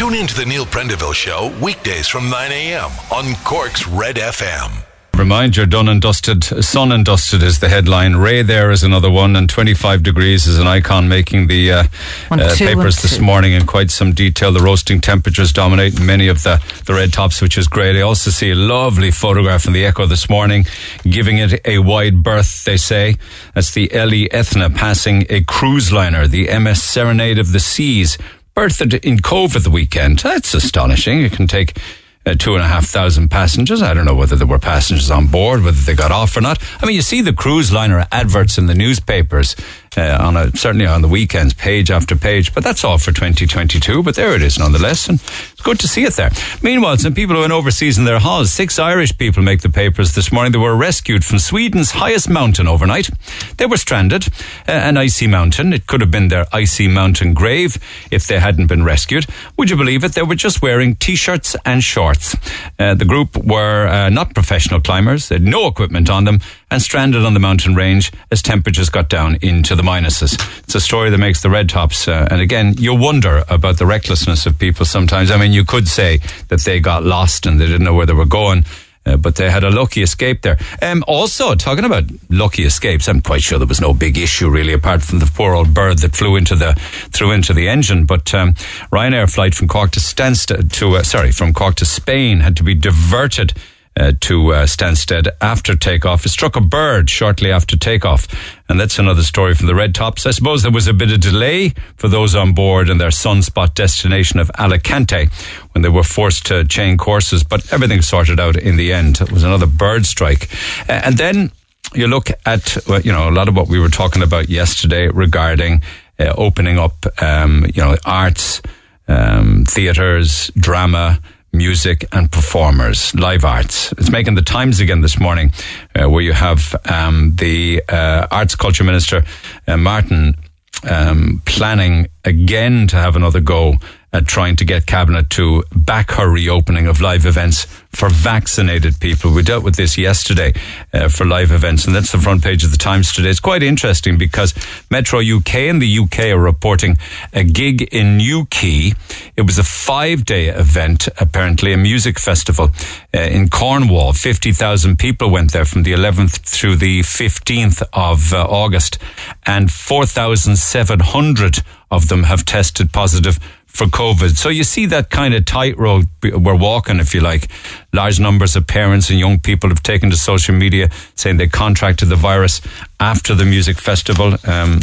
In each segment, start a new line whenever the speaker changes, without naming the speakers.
Tune in to the Neil Prendeville Show weekdays from 9 a.m. on Cork's Red FM.
Remind you're done and dusted. Sun and dusted is the headline. Ray there is another one, and 25 degrees is an icon making the uh,
One,
uh,
two,
papers
one,
this
two.
morning in quite some detail. The roasting temperatures dominate many of the, the red tops, which is great. I also see a lovely photograph in the Echo this morning, giving it a wide berth, they say. That's the LÉ Eithne passing a cruise liner, the MS Serenade of the Seas, in Cobh at the weekend. That's astonishing. It can take uh, two and a half thousand passengers. I don't know whether there were passengers on board, whether they got off or not. I mean, you see the cruise liner adverts in the newspapers uh, on a, certainly on the weekends, page after page. But that's all for 2022. But there it is, nonetheless, and it's good to see it there. Meanwhile, some people who went overseas in their halls. Six Irish people make the papers this morning. They were rescued from Sweden's highest mountain overnight. They were stranded, uh, an icy mountain. It could have been their icy mountain grave if they hadn't been rescued. Would you believe it? They were just wearing t-shirts and shorts. Uh, the group were uh, not professional climbers. They had no equipment on them and stranded on the mountain range as temperatures got down into the minuses. It's a story that makes the red tops. Uh, and again, you wonder about the recklessness of people sometimes. I mean, you could say that they got lost and they didn't know where they were going. Uh, but they had a lucky escape there. Um, also, talking about lucky escapes, I'm quite sure there was no big issue really, apart from the poor old bird that flew into the threw into the engine. But um, Ryanair flight from Cork to Stansted to uh, sorry from Cork to Spain had to be diverted uh, to uh, Stansted after takeoff. It struck a bird shortly after takeoff. And that's another story from the Red Tops. I suppose there was a bit of delay for those on board in their sunspot destination of Alicante when they were forced to change courses, but everything sorted out in the end. It was another bird strike. Uh, and then you look at, well, you know, a lot of what we were talking about yesterday regarding uh, opening up, um, you know, arts, um, theatres, drama, music and performers, live arts. It's making the Times again this morning, uh, where you have um, the uh, Arts Culture Minister, uh, Martin, um, planning again to have another go at trying to get Cabinet to back her reopening of live events for vaccinated people. We dealt with this yesterday uh, for live events, and that's the front page of the Times today. It's quite interesting because Metro UK and the UK are reporting a gig in Newquay. It was a five day event, apparently, a music festival uh, in Cornwall. 50,000 people went there from the 11th through the 15th of uh, August, and 4,700 of them have tested positive for COVID. So you see that kind of tightrope we're walking, if you like. Large numbers of parents and young people have taken to social media saying they contracted the virus after the music festival. Um,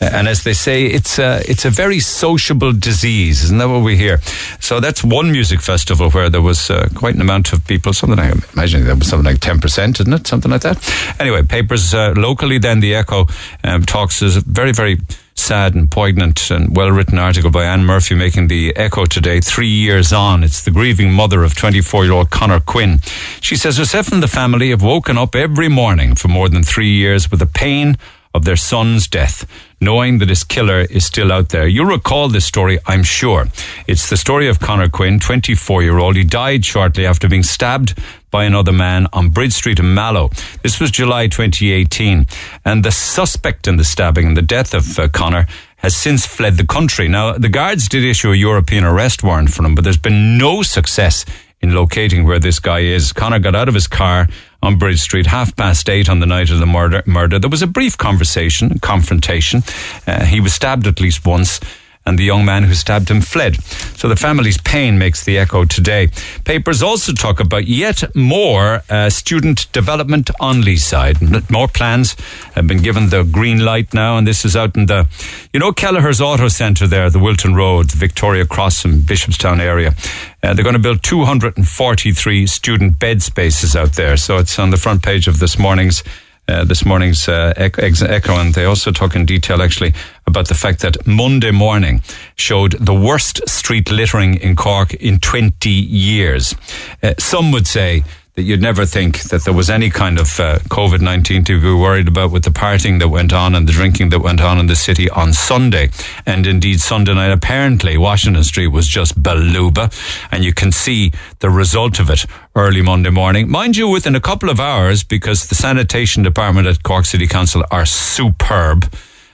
and as they say, it's a, it's a very sociable disease, isn't that what we hear? So that's one music festival where there was uh, quite an amount of people, something I imagine that was something like 10%, isn't it? Something like that. Anyway, papers uh, locally, then the Echo um, talks is a very, very sad and poignant and well written article by Anne Murphy making the Echo today, three years on. It's the grieving mother of 24 year old Connor Quinn. She says herself and the family have woken up every morning for more than three years with the pain of their son's death, knowing that his killer is still out there. You'll recall this story, I'm sure. It's the story of Connor Quinn, 24 year old. He died shortly after being stabbed by another man on Bridge Street in Mallow. This was July 2018. And the suspect in the stabbing and the death of uh, Connor has since fled the country. Now, the guards did issue a European arrest warrant for him, but there's been no success in locating where this guy is. Connor got out of his car on Bridge Street half past eight on the night of the murder. murder. There was a brief conversation, confrontation. Uh, he was stabbed at least once. And the young man who stabbed him fled. So the family's pain makes the echo today. Papers also talk about yet more uh, student development on Leeside. More plans have been given the green light now, and this is out in the, you know, Kelleher's Auto Centre there, the Wilton Road, Victoria Cross and Bishopstown area. Uh, they're going to build 243 student bed spaces out there. So it's on the front page of this morning's uh, this morning's uh, Echo, and they also talk in detail actually about the fact that Monday morning showed the worst street littering in Cork in 20 years. Uh, some would say that you'd never think that there was any kind of uh, COVID 19 to be worried about with the partying that went on and the drinking that went on in the city on Sunday. And indeed, Sunday night, apparently, Washington Street was just baluba. And you can see the result of it early Monday morning. Mind you, within a couple of hours, because the sanitation department at Cork City Council are superb.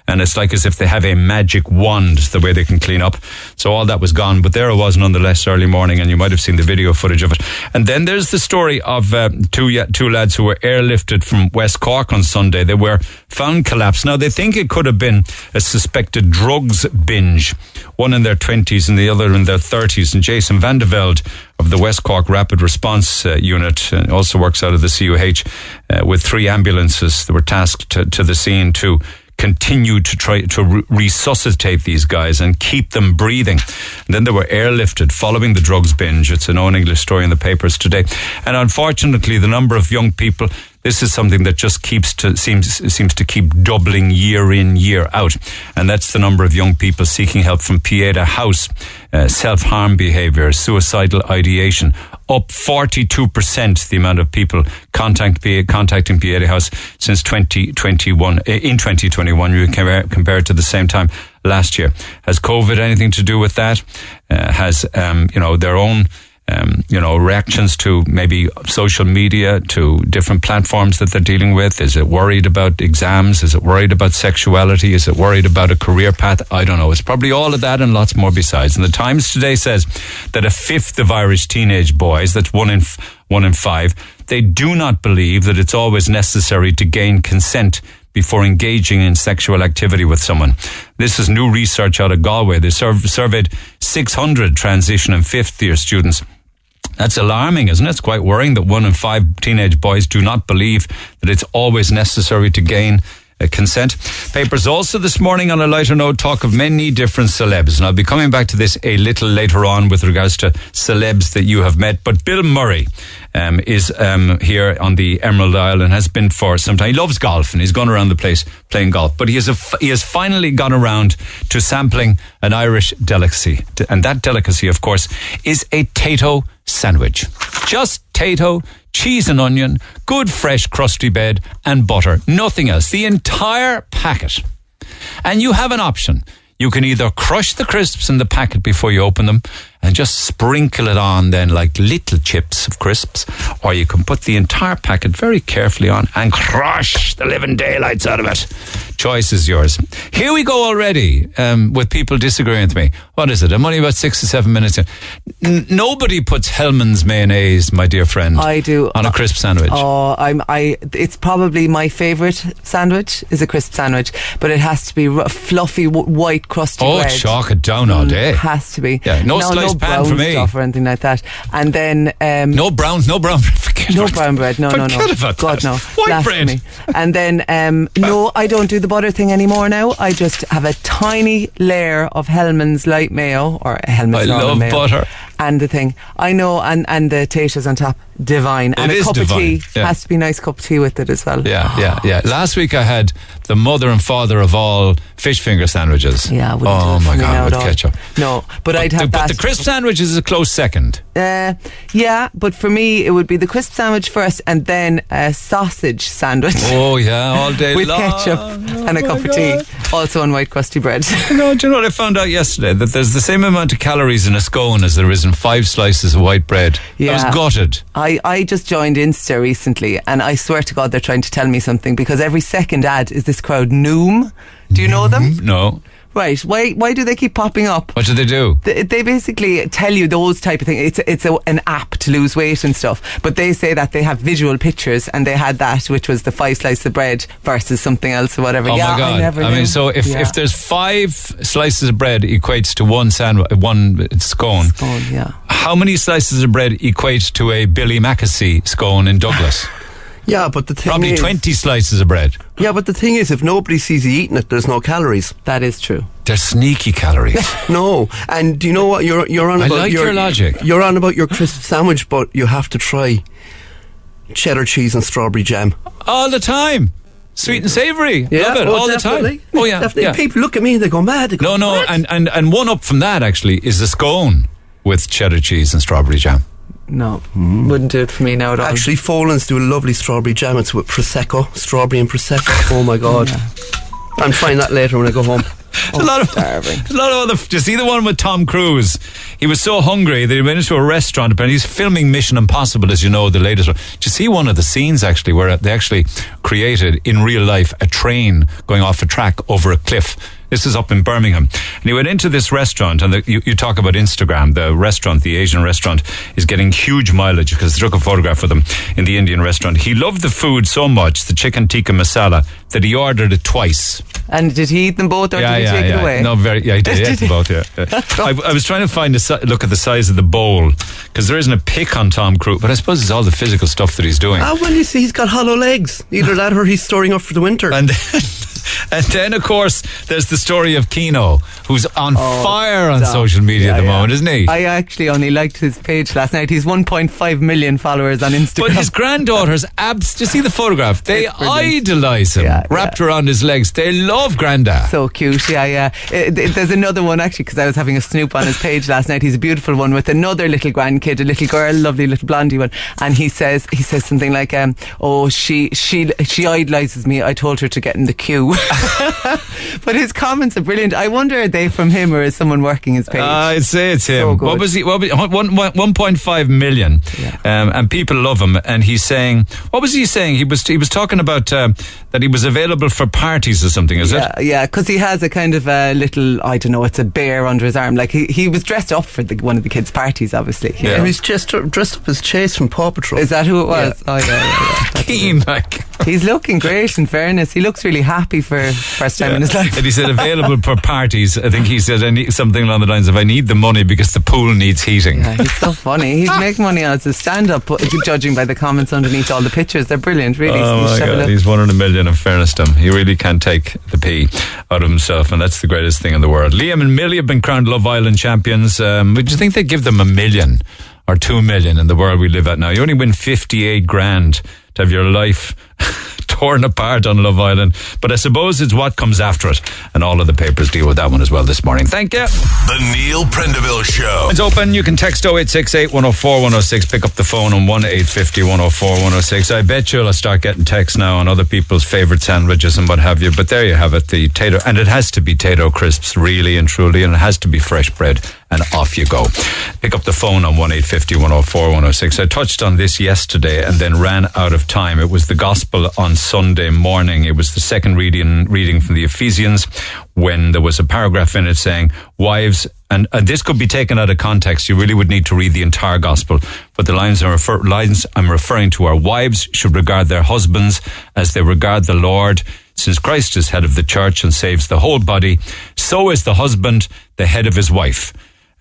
And it's like as if they have a magic wand the way they can clean up. So all that was gone, but there it was nonetheless early morning, and you might have seen the video footage of it. And then there's the story of uh, two two lads who were airlifted from West Cork on Sunday. They were found collapsed. Now they think it could have been a suspected drugs binge. One in their twenties and the other in their thirties. And Jason Vandeveld of the West Cork Rapid Response uh, Unit uh, also works out of the CUH uh, with three ambulances that were tasked to, to the scene to continue to try to re- resuscitate these guys and keep them breathing. And then they were airlifted following the drugs binge. It's an own English story in the papers today. And unfortunately, the number of young people this is something that just keeps to seems seems to keep doubling year in year out, and that's the number of young people seeking help from Pieta House, uh, self harm behaviour, suicidal ideation, up 42% the amount of people contact, contacting Pieta House since 2021, uh, in 2021, you compare, compared to the same time last year. Has COVID anything to do with that? Uh, has, um, you know, their own um, you know, reactions to maybe social media, to different platforms that they're dealing with? Is it worried about exams? Is it worried about sexuality? Is it worried about a career path? I don't know. It's probably all of that and lots more besides. And the Times today says that a fifth of Irish teenage boys, that's one in, f- one in five, they do not believe that it's always necessary to gain consent before engaging in sexual activity with someone. This is new research out of Galway. They surveyed 600 transition and fifth year students that's alarming, isn't it? It's quite worrying that one in five teenage boys do not believe that it's always necessary to gain uh, consent. Papers also this morning on a lighter note talk of many different celebs. And I'll be coming back to this a little later on with regards to celebs that you have met. But Bill Murray um, is um, here on the Emerald Isle and has been for some time. He loves golf and he's gone around the place playing golf. But he has, he has finally gone around to sampling an Irish delicacy. And that delicacy, of course, is a Tayto sandwich. Just Tayto, cheese and onion, good fresh crusty bed, and butter. Nothing else. The entire packet. And you have an option. You can either crush the crisps in the packet before you open them and just sprinkle it on then like little chips of crisps, or you can put the entire packet very carefully on and crush the living daylights out of it. Choice is yours. Here we go already um, with people disagreeing with me. What is it? I'm only about six or seven minutes in. N- nobody puts Hellmann's mayonnaise, my dear friend.
I do
on a crisp sandwich.
Oh, I'm. I. It's probably my favourite sandwich is a crisp sandwich, but it has to be r- fluffy, w- white, crusty
oh,
bread.
chalk it down all day.
Mm, has to be.
Yeah, no, no sliced
no brown
for me.
Stuff or anything like that. And then um,
no brown, no brown. Forget
no brown bread. No, no, no. God
that.
no.
White bread.
And then um, no, I don't do the butter thing anymore now. I just have a tiny layer of Hellmann's light mayo or Hellmann's.
I love
mayo.
butter.
And the thing I know, and and the taters on top, divine. And
It
a
is
cup
divine,
of tea
yeah.
has to be a nice cup of tea with it as well.
Yeah, yeah, yeah. Last week I had the mother and father of all fish finger sandwiches.
Yeah,
oh my
for me now
god, with ketchup.
No, but, I'd
the,
have that.
But the crisp sandwich is a close second.
Uh, yeah, but for me, it would be the crisp sandwich first, and then a sausage sandwich.
Oh yeah, all day
With
long.
ketchup
Oh,
and a
my
cup of tea, also on white crusty bread.
No, do you know what I found out yesterday? That there's the same amount of calories in a scone as there is in five slices of white bread.
Yeah.
I was gutted.
I, I just joined Insta recently, and I swear to God, they're trying to tell me something because every second ad is this crowd Noom. Do you know them?
No.
Right. Why why do they keep popping up?
What do they do?
They, they basically tell you those type of things. It's it's a, an app to lose weight and stuff. But they say that they have visual pictures, and they had that, which was the five slices of bread versus something else or whatever.
Oh
yeah,
my god!
I never.
mean,
knew.
so if,
Yeah.
if there's five slices of bread equates to one sandwich, one scone.
Scone, yeah.
How many slices of bread equates to a Billy Mackesy scone in Douglas?
Yeah, but the thing
Probably
is,
twenty slices of bread.
Yeah, but the thing is, if nobody sees you eating it, there's no calories.
that is true.
They're sneaky calories.
No, and do you know what you're you're on
I
about?
like
your,
your logic.
You're on about your crisp sandwich, but you have to try cheddar cheese and strawberry jam.
all the time. Sweet and savoury. Love it
oh,
all the time. Oh yeah.
definitely.
yeah.
People look at me and they go mad. They
No,
go,
no,
"What?"
and, and, and one up from that actually is a scone with cheddar cheese and strawberry jam.
No, hmm. wouldn't do it for me now at all.
Actually, Folan's do a lovely strawberry jam. It's with prosecco, strawberry and prosecco. Oh my god! I'm trying that later when I go home.
Oh, a lot of
starving.
a lot of other. Do you see the one with Tom Cruise? He was so hungry that he went into a restaurant. And he's filming Mission Impossible, as you know, the latest one. Do you see one of the scenes actually where they actually created in real life a train going off a track over a cliff? This is up in Birmingham. And he went into this restaurant, and the, you, you, talk about Instagram. The restaurant, the Asian restaurant, is getting huge mileage because they took a photograph of them in the Indian restaurant. He loved the food so much, the chicken tikka masala, that he ordered it twice.
And did he eat them both, or
yeah, yeah,
take
yeah.
it away?
No, very. Yeah, he did. he ate them both. Yeah. yeah. I, I, was trying to find a si- look at the size of the bowl because there isn't a pick on Tom Cruise, but I suppose it's all the physical stuff that he's doing.
Ah, well, you see, he's got hollow legs. Either that or he's storing up for the winter.
And then, and then, of course, there's the story of Keano, who's on
Oh,
fire on social media
Yeah,
at the
yeah.
moment, isn't he?
I actually only liked his page last night. He's 1.5 million followers on Instagram.
But his granddaughters, abs. Do you see the photograph? They idolise him,
Yeah,
wrapped around his legs. They love Granda.
so cute, yeah, yeah. Uh, th- there's another one actually because I was having a snoop on his page last night. He's a beautiful one with another little grandkid, a little girl, lovely little blondie one, and he says he says something like, um, "Oh, she she she idolizes me. I told her to get in the queue." but his comments are brilliant. I wonder are they from him or is someone working his page?
Uh, I'd say it's him.
So
what was he? What was, one, one, 1.5 million,
Yeah.
um, and people love him. And he's saying, what was he saying? He was he was talking about um, that he was available for parties or something. Is
yeah,
it?
yeah, because he has a kind of a little, I don't know, it's a bear under his arm. Like he, he was dressed up for the, one of the kids' parties, obviously. you
Yeah.
know.
And he's just dressed up as Chase from Paw Patrol.
Is that who it was? Oh, yeah, yeah, yeah.
Keen, like.
He's looking great. In fairness, he looks really happy for first time in his life.
And he said available for parties. I think he said I need, something along the lines of I need the money because the pool needs heating.
Yeah, he's so funny. He'd make money as a stand-up, judging by the comments underneath all the pictures. They're brilliant, really.
Oh
So
my
should have a
God, he's one in a million. In fairness to him, he really can't take the pee out of himself, and that's the greatest thing in the world. Liam and Millie have been crowned Love Island champions. Um, would you think they give them a million or two million in the world we live at now? You only win fifty-eight grand to have your life torn apart on Love Island, but I suppose it's what comes after it, and all of the papers deal with that one as well this morning. Thank you.
The Neil Prendeville Show.
It's open. You can text 0868 104 106. Pick up the phone on 1 850 104 106. I bet you'll start getting texts now on other people's favourite sandwiches and what have you. But there you have it. The Tayto, and it has to be Tayto crisps, really and truly, and it has to be fresh bread. And off you go. Pick up the phone on 1 850 104 106. I touched on this yesterday and then ran out of time. It was the gospel on Sunday morning. It was the second reading, reading from the Ephesians when there was a paragraph in it saying, Wives, and, and this could be taken out of context. You really would need to read the entire gospel. But the lines, I'm refer- lines I'm referring to are wives should regard their husbands as they regard the Lord. Since Christ is head of the church and saves the whole body, so is the husband the head of his wife.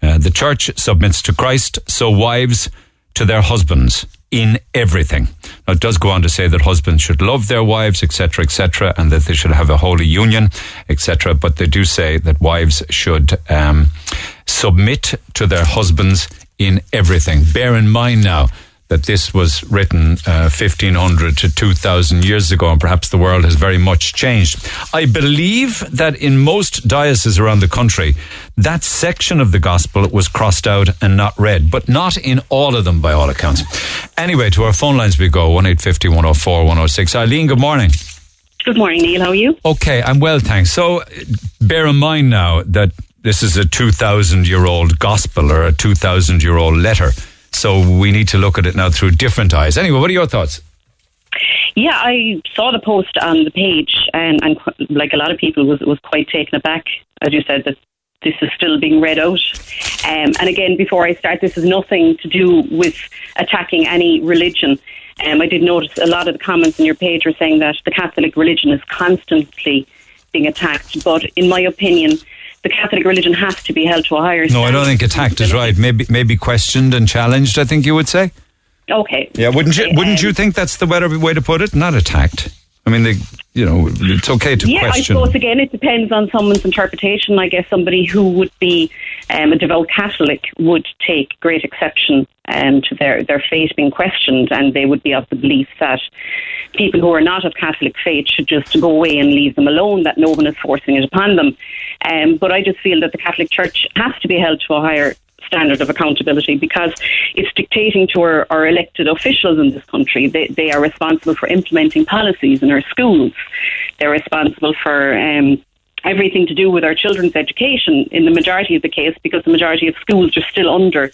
Uh, the church submits to Christ, so wives to their husbands in everything. Now, it does go on to say that husbands should love their wives, etc., etc., and that they should have a holy union, etc. But they do say that wives should um, submit to their husbands in everything. Bear in mind now that this was written uh, 1500 to 2000 years ago, and perhaps the world has very much changed. I believe that in most dioceses around the country, that section of the gospel was crossed out and not read, but not in all of them by all accounts. Anyway, to our phone lines we go 1 850 104 106. Eileen, good morning.
Good morning, Neil. How are you?
Okay, I'm well, thanks. So bear in mind now that this is a 2,000 year old gospel or a 2,000 year old letter. So we need to look at it now through different eyes. Anyway, what are your thoughts?
Yeah, I saw the post on the page, and, and like a lot of people, was was quite taken aback, as you said, that this is still being read out. Um, and again, before I start, this has nothing to do with attacking any religion. Um, I did notice a lot of the comments in your page were saying that the Catholic religion is constantly being attacked. But in my opinion, the Catholic religion has to be held to a higher
No. I don't think attacked is right. Maybe maybe questioned and challenged. I think you would say.
Okay.
Yeah, wouldn't you? Wouldn't you think that's the better way to put it? Not attacked. I mean, they, you know, it's okay to
yeah,
question.
I suppose again it depends on someone's interpretation. I guess somebody who would be um, a devout Catholic would take great exception um, to their, their faith being questioned, and they would be of the belief that people who are not of Catholic faith should just go away and leave them alone, that no one is forcing it upon them. Um, but I just feel that the Catholic Church has to be held to a higher standard of accountability because it's dictating to our, our elected officials in this country. They, they are responsible for implementing policies in our schools. They're responsible for um, everything to do with our children's education in the majority of the case because the majority of schools are still under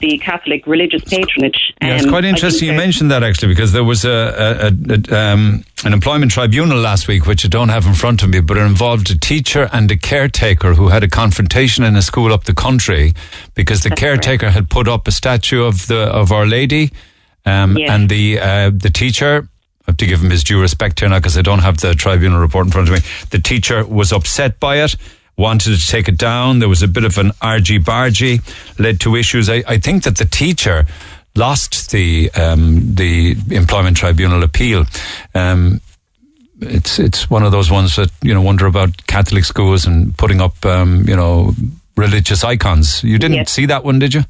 the Catholic religious patronage.
Yeah, it's
Um,
quite interesting you mentioned that actually because there was a, a, a, um, an employment tribunal last week which I don't have in front of me, but it involved a teacher and a caretaker who had a confrontation in a school up the country because the
That's
caretaker had put up a statue of the of Our Lady, um,
Yes.
and the uh, the teacher. I have to give him his due respect here now because I don't have the tribunal report in front of me. The teacher was upset by it, wanted to take it down. There was a bit of an argy bargy, led to issues. I, I think that the teacher lost the um, the employment tribunal appeal. Um, it's it's one of those ones that you know wonder about Catholic schools and putting up um, you know religious icons. You didn't
Yes.
see that one, did you?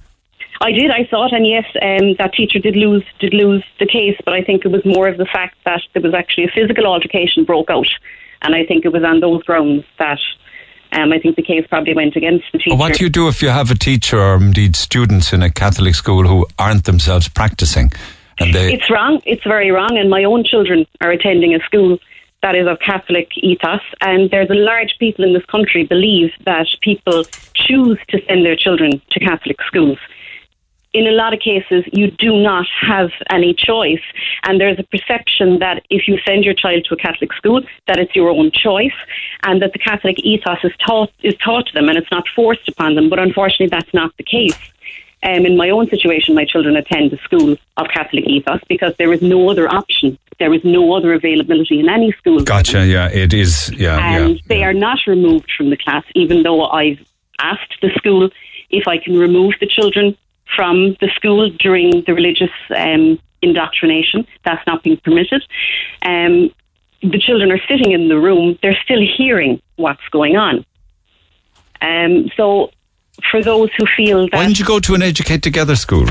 I did. I saw it, and yes, um, that teacher did lose did lose the case. But I think it was more of the fact that there was actually a physical altercation broke out, and I think it was on those grounds that um, I think the case probably went against the teacher.
What do you do if you have a teacher or indeed students in a Catholic school who aren't themselves practicing? And they,
It's wrong. It's very wrong. And my own children are attending a school that is of Catholic ethos. And there's a large people in this country believe that people choose to send their children to Catholic schools. In a lot of cases, you do not have any choice, and there's a perception that if you send your child to a Catholic school, that it's your own choice, and that the Catholic ethos is taught is taught to them, and it's not forced upon them. But unfortunately, that's not the case. Um, in my own situation, my children attend a school of Catholic ethos because there is no other option. There is no other availability in any school.
gotcha. Yeah, it is. Yeah,
And
yeah.
they
yeah.
are not removed from the class, even though I've asked the school if I can remove the children from the school during the religious um, indoctrination. That's not being permitted. Um, the children are sitting in the room, they're still hearing what's going on. Um, so, for those who feel that
Why didn't you go to an Educate Together school?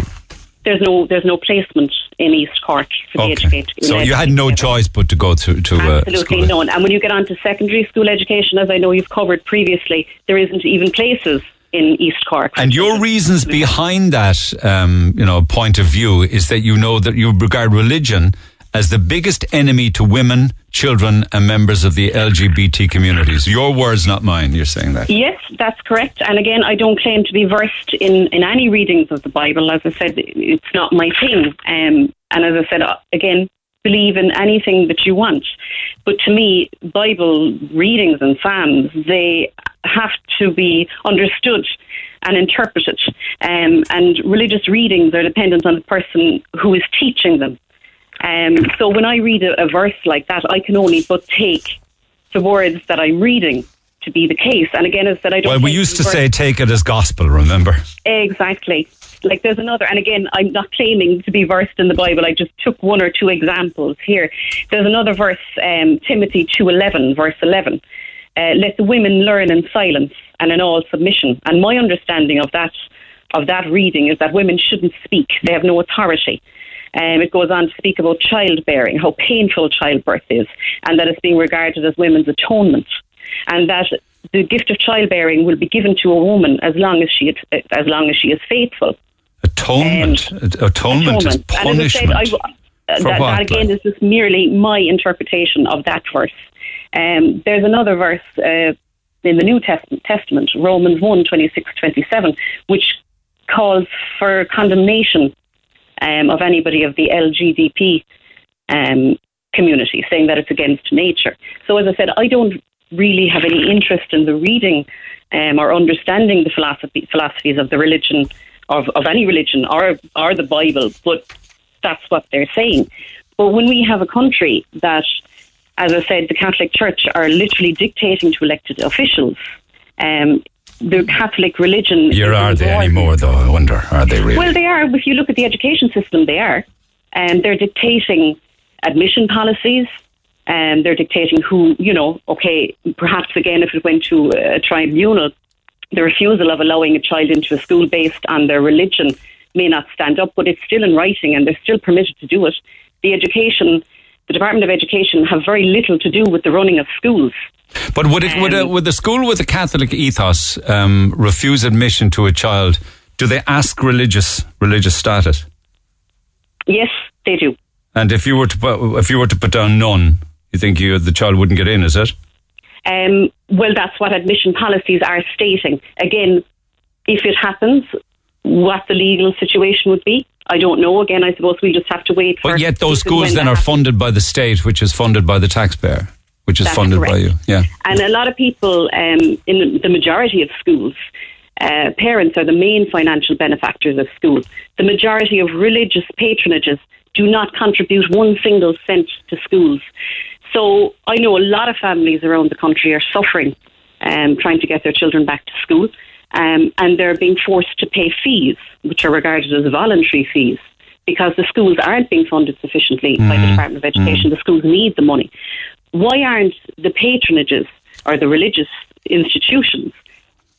there's no there's no placement in East Cork for the educate. Together.
So you had no choice but to go to to uh,
Absolutely none. And when you get on to secondary school education, as I know you've covered previously, there isn't even places in East Cork.
And your reasons behind that, um, you know, point of view is that you know that you regard religion as the biggest enemy to women, children, and members of the LGBT communities. Your words, not mine. You're saying that.
Yes, that's correct. And again, I don't claim to be versed in, in any readings of the Bible. As I said, it's not my thing. Um, and as I said, uh, again, believe in anything that you want. But to me, Bible readings and Psalms, they have to be understood and interpreted. Um, and religious readings are dependent on the person who is teaching them. Um, so when I read a, a verse like that, I can only but take the words that I'm reading to be the case. And again, as I said, I don't.
Well, we used to say take it as gospel, remember?
exactly. Like there's another, and again, I'm not claiming to be versed in the Bible. I just took one or two examples here. There's another verse, um, Timothy two eleven, verse eleven. Uh, Let the women learn in silence and in all submission. And my understanding of that of that reading is that women shouldn't speak; they have no authority. Um, it goes on to speak about childbearing, how painful childbirth is, and that it's being regarded as women's atonement, and that the gift of childbearing will be given to a woman as long as she as long as she is faithful.
Atonement. atonement, is
Um, And as I said,
punishment.
I, uh, that, that again
like?
is just merely my interpretation of that verse. Um, there's another verse uh, in the New Testament, Testament, Romans 1, 26, 27, which calls for condemnation um, of anybody of the LGBT um, community, saying that it's against nature. So, as I said, I don't really have any interest in the reading um, or understanding the philosophy, philosophies of the religion of, of any religion or or the Bible, but that's what they're saying. But when we have a country that, as I said, the Catholic Church are literally dictating to elected officials, um, the Catholic religion. Is
are they anymore, though? I wonder. Are they really?
Well, they are. If you look at the education system, they are. And they're dictating admission policies. And they're dictating who, you know, okay, perhaps again, if it went to a tribunal, the refusal of allowing a child into a school based on their religion may not stand up, but it's still in writing and they're still permitted to do it. The education, the Department of Education have very little to do with the running of schools.
But would it would a,
Um,
would the school with a Catholic ethos um, refuse admission to a child? Do they ask religious religious status?
Yes, they do.
And if you were to put, if you were to put down none, you think you the child wouldn't get in? Is it?
Um, well, that's what admission policies are stating. Again, if it happens, what the legal situation would be, I don't know. Again, I suppose we just have to wait.
But
for
yet those
if and when
schools then are
happens.
funded by the state, which is funded by the taxpayer, which is
That's
funded by you. Yeah.
And a lot of people um, in the majority of schools, uh, parents are the main financial benefactors of schools. The majority of religious patronages do not contribute one single cent to schools. So I know a lot of families around the country are suffering um, trying to get their children back to school. Um, and they're being forced to pay fees, which are regarded as voluntary fees, because the schools aren't being funded sufficiently by the Department of Education. The schools need the money. Why aren't the patronages or the religious institutions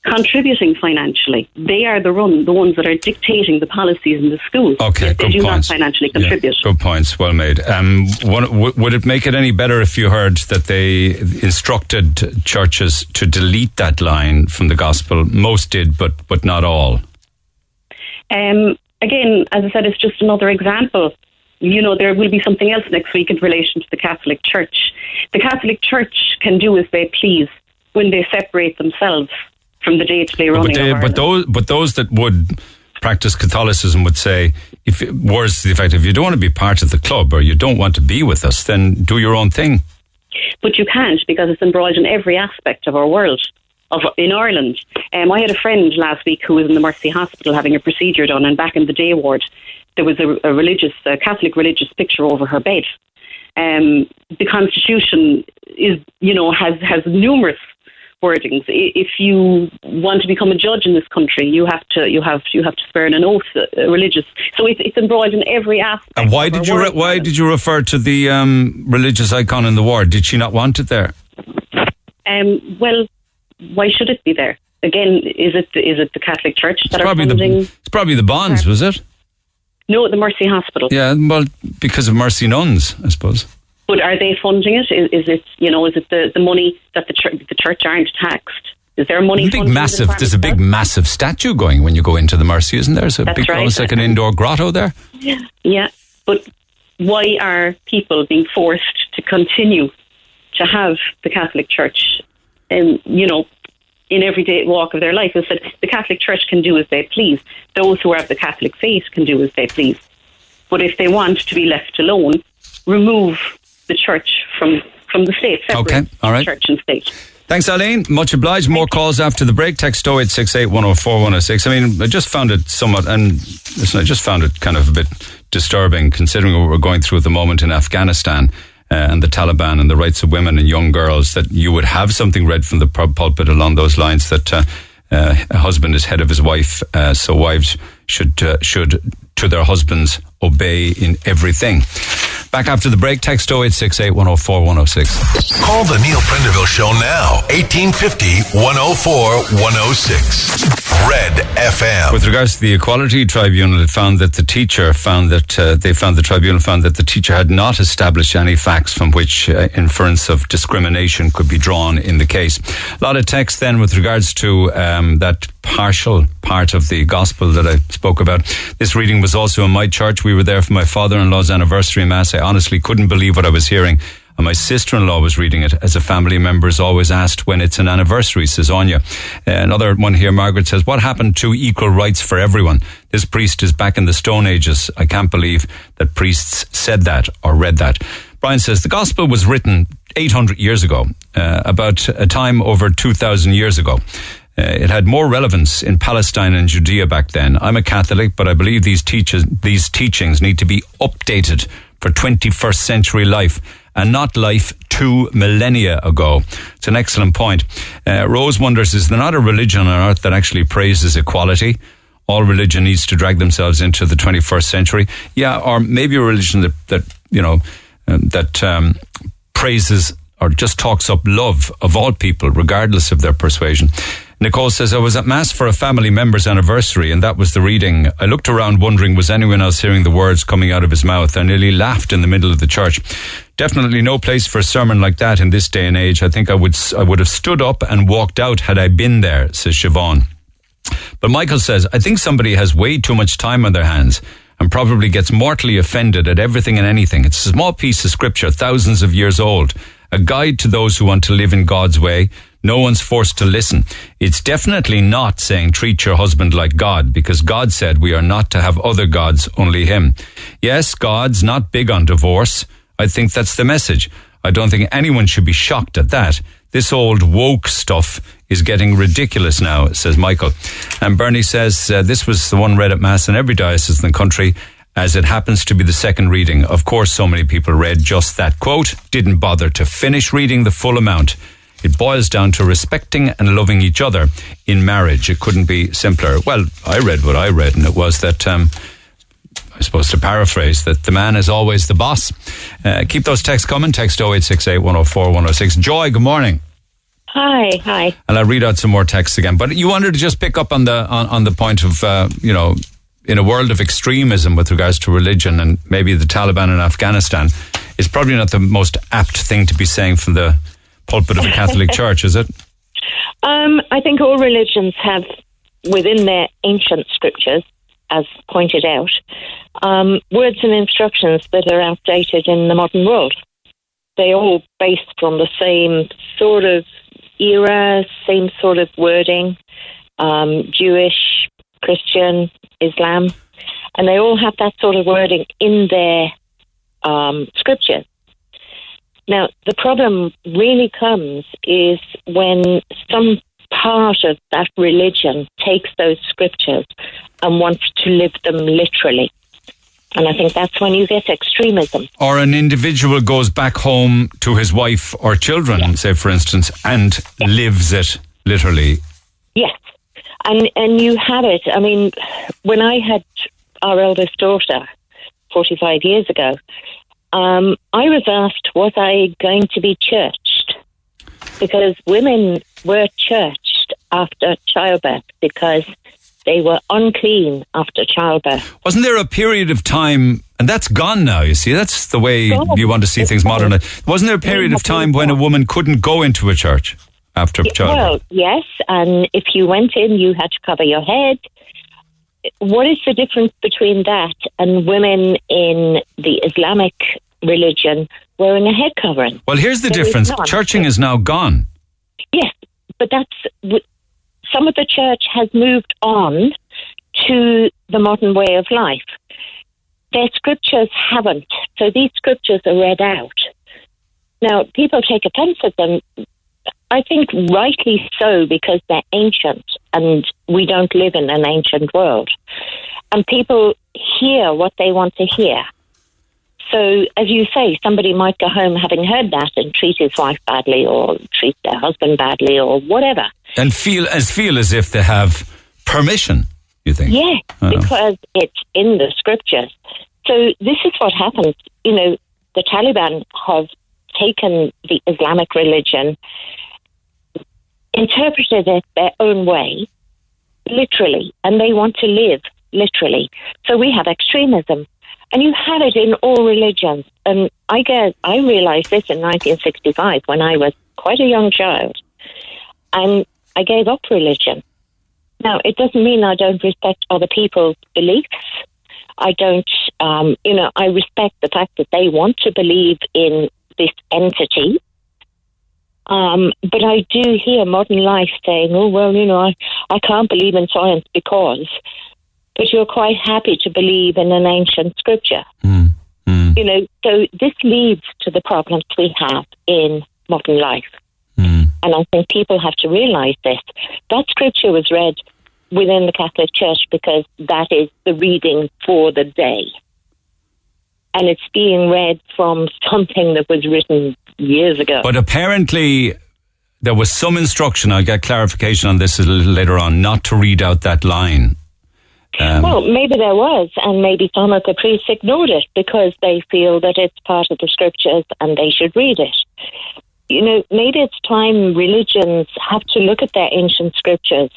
contributing financially? They are the run, the ones that are dictating the policies in the schools.
Okay,
they
good
do
points.
not financially
Yeah,
contribute.
good points, well made. Um, one, w- would it make it any better if you heard that they instructed churches to delete that line from the gospel? Most did, but but not all.
Um, again, as I said, it's just another example. You know, there will be something else next week in relation to the Catholic Church. The Catholic Church can do as they please when they separate themselves from the day-to-day running
But, they,
of
but those but those that would practice Catholicism would say, if words to the effect, if you don't want to be part of the club or you don't want to be with us, then do your own thing.
but you can't because it's embroiled in every aspect of our world. Of in Ireland, um, I had a friend last week who was in the Mercy Hospital having a procedure done, and back in the day ward, there was a, a religious, a Catholic religious picture over her bed. Um, the Constitution is, you know, has has numerous wordings. If you want to become a judge in this country, you have to you have you have to swear an oath, uh, religious. So it's, it's embroiled in every aspect.
And why did you re- why did you refer to the um, religious icon in the ward? Did she not want it there?
Um, well, why should it be there? Again, is it is it the Catholic Church that
It's
are
probably
funding?
the it's probably the bonds, was it?
no, the Mercy Hospital.
Yeah, well, because of Mercy Nuns, I suppose.
But are they funding it? Is, is it you know is it the, the money that the church the church aren't taxed? Is there money?
Big
funding the
massive. There's a big massive statue going when you go into the Mercy, isn't there? There's a
That's
big,
right.
almost like an indoor grotto there.
itself? Yeah, but why are people being forced to continue to have the Catholic Church, in you know, in everyday walk of their life? Is that the Catholic Church can do as they please. Those who are of the Catholic faith can do as they please. But if they want to be left alone, remove the church from from the state.
Okay, all right.
Church and state.
Thanks, Eileen. Much obliged. More calls after the break. Text 0868 104 106. I mean, I just found it somewhat, and listen, I just found it kind of a bit disturbing considering what we're going through at the moment in Afghanistan. Uh, and the Taliban and the rights of women and young girls, that you would have something read from the pulpit along those lines that uh, uh, a husband is head of his wife, uh, so wives should uh, should to their husbands obey in everything. Back after the break, text 0868 104 106.
Call the Neil Prendeville Show now. 1850 104 106. Red FM.
With regards to the Equality Tribunal, it found that the teacher found that uh, they found the tribunal found that the teacher had not established any facts from which uh, inference of discrimination could be drawn in the case. A lot of text then with regards to um, that partial part of the gospel that I spoke about. This reading was also in my church. We were there for my father-in-law's anniversary mass. I honestly couldn't believe what I was hearing. And my sister-in-law was reading it as a family member is always asked when it's an anniversary, says Anya. Uh, another one here, Margaret says, what happened to equal rights for everyone? This priest is back in the Stone Ages. I can't believe that priests said that or read that. Brian says, the gospel was written 800 years ago, uh, about a time over 2,000 years ago. Uh, it had more relevance in Palestine and Judea back then. I'm a Catholic, but I believe these teaches, these teachings need to be updated for 21st century life and not life two millennia ago. It's an excellent point. Uh, Rose wonders, is there not a religion on earth that actually praises equality? All religion needs to drag themselves into the 21st century. Yeah, or maybe a religion that, that you know, um, that um, praises or just talks up love of all people, regardless of their persuasion. Nicole says, I was at Mass for a family member's anniversary, and that was the reading. I looked around wondering, was anyone else hearing the words coming out of his mouth? I nearly laughed in the middle of the church. Definitely no place for a sermon like that in this day and age. I think I would, I would have stood up and walked out had I been there, says Siobhan. But Michael says, I think somebody has way too much time on their hands and probably gets mortally offended at everything and anything. It's a small piece of scripture, thousands of years old, a guide to those who want to live in God's way. No one's forced to listen. It's definitely not saying treat your husband like God because God said we are not to have other gods, only Him. Yes, God's not big on divorce. I think that's the message. I don't think anyone should be shocked at that. This old woke stuff is getting ridiculous now, says Michael. And Bernie says uh, this was the one read at Mass in every diocese in the country, as it happens to be the second reading. Of course, so many people read just that quote, didn't bother to finish reading the full amount. It boils down to respecting and loving each other in marriage. It couldn't be simpler. Well, I read what I read, and it was that. Um, I suppose to paraphrase that the man is always the boss. Uh, keep those texts coming. Text 0868 104 106. Joy, good morning.
Hi, hi.
And I'll read out some more texts again. But you wanted to just pick up on the on, on the point of uh, you know in a world of extremism with regards to religion and maybe the Taliban in Afghanistan, it's probably not the most apt thing to be saying from the pulpit of a Catholic church, is it?
Um, I think all religions have within their ancient scriptures, as pointed out, um, words and instructions that are outdated in the modern world. They all based from the same sort of era, same sort of wording, um, Jewish, Christian, Islam, and they all have that sort of wording in their um, scriptures. Now, the problem really comes is when some part of that religion takes those scriptures and wants to live them literally. And I think that's when you get extremism.
Or an individual goes back home to his wife or children, say for instance, and lives it literally.
Yes. And and you have it. I mean, when I had our eldest daughter 45 years ago, um, I was asked, was I going to be churched? Because women were churched after childbirth because they were unclean after childbirth.
Wasn't there a period of time, and that's gone now, you see? That's the way you want to see things modern. Wasn't there a period of time when a woman couldn't go into a church after childbirth? Well,
yes, and if you went in, you had to cover your head. What is the difference between that and women in the Islamic religion wearing a head covering?
Well, here's the there difference is churching is now gone.
Yes, but that's some of the church has moved on to the modern way of life. Their scriptures haven't. So these scriptures are read out. Now, people take offense at them. I think rightly so because they're ancient and we don't live in an ancient world. And people hear what they want to hear. So, as you say, somebody might go home having heard that and treat his wife badly or treat their husband badly or whatever.
And feel as feel as if they have permission, you think?
Yeah, uh-huh. because it's in the scriptures. So this is what happens. You know, the Taliban have taken the Islamic religion, interpreted it their own way, literally, and they want to live literally. So we have extremism. And you have it in all religions. And I guess I realized this in 1965 when I was quite a young child. And I gave up religion. Now, it doesn't mean I don't respect other people's beliefs. I don't, um, you know, I respect the fact that they want to believe in this entity. Um, but I do hear modern life saying, oh, well, you know, I, I can't believe in science because but you're quite happy to believe in an ancient scripture.
Mm. Mm.
You know, so this leads to the problems we have in modern life.
Mm.
And I think people have to realize this. That scripture was read within the Catholic Church because that is the reading for the day. And it's being read from something that was written years ago.
But apparently, there was some instruction, I'll get clarification on this a little later on, not to read out that line
um, well, maybe there was, and maybe some of the priests ignored it because they feel that it's part of the scriptures and they should read it. You know, maybe it's time religions have to look at their ancient scriptures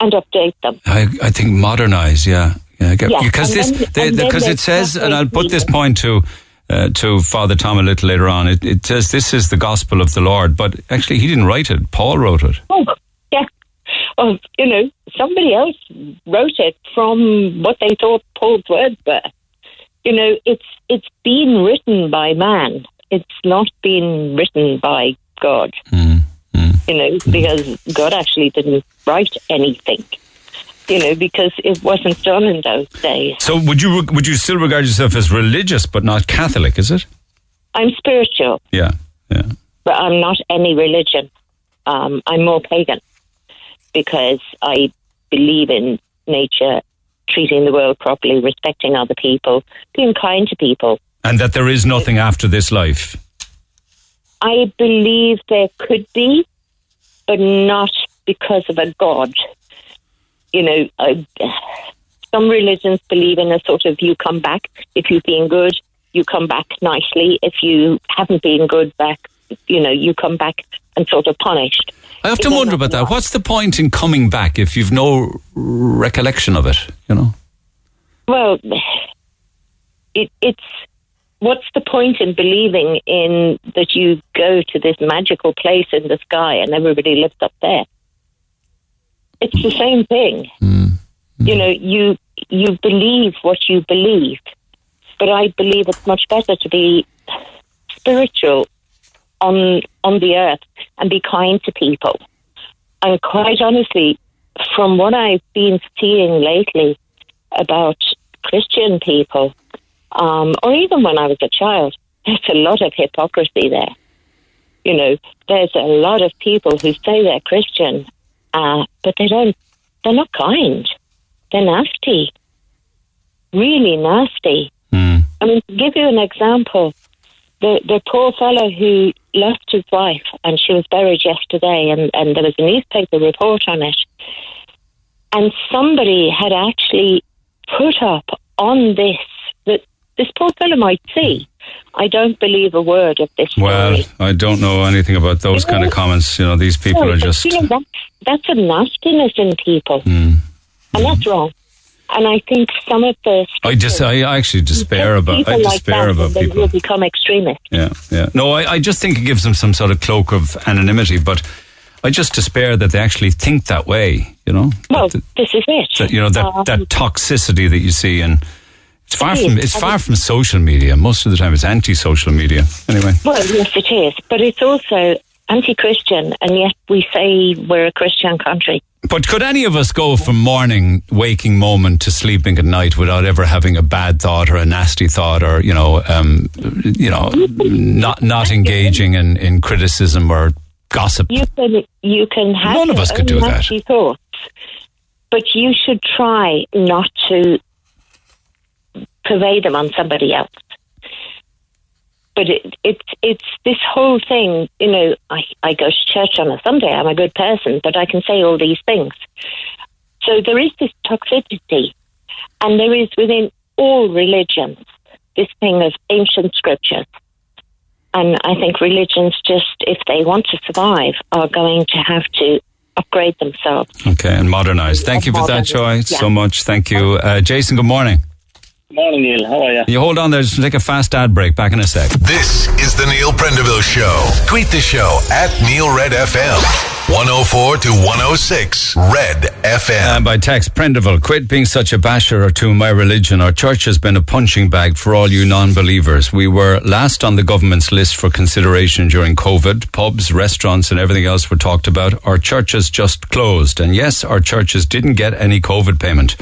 and update them.
I, I think modernize, yeah. yeah, yeah. because this because it says, and I'll put this point to uh, to Father Tom a little later on. It, it says this is the gospel of the Lord, but actually he didn't write it. Paul wrote it.
Oh, yeah, of, you know, somebody else wrote it from what they thought Paul's words were. You know, it's it's been written by man, it's not been written by God.
Mm,
You know, because God actually didn't write anything. You know, because it wasn't done in those days.
So would you would you still regard yourself as religious but not Catholic? Is it?
I'm spiritual,
Yeah, yeah.
but I'm not any religion. Um, I'm more pagan because I believe in nature, treating the world properly, respecting other people, being kind to people.
And that there is nothing after this life.
I believe there could be, but not because of a God. You know, some religions believe in a sort of you come back if you've been good, you come back nicely. If you haven't been good back, you know, you come back and sort of punished.
I often wonder about that. What's the point in coming back if you've no recollection of it? You know.
Well, it, it's what's the point in believing in that you go to this magical place in the sky and everybody lives up there? It's the same thing. You know, you you believe what you believe, but I believe it's much better to be spiritual on on the earth and be kind to people. And quite honestly, from what I've been seeing lately about Christian people, um, or even when I was a child, there's a lot of hypocrisy there. You know, there's a lot of people who say they're Christian, uh, but they don't. They're not kind. They're nasty. Really nasty.
Mm.
I mean, to give you an example, the the poor fellow who lost his wife and she was buried yesterday, and, and there was a newspaper report on it, and somebody had actually put up on this this poor fellow might see. I don't believe a word of this
Well,
story.
I don't know anything about those kind of comments. You know, these people
No,
are just.
you know, that's, that's a nastiness in people,
Mm.
and that's wrong. And I think some of the
I just, I actually despair about. I
like
despair
that,
about people.
will become extremists.
Yeah, yeah. No, I, I just think it gives them some sort of cloak of anonymity, but I just despair that they actually think that way. You know,
Well,
that,
this is it.
that, you know that
Um,
that toxicity that you see, and it's far from it's far from social media. Most of the time, it's anti-social media. Anyway,
Well, yes, it is, but it's also anti-Christian, and yet we say we're a Christian country.
but could any of us go from morning waking moment to sleeping at night without ever having a bad thought or a nasty thought, or you know, um, you know, not not engaging in in criticism or gossip?
You can you can have
None of us could do that.
thoughts, but you should try not to purvey them on somebody else. But it, it's it's this whole thing. You know, I I go to church on a Sunday. I'm a good person, but I can say all these things. So there is this toxicity, and there is within all religions this thing of ancient scriptures. And I think religions just, if they want to survive, are going to have to upgrade themselves.
Okay, and modernize. Thank you for that, Joy,
Yeah.
so much. Thank you, uh, Jason. Good morning.
Morning, Neil. How are you?
You hold on there. Just take a fast ad break. Back in a sec.
This is the Neil Prendeville Show. Tweet the show at Neil Red FM. 104 to 106 Red FM.
And by text, Prendeville, quit being such a basher or to my religion. Our church has been a punching bag for all you non-believers. We were last on the government's list for consideration during COVID. Pubs, restaurants and everything else were talked about. Our churches just closed. And yes, our churches didn't get any COVID payment.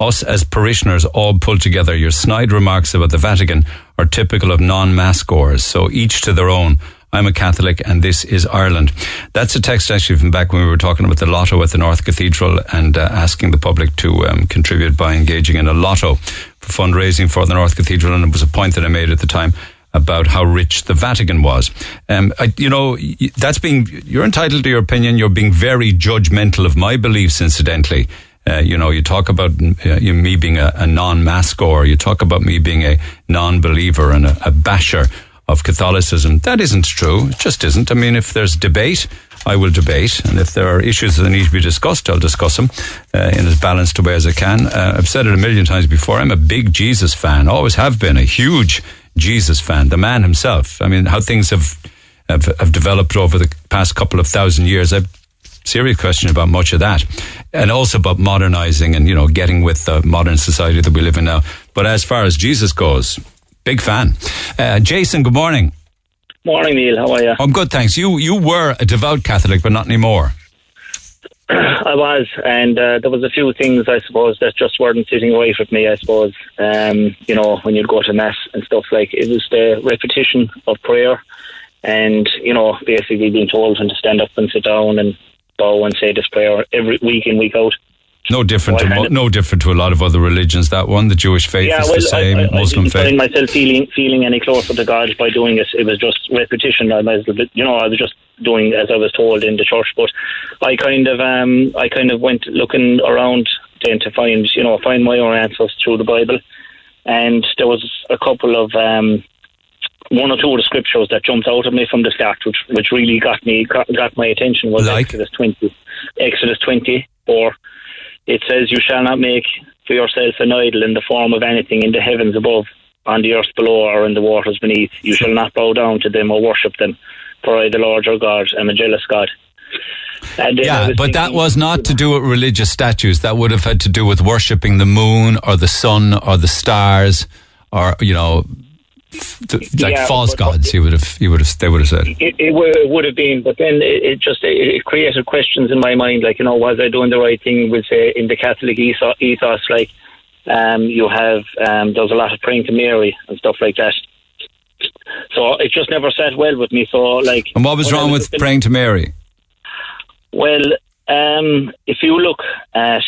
Us as parishioners all pulled together. Your snide remarks about the Vatican are typical of non-mass goers. So each to their own. I'm a Catholic and this is Ireland. That's a text actually from back when we were talking about the lotto at the North Cathedral and uh, asking the public to um, contribute by engaging in a lotto for fundraising for the North Cathedral. And it was a point that I made at the time about how rich the Vatican was. Um, I, you know, that's being, you're entitled to your opinion. You're being very judgmental of my beliefs, incidentally. Uh, you know, you talk about uh, you, me being a, a non-mass goer. You talk about me being a non-believer and a, a basher of Catholicism. That isn't true. It just isn't. I mean, if there's debate, I will debate, and if there are issues that need to be discussed, I'll discuss them uh, in as balanced a way as I can. Uh, I've said it a million times before. I'm a big Jesus fan. Always have been a huge Jesus fan. The man himself. I mean, how things have have, have developed over the past couple of thousand years. I've serious question about much of that, and also about modernizing and you know getting with the modern society that we live in now. But as far as Jesus goes, big fan. Uh, Jason, good morning.
Morning, Neil. How are you?
I'm good, thanks. You you were a devout Catholic, but not anymore.
I was, and uh, there was a few things I suppose that just weren't sitting right with me. I suppose, um, you know, when you'd go to mass and stuff like it was the repetition of prayer, and you know, basically being told when to stand up and sit down and bow and say this prayer every week in week out.
No different
Well,
to mo- no different to a lot of other religions. That one, the Jewish faith is the same.
I, I,
Muslim
I didn't
faith.
find myself feeling feeling any closer to God by doing it. It was just repetition. I might as well, you know, I was just doing as I was told in the church. But I kind of, um, I kind of went looking around then to find, you know, find my own answers through the Bible, and there was a couple of. Um, one or two of the scriptures that jumped out at me from the start, which which really got me got, got my attention, was
Like?
Exodus twenty. Exodus twenty, or it says, "You shall not make for yourself an idol in the form of anything in the heavens above, on the earth below, or in the waters beneath. You shall not bow down to them or worship them, for I, the Lord your God, am a jealous God." And
Yeah, but that was not to do with religious statues. That would have had to do with worshipping the moon or the sun or the stars or you know, like
Yeah,
false
but-
gods. You would have, you would have, they would have said.
it, it, would, it would have been, but then it, it just it, created questions in my mind, like you know, was I doing the right thing? With say in the Catholic ethos, like um, you have um, there's a lot of praying to Mary and stuff like that. So it just never sat well with me. So like,
And what was wrong with praying to Mary?
Well, um, if you look at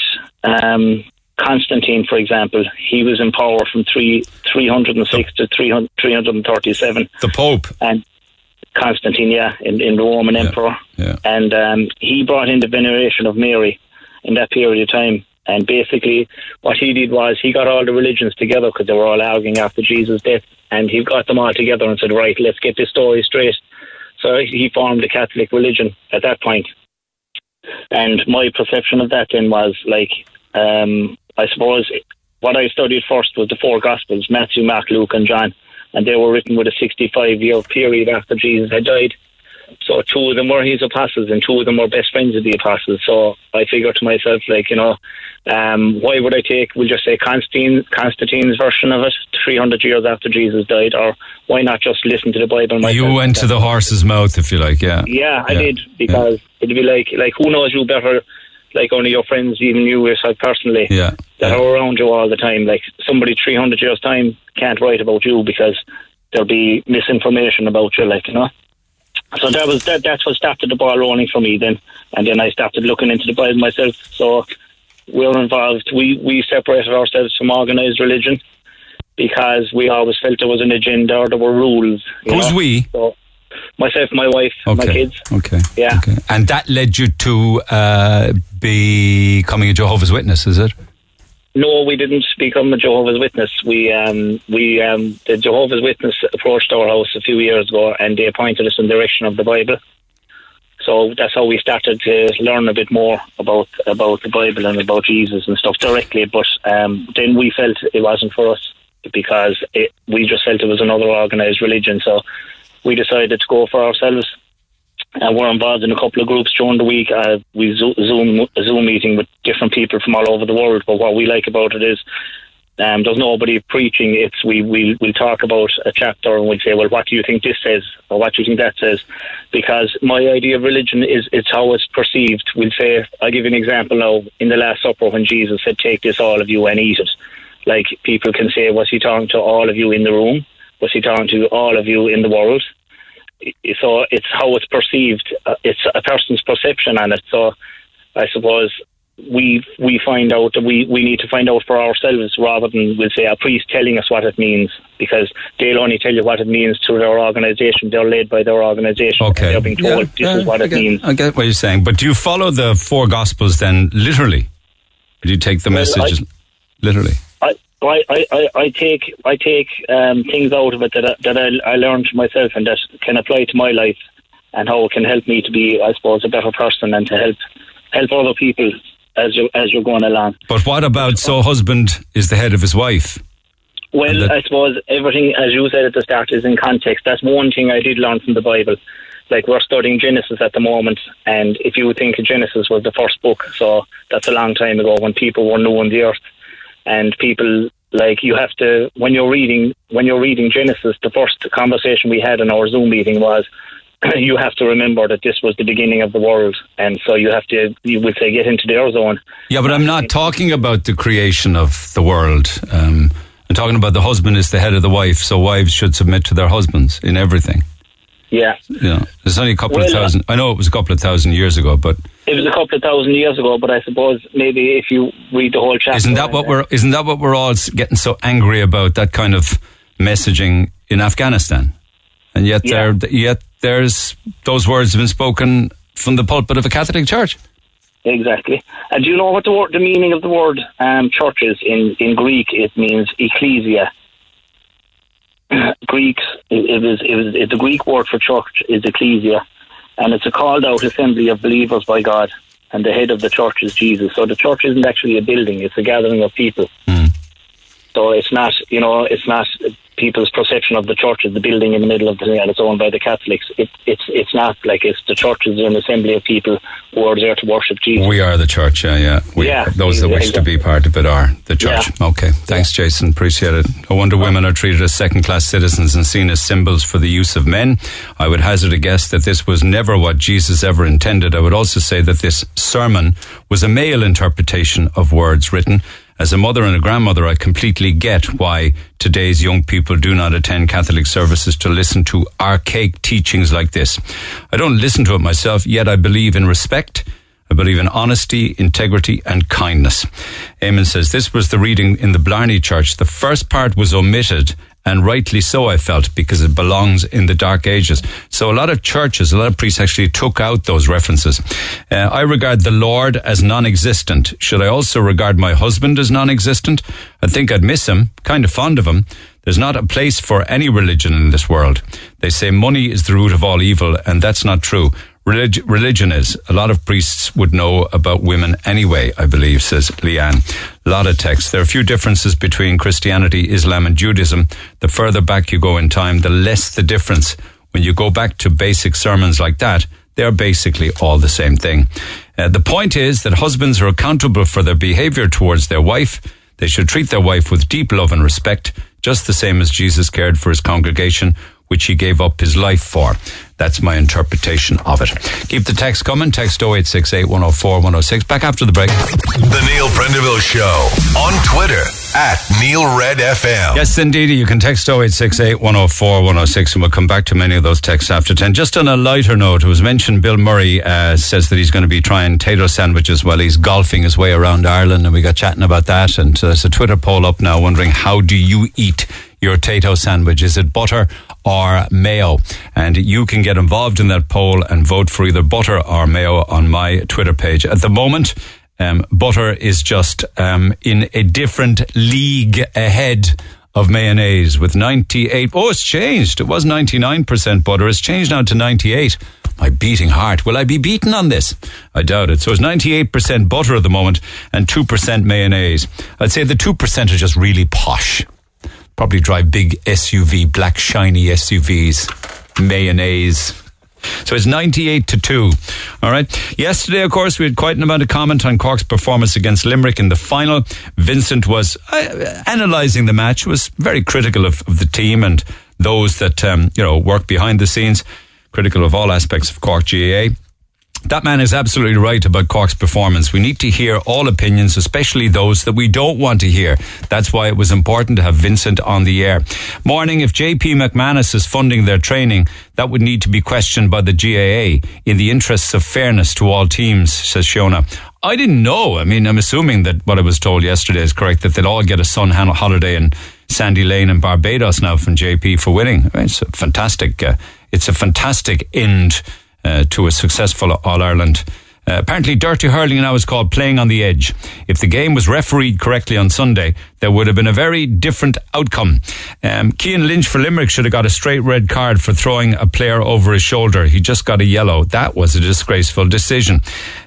um, Constantine, for example, he was in power from three three hundred and six to 300, 337
The Pope.
and Constantine, yeah, in, in the Roman Emperor,
Yeah.
and um, he brought in the veneration of Mary in that period of time. And basically, what he did was he got all the religions together because they were all arguing after Jesus' death, and he got them all together and said, "Right, let's get this story straight." So he formed the Catholic religion at that point. And my perception of that then was like, um, I suppose what I studied first was the four Gospels Matthew, Mark, Luke, and John. And they were written with a 65 year period after Jesus had died. So two of them were his apostles, and two of them were best friends of the apostles. So I figured to myself, like, you know, um, why would I take, we'll just say Constantine, Constantine's version of it, 300 years after Jesus died, or why not just listen to the Bible myself?
You went to the horse's mouth, if you like. Yeah.
Yeah, I
Yeah,
did because it'd be like like who knows you better, like only your friends, even you yourself personally,
Yeah.
that
yeah.
are around you all the time. Like somebody three hundred years time can't write about you because there'll be misinformation about you, like you know. So that was that. That's what started the ball rolling for me then, and then I started looking into the Bible myself. So we're involved. We we separated ourselves from organised religion because we always felt there was an agenda or there were rules.
Who's
know.
we?
So myself, my wife,
Okay.
my kids.
Okay.
Yeah.
Okay. And that led you to uh, becoming a Jehovah's Witness, is it?
No, we didn't become a Jehovah's Witness. We um, we um, the Jehovah's Witness approached our house a few years ago, and they appointed us in the direction of the Bible. So that's how we started to learn a bit more about about the Bible and about Jesus and stuff directly. But um, then we felt it wasn't for us because it, we just felt it was another organised religion. So we decided to go for ourselves. And we're involved in a couple of groups during the week. Uh, we zo- Zoom a Zoom meeting with different people from all over the world. But what we like about it is um, there's nobody preaching. It's we we we'll talk about a chapter and we'll say, well, what do you think this says, or what do you think that says? Because my idea of religion is it's how it's perceived. We'll say, I'll give you an example now. In the Last Supper, when Jesus said, "Take this, all of you, and eat it," like people can say, was he talking to all of you in the room? Was he talking to all of you in the world? so it's how it's perceived. Uh, it's a person's perception on it. So I suppose we we find out that we, we need to find out for ourselves rather than we'll say a priest telling us what it means because they'll only tell you what it means through their organisation. They're led by their organisation.
Okay.
They're being told this
Yeah,
is what
I
it
get,
means.
I get what you're saying. But do you follow the four Gospels then literally? Or do you take the
Well,
messages literally?
I, I, I- I take I take um, things out of it that I, that I, I learned myself and that can apply to my life and how it can help me to be, I suppose, a better person and to help help other people as you as you're going along.
But what about so husband is the head of his wife?
Well,
that-
I suppose everything, as you said at the start, is in context. That's one thing I did learn from the Bible. Like we're studying Genesis at the moment, and if you would think Genesis was the first book, so that's a long time ago when people were knowing the earth, and people like you have to when you're reading when you're reading Genesis. The first conversation we had in our Zoom meeting was. You have to remember that this was the beginning of the world, and so you have to, you would say, get into their zone.
Yeah, but I'm not talking about the creation of the world. Um, I'm talking about the husband is the head of the wife, so wives should submit to their husbands in everything.
Yeah,
know, there's only a couple of
Well, uh,
thousand. I know it was a couple of thousand years ago, but
it was a couple of thousand years ago, but I suppose maybe if you read the whole chapter,
isn't that what we're isn't that what we're all getting so angry about? That kind of messaging in Afghanistan, and yet
Yeah.
there yet there's those words have been spoken from the pulpit of a Catholic church.
Exactly. And do you know what the word, the meaning of the word um, church is in, in Greek? It means ecclesia. Greeks, it, it was it was it, the Greek word for church is ecclesia, and it's a called out assembly of believers by God, and the head of the church is Jesus. So the church isn't actually a building; it's a gathering of people. Hmm. So it's not, you know, it's not people's perception of the church as the building in the middle of the and it's owned by the Catholics. It, it's it's not like it's the church is an assembly of people who are there to worship Jesus.
We are the church, yeah, yeah. We,
Yeah,
those that wish to be part of it are the church.
Yeah.
Okay, thanks, Jason. Appreciate it. No wonder women are treated as second class citizens and seen as symbols for the use of men. I would hazard a guess that this was never what Jesus ever intended. I would also say that this sermon was a male interpretation of words written. As a mother and a grandmother, I completely get why today's young people do not attend Catholic services to listen to archaic teachings like this. I don't listen to it myself, yet I believe in respect. I believe in honesty, integrity, and kindness. Eamon says this was the reading in the Blarney Church. The first part was omitted, and rightly so, I felt, because it belongs in the Dark Ages. So a lot of churches, a lot of priests actually took out those references. Uh, I regard the Lord as non-existent. Should I also regard my husband as non-existent? I think I'd miss him, kind of fond of him. There's not a place for any religion in this world. They say money is the root of all evil, and that's not true. Relig- religion is. A lot of priests would know about women anyway, I believe, says Leanne. A lot of texts. There are a few differences between Christianity, Islam, and Judaism. The further back you go in time, the less the difference. When you go back to basic sermons like that, they're basically all the same thing. Uh, the point is that husbands are accountable for their behavior towards their wife. They should treat their wife with deep love and respect, just the same as Jesus cared for his congregation, which he gave up his life for. That's my interpretation of it. Keep the text coming. Text 0868 104 106. Back after the break.
The Neil Prendeville Show on Twitter at Neil Red FM.
Yes, indeed. You can text 0868 104 106 and we'll come back to many of those texts after 10. Just on a lighter note, it was mentioned Bill Murray uh, says that he's going to be trying Tayto sandwiches while he's golfing his way around Ireland and we got chatting about that and uh, there's a Twitter poll up now wondering how do you eat your Tayto sandwich? Is it butter or mayo? And you can get involved in that poll and vote for either butter or mayo on my Twitter page. At the moment, um, butter is just um, in a different league ahead of mayonnaise with 98. Oh, it's changed. It was 99% butter. It's changed now to 98. My beating heart. Will I be beaten on this? I doubt it. So it's 98% butter at the moment and 2% mayonnaise. I'd say the 2% are just really posh. Probably drive big SUV, black shiny SUVs, mayonnaise. So it's 98 to 2. All right. Yesterday, of course, we had quite an amount of comment on Cork's performance against Limerick in the final. Vincent was uh, analysing the match, was very critical of, of the team and those that, um, you know, work behind the scenes, critical of all aspects of Cork GAA. That man is absolutely right about Cork's performance. We need to hear all opinions, especially those that we don't want to hear. That's why it was important to have Vincent on the air. Morning, if JP McManus is funding their training, that would need to be questioned by the GAA in the interests of fairness to all teams, says Shona. I didn't know. I mean, I'm assuming that what I was told yesterday is correct, that they'll all get a sun holiday in Sandy Lane and Barbados now from JP for winning. It's a fantastic, uh, it's a fantastic end uh, to a successful All Ireland. Uh, apparently, dirty hurling now is called playing on the edge. If the game was refereed correctly on Sunday, there would have been a very different outcome. Um, Cian Lynch for Limerick should have got a straight red card for throwing a player over his shoulder. He just got a yellow. That was a disgraceful decision.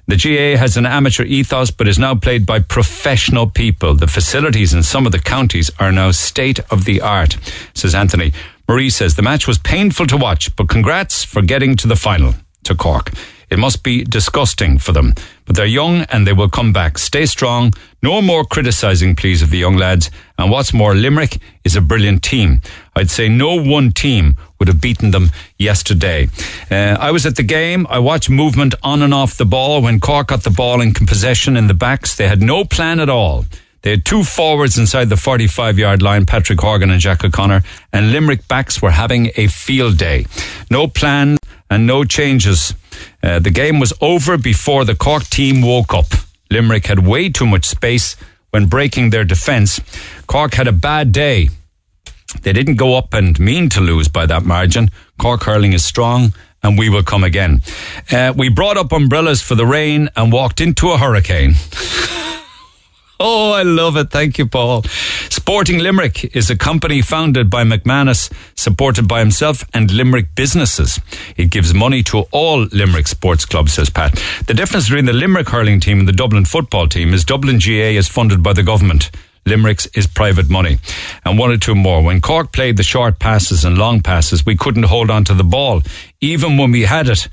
The GA has an amateur ethos, but is now played by professional people. The facilities in some of the counties are now state of the art, says Anthony. Marie says the match was painful to watch, but congrats for getting to the final to Cork. It must be disgusting for them, but they're young and they will come back. Stay strong. No more criticising, please, of the young lads. And what's more, Limerick is a brilliant team. I'd say no one team would have beaten them yesterday. Uh, I was at the game. I watched movement on and off the ball. When Cork got the ball in possession in the backs, they had no plan at all. They had two forwards inside the 45 yard line, Patrick Horgan and Jack O'Connor, and Limerick backs were having a field day. No plan and no changes. Uh, the game was over before the Cork team woke up. Limerick had way too much space when breaking their defence. Cork had a bad day. They didn't go up and mean to lose by that margin. Cork hurling is strong and we will come again. Uh, we brought up umbrellas for the rain and walked into a hurricane. Oh, I love it. Thank you, Paul. Sporting Limerick is a company founded by McManus, supported by himself and Limerick businesses. It gives money to all Limerick sports clubs, says Pat. The difference between the Limerick hurling team and the Dublin football team is Dublin GA is funded by the government. Limerick's is private money. And one or two more. When Cork played the short passes and long passes, we couldn't hold on to the ball. Even when we had it,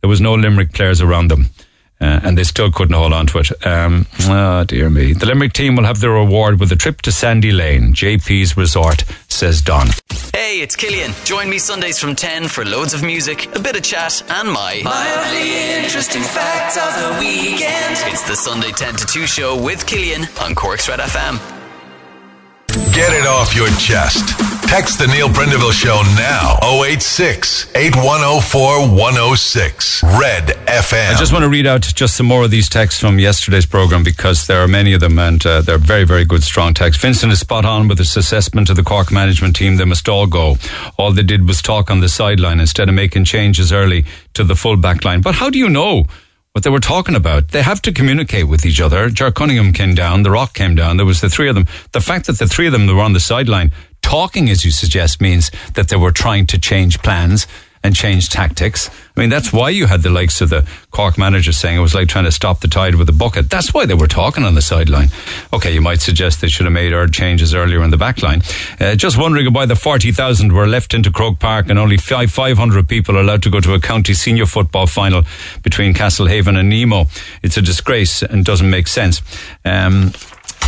there was no Limerick players around them. Uh, and they still couldn't hold on to it. Um, oh, dear me. The Limerick team will have their reward with a trip to Sandy Lane, JP's resort, says Don.
Hey, it's Killian. Join me Sundays from 10 for loads of music, a bit of chat, and my
mildly interesting facts of the weekend.
It's the Sunday 10 to 2 show with Killian on Cork's Red FM.
Get it off your chest. Text the Neil Prendeville Show now. 086 8104 106. Red FM.
I just want to read out just some more of these texts from yesterday's program because there are many of them and uh, they're very, very good, strong texts. Vincent is spot on with his assessment of the Cork management team. They must all go. All they did was talk on the sideline instead of making changes early to the full back line. But how do you know? What they were talking about. They have to communicate with each other. Ger Cunningham came down, The Rock came down. There was the three of them. The fact that the three of them were on the sideline talking, as you suggest, means that they were trying to change plans and change tactics. I mean, that's why you had the likes of the Cork manager saying it was like trying to stop the tide with a bucket. That's why they were talking on the sideline. Okay, you might suggest they should have made our changes earlier in the back line. Uh, just wondering why the 40,000 were left into Croke Park and only five, 500 people allowed to go to a county senior football final between Castlehaven and Nemo. It's a disgrace and doesn't make sense. Um,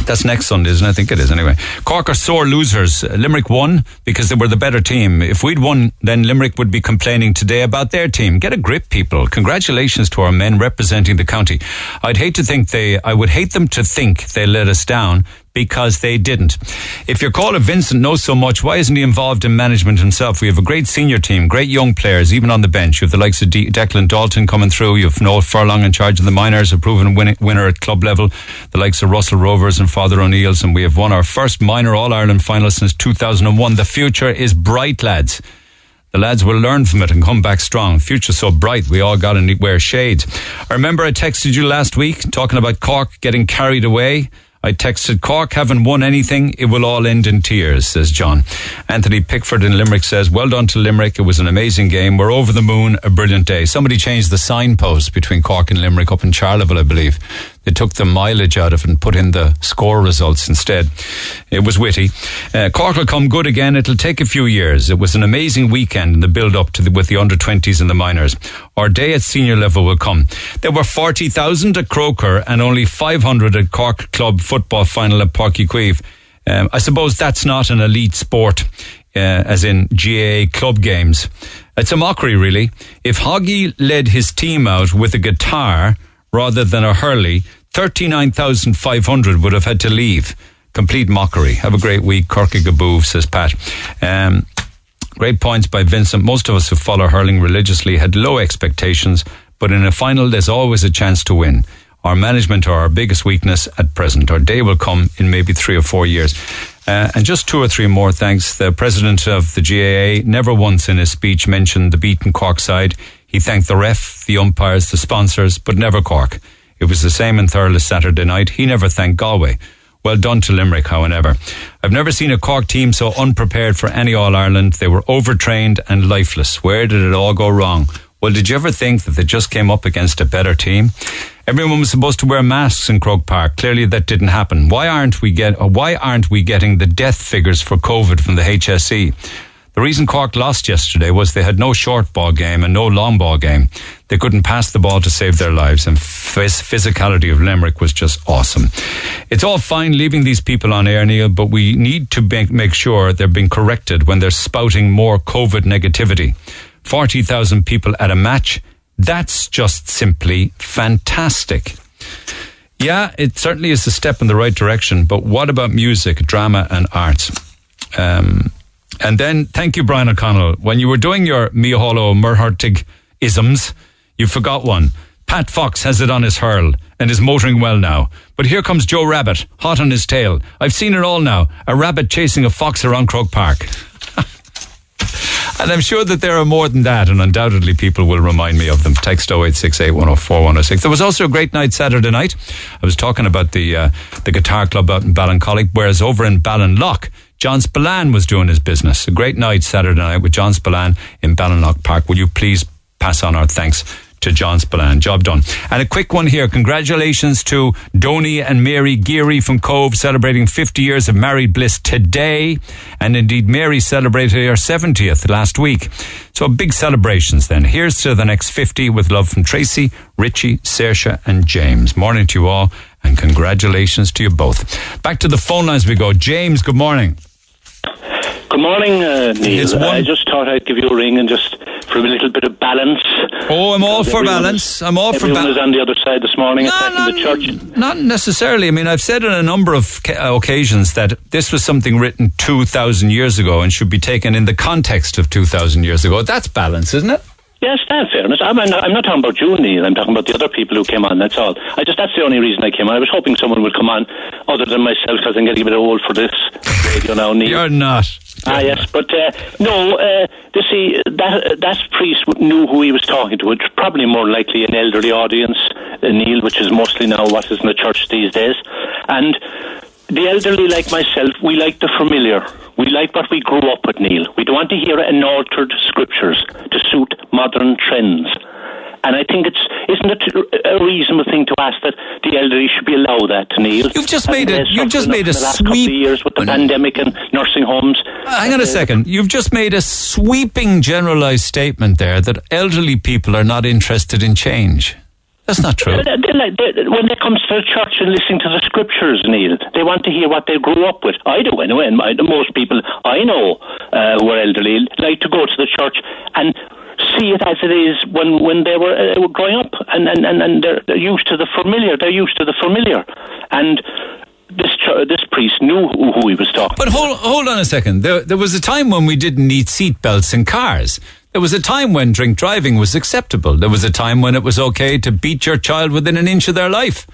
that's next Sunday, isn't it? I think it is anyway. Cork are sore losers. Limerick won because they were the better team. If we'd won, then Limerick would be complaining today about their team. Get a grip, people. Congratulations to our men representing the county. I'd hate to think they, I would hate them to think they let us down because they didn't. If your caller Vincent knows so much, why isn't he involved in management himself? We have a great senior team, great young players, even on the bench. You have the likes of De- Declan Dalton coming through. You have Noel Furlong in charge of the minors, a proven win- winner at club level. The likes of Russell Rovers and Father O'Neill's, and we have won our first minor All Ireland final since 2001. The future is bright, lads. The lads will learn from it and come back strong. Future so bright, we all got to wear shades. I remember I texted you last week talking about Cork getting carried away. I texted Cork haven't won anything. It will all end in tears, says John. Anthony Pickford in Limerick says, well done to Limerick. It was an amazing game. We're over the moon. A brilliant day. Somebody changed the signpost between Cork and Limerick up in Charleville, I believe. They took the mileage out of it and put in the score results instead. It was witty. Uh, Cork will come good again. It'll take a few years. It was an amazing weekend in the build up to the, with the under 20s and the minors. Our day at senior level will come. There were 40,000 at Croker and only 500 at Cork Club football final at Páirc Uí Chaoimh. Um, I suppose that's not an elite sport, uh, as in GAA club games. It's a mockery, really. If Hoggy led his team out with a guitar rather than a hurley, 39,500 would have had to leave. Complete mockery. Have a great week. Corky Gaboof, says Pat. Um, great points by Vincent. Most of us who follow hurling religiously had low expectations, but in a final, there's always a chance to win. Our management are our biggest weakness at present. Our day will come in maybe three or four years. Uh, and just two or three more thanks. The president of the GAA never once in his speech mentioned the beaten Cork side. He thanked the ref, the umpires, the sponsors, but never Cork. It was the same in Thurles Saturday night. He never thanked Galway. Well done to Limerick, however. I've never seen a Cork team so unprepared for any All Ireland. They were overtrained and lifeless. Where did it all go wrong? Well, did you ever think that they just came up against a better team? Everyone was supposed to wear masks in Croke Park. Clearly, that didn't happen. Why aren't we get? Why aren't we getting the death figures for COVID from the HSE? The reason Cork lost yesterday was they had no short ball game and no long ball game. They couldn't pass the ball to save their lives, and phys- physicality of Limerick was just awesome. It's all fine leaving these people on air, Neil, but we need to make, make sure they're being corrected when they're spouting more COVID negativity. 40,000 people at a match, that's just simply fantastic. Yeah, it certainly is a step in the right direction, but what about music, drama, and arts? Um, and then, thank you, Brian O'Connell. When you were doing your Mícheál Ó Muircheartaigh isms, you forgot one. Pat Fox has it on his hurl and is motoring well now. But here comes Joe Rabbitte, hot on his tail. I've seen it all now. A rabbit chasing a fox around Croke Park. And I'm sure that there are more than that, and undoubtedly people will remind me of them. Text 0868 104 106. There was also a great night Saturday night. I was talking about the uh, the guitar club out in Ballincollig, whereas over in Ballinlough, John Spillane was doing his business. A great night Saturday night with John Spillane in Ballinlough Park. Will you please pass on our thanks to John Spillane. Job done. And a quick one here. Congratulations to Donny and Mary Geary from Cobh celebrating 50 years of married bliss today. And indeed, Mary celebrated her 70th last week. So big celebrations then. Here's to the next 50 with love from Tracy, Richie, Saoirse and James. Morning to you all and congratulations to you both. Back to the phone lines we go. James, good morning.
Good morning, uh, Neil. I just thought I'd give you a ring and just for a little bit of balance.
Oh, I'm all for balance. I'm all for balance.
was on the other side this morning attacking the church.
Not necessarily. I mean, I've said on a number of ca- uh, occasions that this was something written 2,000 years ago and should be taken in the context of 2,000 years ago. That's balance, isn't it?
Yes, that's fairness. I'm, I'm, not, I'm not talking about you, Neil. I'm talking about the other people who came on. That's all. I just that's the only reason I came on. I was hoping someone would come on other than myself because I'm getting a bit old for this radio now, Neil.
You're not.
Ah, yes, but uh, no. Uh, you see, that that priest knew who he was talking to. It's probably more likely an elderly audience, uh, Neil, which is mostly now what is in the church these days. And the elderly, like myself, we like the familiar. We like what we grew up with, Neil. We don't want to hear unaltered scriptures to suit modern trends. And I think it's isn't it a reasonable thing to ask that the elderly should be allowed that, Neil?
You've just made a- you've just made a
the last couple of
sweep-
years with the pandemic and nursing homes.
Uh, hang on a uh, second. You've just made a sweeping generalized statement there that elderly people are not interested in change. That's not true.
They- they like- they- when they come to the church and listening to the scriptures, Neil, they want to hear what they grew up with. I do anyway, and my, most people I know uh, who are elderly like to go to the church and see it as it is when, when they were, uh, were growing up, and, and, and, and they're, they're used to the familiar. They're used to the familiar, and this ch- this priest knew who, who he was talking.
But hold, hold on a second. There, there was a time when we didn't need seat belts in cars. There was a time when drink driving was acceptable. There was a time when it was okay to beat your child within an inch of their life.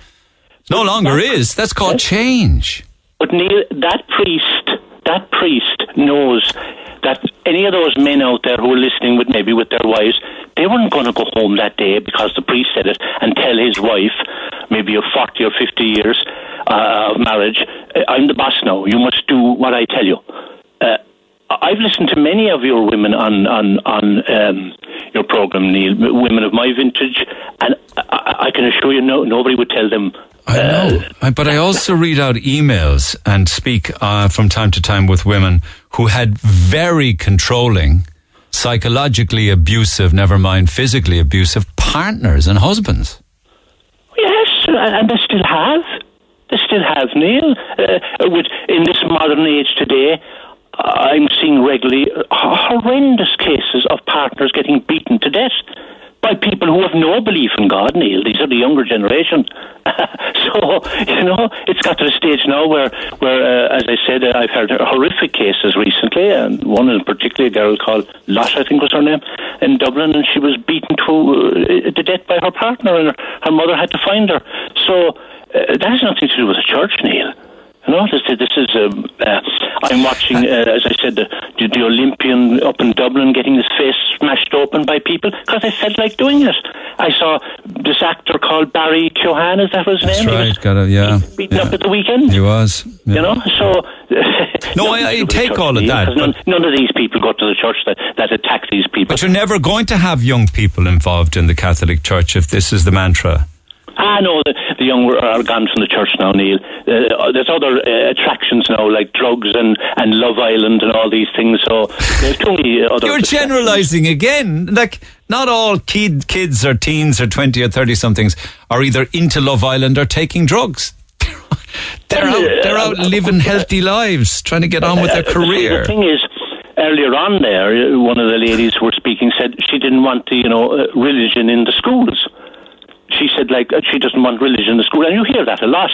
No longer is. That's called change.
But Neil, that priest, that priest knows that any of those men out there who are listening with maybe with their wives, they weren't going to go home that day because the priest said it and tell his wife, maybe of 40 or 50 years uh, of marriage, "Uh, I'm the boss now, you must do what I tell you. Uh, I've listened to many of your women on on on um, your program, Neil, women of my vintage, and I, I can assure you, no, nobody would tell them.
I know. I- But I also read out emails and speak uh, from time to time with women who had very controlling, psychologically abusive, never mind physically abusive partners and husbands.
Yes, and they still have. They still have, Neil. Uh, with, in this modern age today, I'm seeing regularly horrendous cases of partners getting beaten to death by people who have no belief in God, Neil. These are the younger generation. so, you know, it's got to the stage now where, where uh, as I said, uh, I've heard horrific cases recently, and one in particular, a girl called Lot, I think was her name, in Dublin, and she was beaten to, uh, to death by her partner, and her, her mother had to find her. So, uh, that has nothing to do with the church, Neil. Know, this, this is. Um, uh, I'm watching, uh, as I said, the, the, Olympian up in Dublin getting his face smashed open by people because I felt like doing it. I saw this actor called Barry Keoghan, is that his
That's
name? He
right.
was
Got it. Yeah.
beaten up at the weekend.
He was.
You know, so.
No, I- I
nothing to do with the
take all of that.
None, none of these people go to the church that, that attack these people.
But you're never going to have young people involved in the Catholic Church if this is the mantra.
Ah, no, the, the young are gone from the church now, Neil. Uh, there's other uh, attractions now, like drugs and, and Love Island and all these things. So there's too many other.
You're generalising again. Like, not all kid, kids or teens or 20 or 30 somethings are either into Love Island or taking drugs. they're out, they're out living healthy lives, trying to get on with their
Uh,
career.
The thing is, earlier on there, uh, one of the ladies who were speaking said she didn't want the, you know uh, religion in the schools. She said like uh, she doesn't want religion in the school, and you hear that a lot.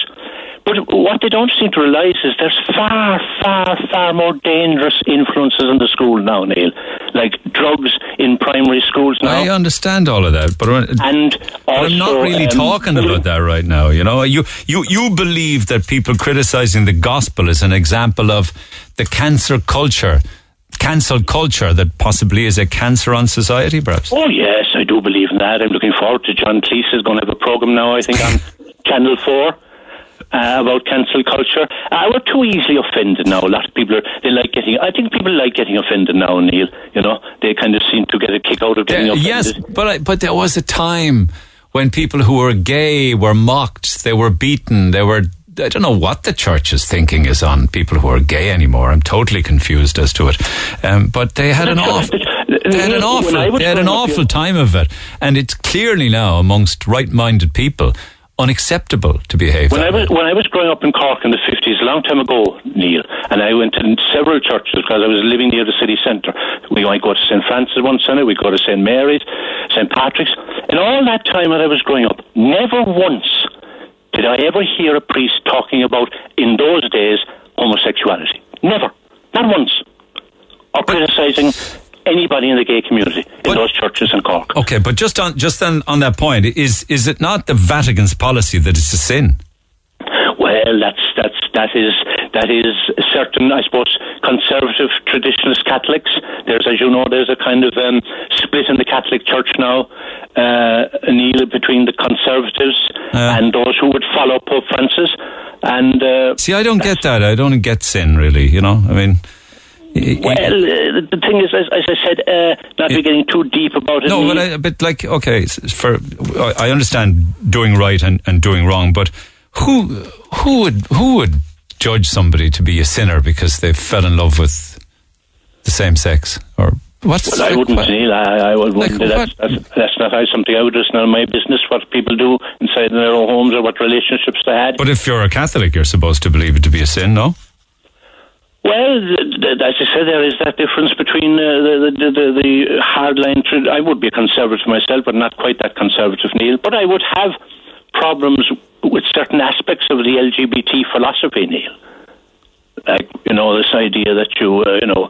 But what they don't seem to realise is there's far, far, far more dangerous influences in the school now, Neil. Like drugs in primary schools now.
I understand all of that, but,
and
but I'm not really
um,
talking about that right now. You know, you you you believe that people criticizing the gospel is an example of the cancer culture, cancel culture that possibly is a cancer on society, perhaps.
Oh yes, I do believe in that. I'm looking forward to John Cleese is going to have a program now. I think on Channel Four. Uh, about cancel culture, uh, we're too easily offended now. A lot of people are they like getting. I think people like getting offended now, Neil. You know, they kind of seem to get a kick out of getting
Yeah,
offended.
yes, but I, but there was a time when people who were gay were mocked, they were beaten, they were. I don't know what the church's thinking is on people who are gay anymore. I'm totally confused as to it. Um, but they had an awful. They had an awful, they had an awful time of it, and it's clearly now amongst right-minded people unacceptable to behave.
When
that
I was
way.
when I was growing up in Cork in the fifties, a long time ago, Neil, and I went to several churches because I was living near the city centre. We might go to St Francis one Sunday, we go to St Mary's, St Patrick's, and all that time when I was growing up, never once did I ever hear a priest talking about in those days homosexuality. Never, not once, or criticising anybody in the gay community in those churches in Cork.
Okay, but just on just on, on that point, is is it not the Vatican's policy that it's a sin?
Well, that's that's that is that is certain, I suppose, conservative traditionalist Catholics. There's, as you know, there's a kind of um, split in the Catholic Church now, uh, Neil, between the conservatives and those who would follow Pope Francis. And uh,
See, I don't get that. I don't get sin, really. You know, I mean.
Well, uh, the thing is, as, as I said, uh, not be getting too deep about it.
No, but, I, but like, okay, for I understand doing right and, and doing wrong, but who who would who would judge somebody to be a sinner because they fell in love with the same sex or what's?
Well, I wouldn't,
what-
Neil. I, I wouldn't.
Like
that's, that's, that's not how- something I would. It's not my business what people do inside their own homes or what relationships they had.
But if you're a Catholic, you're supposed to believe it to be a sin, no?
Well, as I said, there is that difference between uh, the, the, the, the hardline. Tr- I would be a conservative myself, but not quite that conservative, Neil. But I would have problems with certain aspects of the LGBT philosophy, Neil. Like you know, this idea that you uh, you know,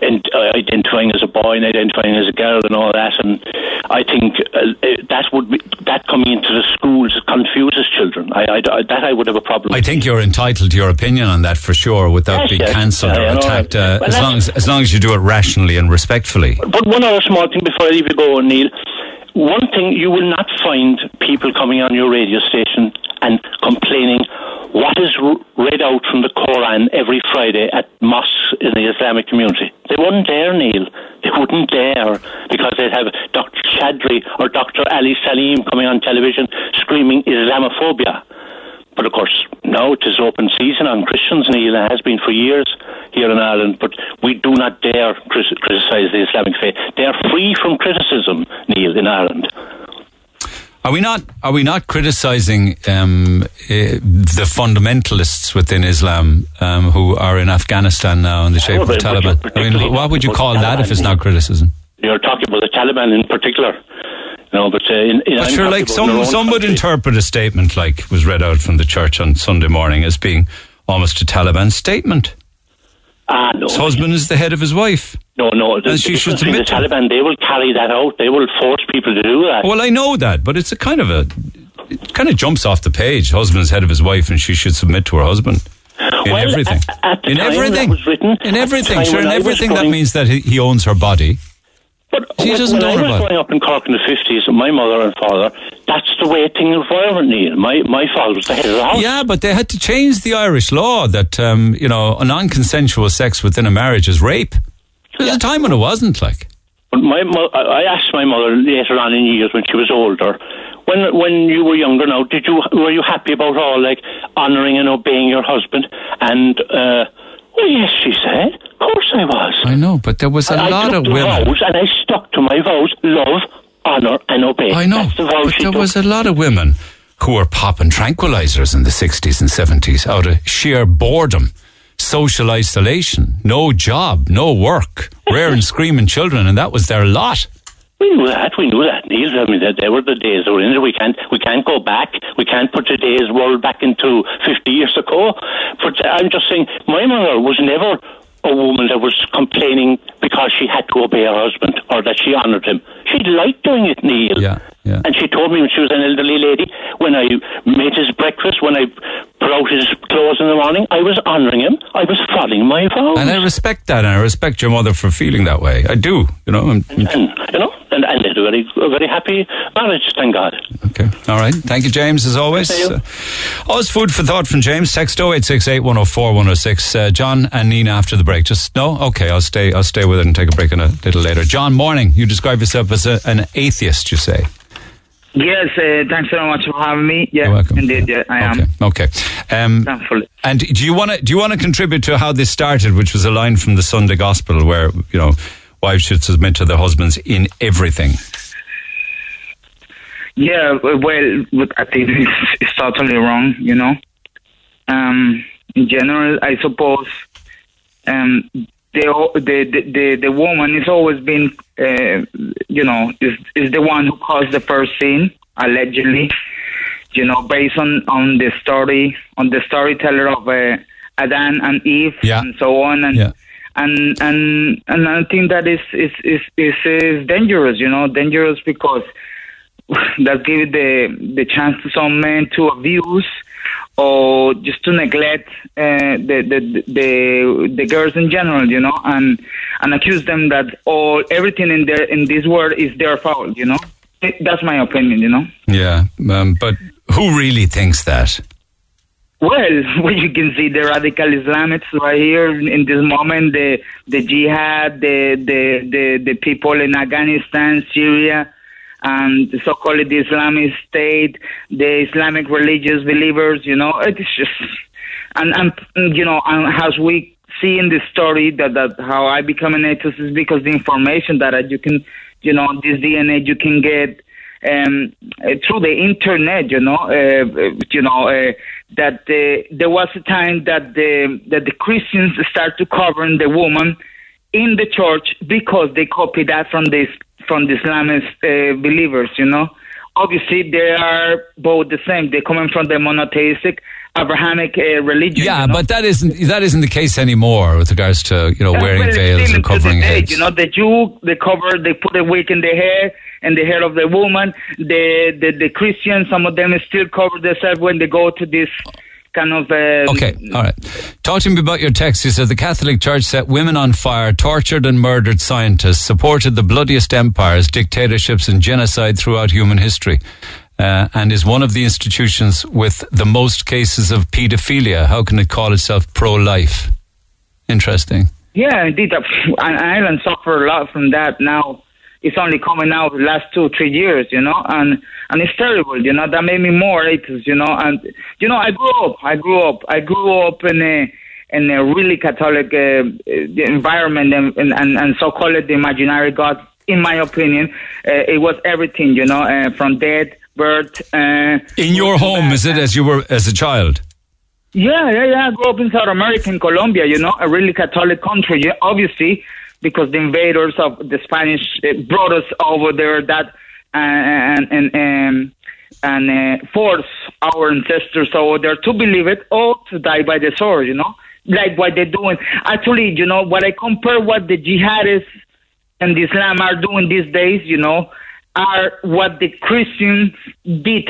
in, uh, identifying as a boy and identifying as a girl and all that, and I think uh, uh, that would be that coming into the schools confuses children. I, I, I- that I would have a problem.
I think you're entitled to your opinion on that for sure, without
Yes,
being
yes.
cancelled
I
or attacked. Uh,
Well,
as long as as long as you do it rationally and respectfully.
But one other small thing before I leave you go, Neil. One thing you will not find people coming on your radio station and complaining what is read out from the Quran every Friday at mosques in the Islamic community. They wouldn't dare, Neil. They wouldn't dare because they'd have Dr. Chadri or Dr. Ali Selim coming on television screaming Islamophobia. But of course, now it is open season on Christians, Neil, and has been for years here in Ireland. But we do not dare criticise the Islamic faith. They are free from criticism, Neil, in Ireland.
Are we not? Are we not criticizing um, eh, the fundamentalists within Islam um, who are in Afghanistan now in the shape
Oh,
of
but
Taliban? I mean, what would you call that if it's not criticism?
You're talking about the Taliban in particular. No, but uh, in, in,
But sure, like some some would interpret a statement like was read out from the church on Sunday morning as being almost a Taliban statement.
Ah, no.
His husband is the head of his wife.
No, no. The,
And she
the
should
the
submit to-
Taliban, they will carry that out. They will force people to do that.
Well, I know that, but it's a kind of a it kind of jumps off the page. Husband's head of his wife, and she should submit to her husband. In
Well,
everything,
at- at the
in everything,
written,
in
at the
everything, sure, in
when I was
everything that means that he, he owns her body.
But
She
when,
doesn't
when I was growing up in Cork in the fifties, my mother and father, that's the way things were, Neil. My my father was the head of the house.
Yeah, but they had to change the Irish law that um, you know a non-consensual sex within a marriage is rape. There's a time when it wasn't like.
But my mo- I asked my mother later on in years when she was older, when when you were younger, now did you were you happy about all like honouring and obeying your husband? And uh, yes, she said. Of course, I was.
I know, but there was a
I
lot of women.
vows and I stuck to my vows: love, honour, and obey.
I know,
the vows
but there
took.
was a lot of women who were popping tranquilizers in the 60s and 70s out of sheer boredom, social isolation, no job, no work, rearing screaming children, and that was their lot.
We knew that. We knew that, Neil. I mean, they were the days that were in. We can't. We can't go back. We can't put today's world back into fifty years ago. But I'm just saying, my mother was never a woman that was complaining because she had to obey her husband or that she honoured him. She liked doing it, Neil.
Yeah, yeah.
And she told me when she was an elderly lady, when I made his breakfast, when I put out his clothes in the morning, I was honouring him. I was following my vows.
And I respect that, and I respect your mother for feeling that way. I do, you know. I'm,
and, you know, and, and they had a very, a very happy marriage, thank God.
Okay. All right. Thank you, James, as always. Uh, always food for thought from James. Text 0868 104 106. Uh, John and Nina after the break. Just, no? Okay, I'll stay, I'll stay with it and take a break in a little later. John, morning. You describe yourself as a, an atheist, you say.
Yes, uh, thanks very much for having me. Yeah,
You're welcome.
indeed, yeah, I am.
Okay. Um,
Thankfully.
and do you want to do you want to contribute to how this started, which was a line from the Sunday Gospel, where you know wives should submit to their husbands in everything?
Yeah, well, I think it's, it's totally wrong, you know. Um, in general, I suppose um, the, the the the the woman is always been, uh, you know, is is the one who caused the first sin, allegedly. You know, based on on the story on the storyteller of uh, Adam and Eve
Yeah.
and so on, and
Yeah.
and and and I think that is is is is, is dangerous. You know, dangerous because that gives the the chance to some men to abuse or just to neglect uh, the, the the the girls in general, you know, and and accuse them that all everything in their in this world is their fault, you know. That's my opinion, you know.
Yeah, um, but who really thinks that?
Well, well, you can see the radical Islamists right here in this moment, the the jihad, the the the, the people in Afghanistan, Syria, and the so-called the Islamic State, the Islamic religious believers. You know, it's just and and you know, and as we see in the story that that how I become an atheist is because the information that you can, you know, this DNA you can get um, uh, through the internet, you know, uh, you know uh, that uh, there was a time that the that the Christians start to cover the woman in the church because they copy that from the from the Islamist uh, believers, you know. Obviously, they are both the same. They're coming from the monotheistic Abrahamic uh, religion.
Yeah,
you know?
but that isn't that isn't the case anymore with regards to you know wearing veils and covering
day,
heads.
You know, the Jew, they cover, they put a wig in the hair and the hair of the woman. The the, the Christians, some of them still cover themselves when they go to this kind of. Uh,
Okay, all right. Talk to me about your text. You said the Catholic Church set women on fire, tortured and murdered scientists, supported the bloodiest empires, dictatorships, and genocide throughout human history, uh, and is one of the institutions with the most cases of paedophilia. How can it call itself pro-life? Interesting.
Yeah, indeed. Ireland suffer a lot from that now. It's only coming out the last two, three years, you know, and and it's terrible, you know. That made me more atheist, you know. And you know, I grew up, I grew up, I grew up in a in a really Catholic uh, environment, and and, and, and so called the imaginary God. In my opinion, uh, it was everything, you know, uh, from death, birth. Uh,
In your home, is it as you were as a child?
yeah, yeah, yeah. I grew up in South America, in Colombia, you know, a really Catholic country, yeah, obviously, because the invaders of the Spanish uh, brought us over there that and and and, and uh, force our ancestors over there to believe it or to die by the sword, you know, like what they're doing. Actually, you know, what I compare what the jihadists and Islam are doing these days, you know, are what the Christians did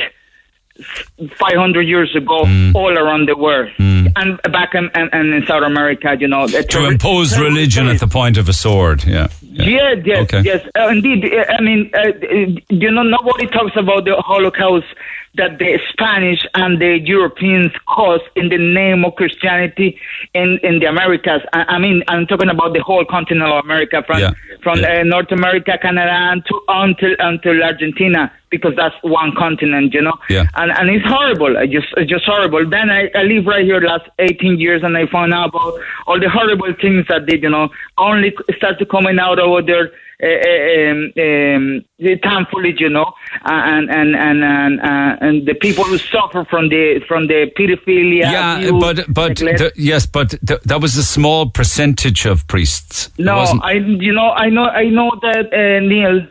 500 years ago all around the world and back in, in, in South America, you know.
To
terror-
impose religion at the point of a sword. Yeah.
yeah, yes,
Okay.
yes, uh, indeed. Uh, I mean, uh, uh, you know, nobody talks about the Holocaust that the Spanish and the Europeans caused in the name of Christianity in, in the Americas. I, I mean, I'm talking about the whole continent of America, from
Yeah,
from Uh, North America, Canada, and to, until until Argentina. because that's one continent, you know.
Yeah.
And and it's horrible. I just it's just horrible. Then I, I live right here last 18 years, and I found out about all the horrible things that did, you know, only started coming out over there. Uh, uh, um, um, the thankfully, you know, and and and and, uh, and the people who suffer from the from the pedophilia.
Yeah,
abuse,
but but the, yes, but th- that was a small percentage of priests.
No, I you know I know I know that uh, Neil.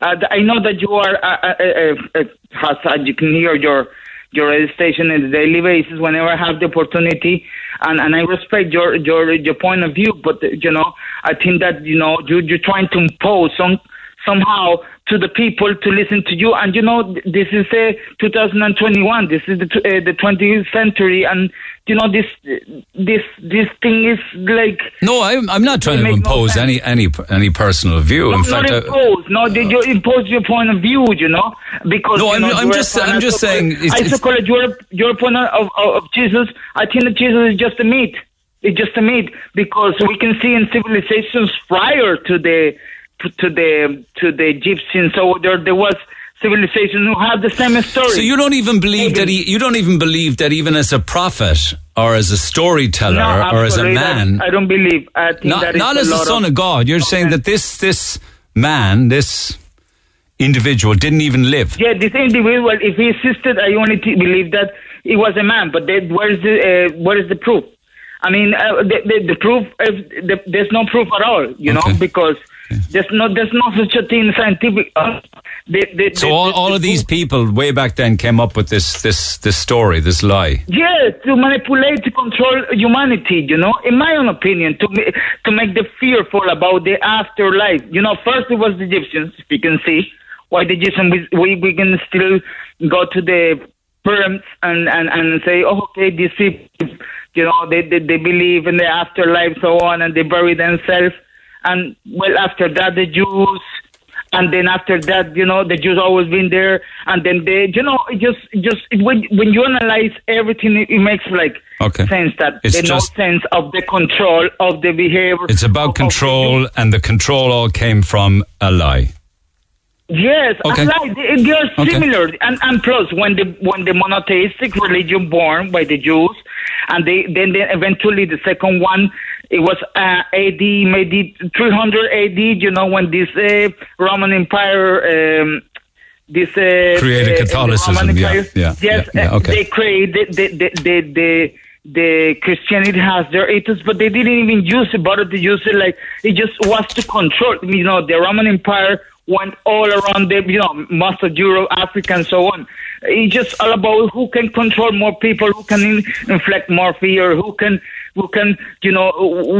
Uh, I know that you are uh, uh, uh, uh, Hassan. You can hear your your radio station on a daily basis whenever I have the opportunity, and, and I respect your your your point of view. But you know, I think that you know you you're trying to impose some somehow to the people to listen to you. And you know, this is uh, 2021. This is the uh, the 20th century, and you know this this this thing is like
no, I'm, I'm not trying to
make no
impose any any any personal view.
No,
In fact,
not
I-
impose. No, did you impose your point of view? You know, because
No, I'm-
know,
I'm just- I'm just saying it's-
I
it's-
Socrates, your your point of, of, of Jesus. I think that Jesus is just a myth. It's just a myth because we can see in civilizations prior to the to the to the Egyptians. So there there was civilization who have the same story.
so you don't even believe that he, you don't even believe that even as a prophet or as a storyteller
no,
or as a man,
I don't believe. I
not, not as the son of, God. You're saying that this this man, this individual, didn't even live.
Yeah, this individual, if he existed, I only t- believe that he was a man. But then where is the uh, where is the proof? I mean, uh, the, the, the proof. If the, there's no proof at all, you know, because there's no there's no such a thing scientific. Uh, the, the,
So
the-
all,
the-
all of these people way back then came up with this this this story, this lie.
Yeah, to manipulate, to control humanity, you know, in my own opinion, to to make them fearful about the afterlife. You know, first it was the Egyptians, if you can see. Why the Egyptians, we, we, we can still go to the pyramids and, and, and say, oh, okay, these people, you know, they, they, they believe in the afterlife, so on, and they bury themselves. And, well, after that, the Jews, and then after that, you know, the Jews always been there, and then they, you know, just, just when when you analyze everything, it, it makes like
Okay.
sense that
It's
there's
just-
no sense of the control of the behavior.
It's about control, and the control all came from a lie.
Yes,
Okay.
Like they, they are
Okay.
similar, and and plus when the when the monotheistic religion born by the Jews, and they then they eventually the second one it was uh, AD maybe 300 AD. You know when this uh, Roman Empire. Um, this uh,
Created
uh,
Catholicism,
Roman
yeah,
Empire,
yeah,
yes,
yeah, yeah,
uh,
okay.
they created the the the, the the Christianity has their ethos, but they didn't even use it. But they use it like it just was to control. You know, the Roman Empire went all around the, you know, most of Europe, Africa, and so on. It's just all about who can control more people, who can in, inflict more fear, who can, who can, you know,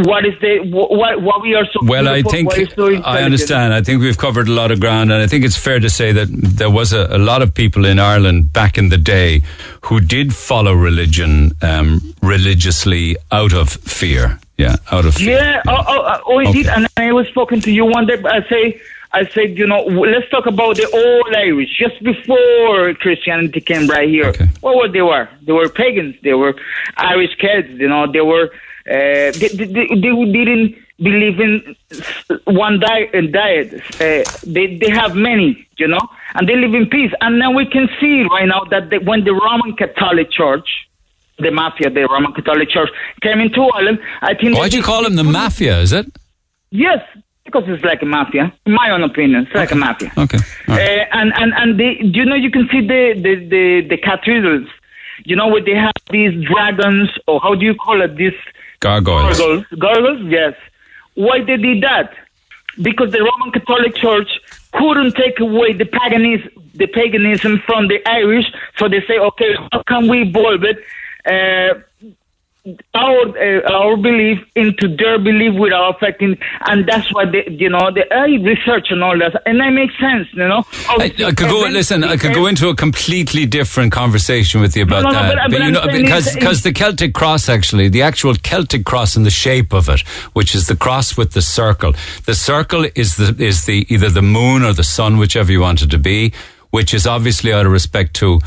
what is the, what, what we are so.
Well, I think
so
I understand. I think we've covered a lot of ground, and I think it's fair to say that there was a, a lot of people in Ireland back in the day who did follow religion um, religiously out of fear. Yeah, out of fear.
Yeah, oh, oh, oh indeed. And I was talking to you one day. I say, I said, you know, let's talk about the old Irish, just before Christianity came right here. What were they were? They were pagans. They were Irish kids. You know, they were. Uh, they, they, they, they didn't believe in one diet. Diet. Uh, they they have many, you know, and they live in peace. And now we can see right now that the, when the Roman Catholic Church the mafia, the Roman Catholic Church, came into Ireland. I think.
Why do you call them the mafia? Is it?
Yes, because it's like a mafia. In my own opinion, it's like a mafia.
Okay.
Uh, and and and they, you know, you can see the the the, the cathedrals. You know, where they have these dragons, or how do you call it? These
Gargoyles.
gargoyles. Gargoyles, yes. Why they did that? Because the Roman Catholic Church couldn't take away the paganism, the paganism from the Irish, so they say, okay, how can we evolve it? Uh, our uh, our belief into their belief without affecting, and that's why they, you know, the I research and all that, and that makes sense, you know.
I, I could go. Listen, I could go into a completely different conversation with you about
no, no,
that,
but- but
you know, because because the Celtic cross, actually, the actual Celtic cross and the shape of it, which is the cross with the circle. The circle is the is the either the moon or the sun, whichever you want it to be, which is obviously out of respect to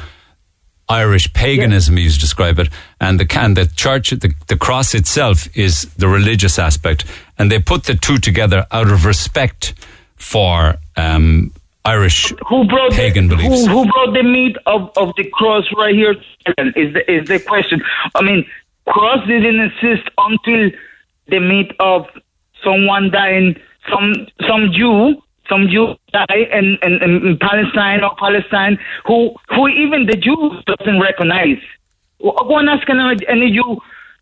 Irish paganism, you describe it, and the and the church, the, the cross itself is the religious aspect, and they put the two together out of respect for um, Irish
who brought
pagan
the,
beliefs.
Who, who brought the meat of, of the cross right here? Is the, is the question? I mean, cross didn't exist until the meat of someone dying, some some Jew, some Jew die in, in, in Palestine or Palestine, who who even the Jews doesn't recognize. Go and ask any, Jew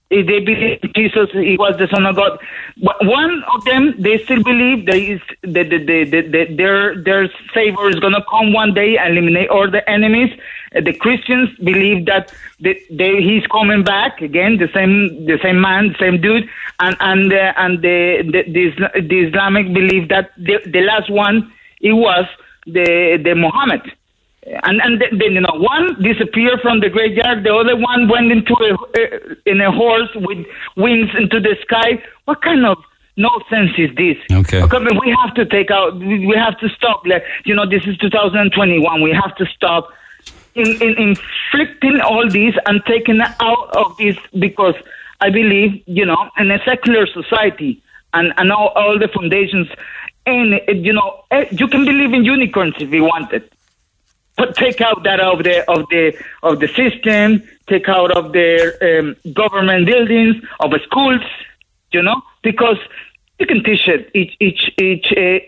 they believe Jesus he was the Son of God. But one of them, they still believe there is that, the, the, the, their their Savior is going to come one day and eliminate all the enemies. Uh, The Christians believe that the, they, he's coming back again, the same the same man, same dude, and and uh, and the the, the, the Islamic believe that the, the last one it was the the Muhammad. And and then you know one disappeared from the graveyard, the other one went into a uh, in a horse with wings into the sky. What kind of nonsense is this?
Okay.
We have to take out. We have to stop. Like, you know, this is 2021. We have to stop in, in inflicting all these and taking out of this because I believe, you know, in a secular society and, and all, all the foundations, and you know, eh, you can believe in unicorns if you want but take out that of the of the of the system, take out of their um, government buildings, of the schools, you know, because you can teach it each each each uh,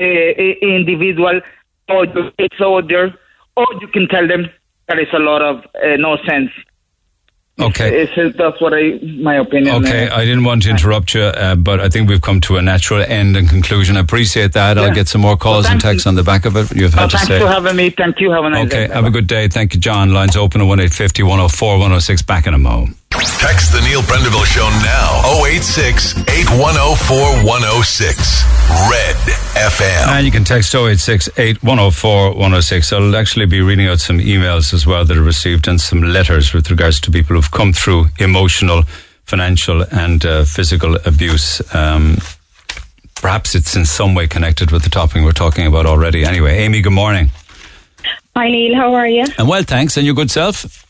uh, individual or its order, or you can tell them there is a lot of uh, nonsense.
Okay.
It's, it's, that's what I my opinion.
Okay,
uh,
I didn't want to interrupt you, uh, but I think we've come to a natural end and conclusion. I appreciate that. I'll get some more calls and
thank
texts on the back of it. You've had to
thanks
say.
for having me. Thank you. Have a nice
Okay,
day.
have a good day. Thank you, John. Lines open at 1850 104 106. Back in a mo.
Text the Neil Prendeville Show now. 086 8104 106. Red FM.
And you can text 086 8104 106. I'll actually be reading out some emails as well that are received and some letters with regards to people who've come through emotional, financial, and uh, physical abuse. Um, perhaps it's in some way connected with the topic we're talking about already. Anyway, Amy, good morning.
Hi Neil, how are you?
And well, thanks. And your good self?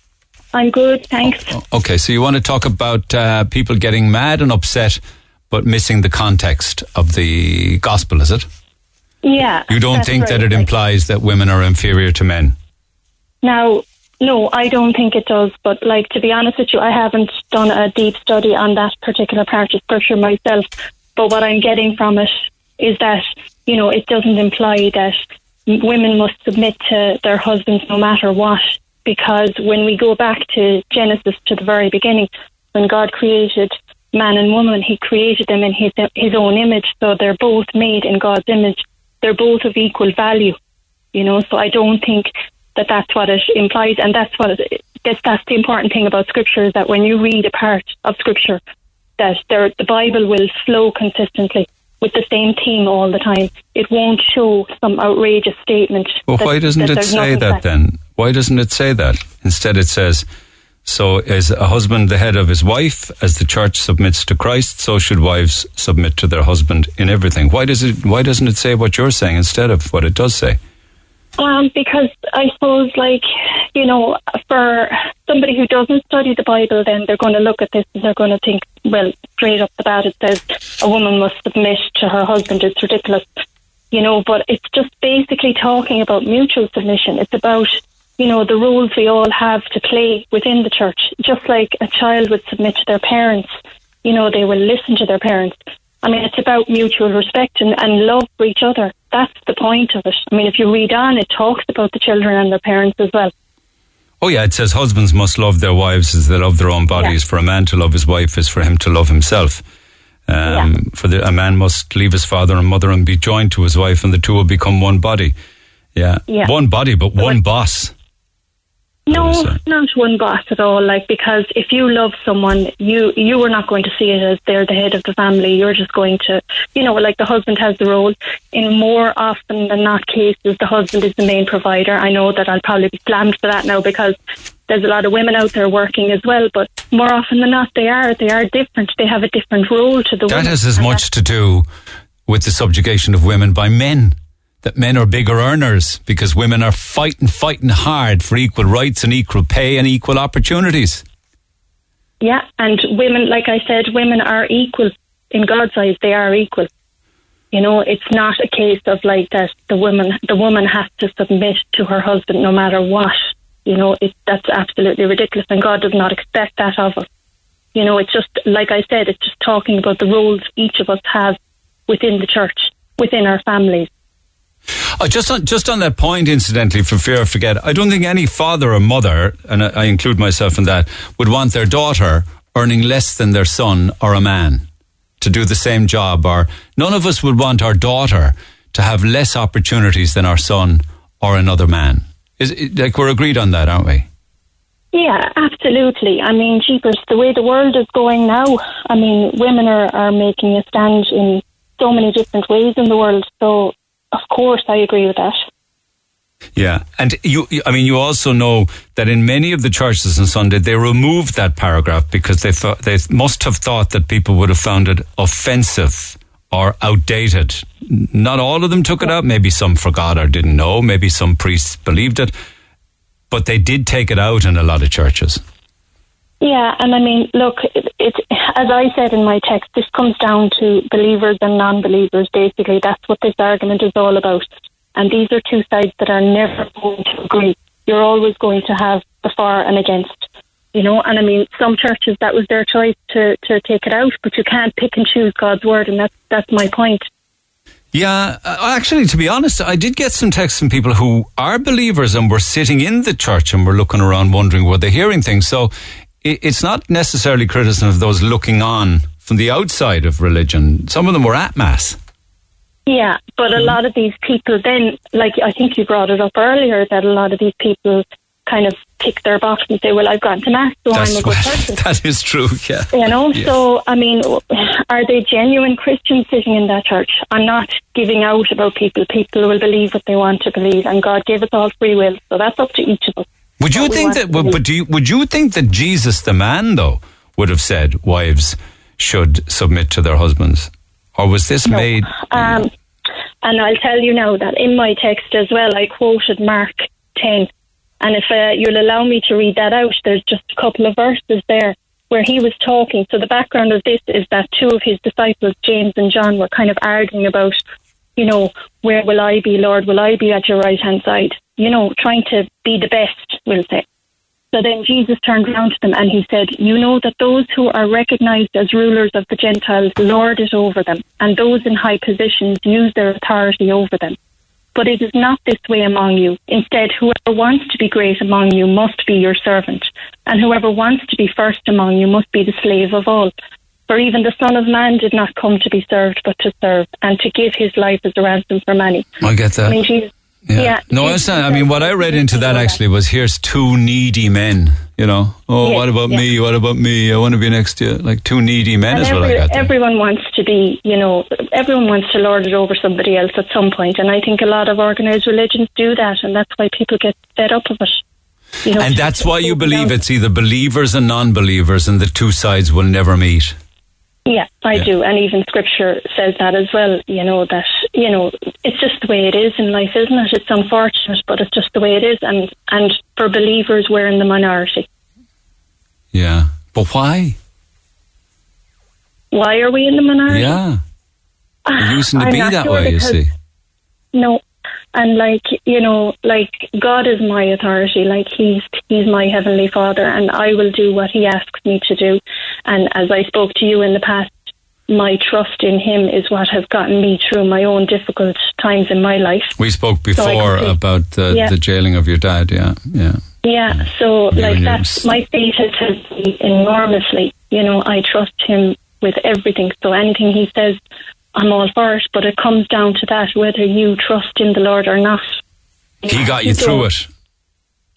I'm good, thanks.
Okay, so you want to talk about uh, people getting mad and upset, but missing the context of the gospel, is it?
Yeah.
You don't think that it
Like,
implies that women are inferior to men?
Now, no, I don't think it does. But like to be honest with you, I haven't done a deep study on that particular part of scripture myself. But what I'm getting from it is that you know it doesn't imply that women must submit to their husbands no matter what. Because when we go back to Genesis to the very beginning, when God created man and woman, He created them in His His own image. So they're both made in God's image. They're both of equal value. You know, so I don't think that that's what it implies, and that's what it, that's that's the important thing about Scripture is that when you read a part of Scripture, that there, the Bible will flow consistently with the same theme all the time. It won't show some outrageous statement.
Well,
that-
why doesn't it say
nothing
that then? Why doesn't it say that? Instead, it says, so is a husband the head of his wife, as the church submits to Christ, so should wives submit to their husband in everything. Why does it? Why doesn't it say what you're saying instead of what it does say?
Um, because I suppose, like, you know, for somebody who doesn't study the Bible, then they're going to look at this and they're going to think, well, straight up the bat, it says a woman must submit to her husband. It's ridiculous, you know, but it's just basically talking about mutual submission. It's about, you know, the roles we all have to play within the church. Just like a child would submit to their parents, you know, they will listen to their parents. I mean, it's about mutual respect and, and love for each other. That's the point of it. I mean, if you read on, it talks about the children and their parents as well.
Oh yeah, it says husbands must love their wives as they love their own bodies. For a man to love his wife is for him to love himself. Um, For the, a man must leave his father and mother and be joined to his wife, and the two will become one body. Yeah,
Yeah.
one body, but one boss.
No, not one boss at all. Like because if you love someone, you you are not going to see it as they're the head of the family. You're just going to, you know, like the husband has the role. In more often than not cases, the husband is the main provider. I know that I'll probably be slammed for that now because there's a lot of women out there working as well. But more often than not, they are they are different. They have a different role to the
That
women.
has as much to do with the subjugation of women by men. That men are bigger earners because women are fighting, fighting hard for equal rights and equal pay and equal opportunities.
Yeah, and women, like I said, women are equal in God's eyes. They are equal. You know, it's not a case of like that the woman the woman has to submit to her husband no matter what. You know, it that's absolutely ridiculous and God does not expect that of us. You know, it's just like I said, it's just talking about the roles each of us have within the church, within our families.
Uh, just on just on that point, incidentally, for fear I forget, I don't think any father or mother, and I, I include myself in that, would want their daughter earning less than their son or a man to do the same job. Or none of us would want our daughter to have less opportunities than our son or another man. Is it, like we're agreed on that, aren't we?
Yeah, absolutely. I mean, jeepers, the way the world is going now, I mean, women are, are making a stand in so many different ways in the world. So, of course, I agree with that.
Yeah, and you, I mean, you also know that in many of the churches on Sunday they removed that paragraph because they thought they must have thought that people would have found it offensive or outdated. Not all of them took it out. Maybe some forgot or didn't know. Maybe some priests believed it, but they did take it out in a lot of churches.
Yeah, and I mean, look, it, it, as I said in my text, this comes down to believers and non-believers. Basically, that's what this argument is all about. And these are two sides that are never going to agree. You're always going to have the for and against, you know. And I mean, some churches that was their choice to to take it out, but you can't pick and choose God's word, and that's that's my point.
Yeah, uh, actually, to be honest, I did get some texts from people who are believers and were sitting in the church and were looking around wondering were they hearing things. So it's not necessarily criticism of those looking on from the outside of religion. Some of them were at mass.
Yeah, but a lot of these people then, like I think you brought it up earlier, that a lot of these people kind of tick their box and say, "Well, I've gone to mass, so
That's
I'm a good person."
that is true. Yeah.
You know, so I mean, are they genuine Christians sitting in that church? I'm not giving out about people. People will believe what they want to believe, and God gave us all free will, so that's up to each of us.
Would you think that? But do you, would you think that Jesus, the man, though, would have said wives should submit to their husbands, or was this
No.
made?
Um, and I'll tell you now that in my text as well, I quoted Mark 10. And if uh, you'll allow me to read that out, there's just a couple of verses there where he was talking. So the background of this is that two of his disciples, James and John, were kind of arguing about, you know, where will I be, Lord? Will I be at your right hand side? You know, trying to be the best, we'll say. So then Jesus turned around to them and he said, You know that those who are recognized as rulers of the Gentiles lord it over them, and those in high positions use their authority over them. But it is not this way among you. Instead, whoever wants to be great among you must be your servant, and whoever wants to be first among you must be the slave of all. For even the Son of Man did not come to be served, but to serve, and to give his life as a ransom for many.
I get that.
I mean, Jesus.
Yeah.
Yeah.
no, it's not. I mean, what I read into that actually was here's two needy men. You know, oh,
Yes,
what about me? What about me? I want to be next to you. Like two needy men
And
is what I got. There.
everyone wants to be, you know, everyone wants to lord it over somebody else at some point, and I think a lot of organised religions do that, and that's why people get fed up of it. You know,
and that's why you believe it's either believers and non-believers, and the two sides will never meet.
Yeah, I
Yeah.
do, and even Scripture says that as well. You know that you know it's just the way it is in life, isn't it? It's unfortunate, but it's just the way it is, and and for believers, we're in the minority.
Yeah, but why?
Why are we in the minority?
Yeah,
Ah,
it used to be that
sure
way. You see.
No. And like, you know, like God is my authority, like he's he's my heavenly father and I will do what he asks me to do. And as I spoke to you in the past, my trust in him is what has gotten me through my own difficult times in my life.
We spoke before
see-
about the,
Yeah.
the jailing of your dad. Yeah, yeah.
Yeah, so
You
like that's my faith has helped me enormously. You know, I trust him with everything. So anything he says, I'm all for it. But it comes down to that whether you trust in the Lord or not.
He got you through it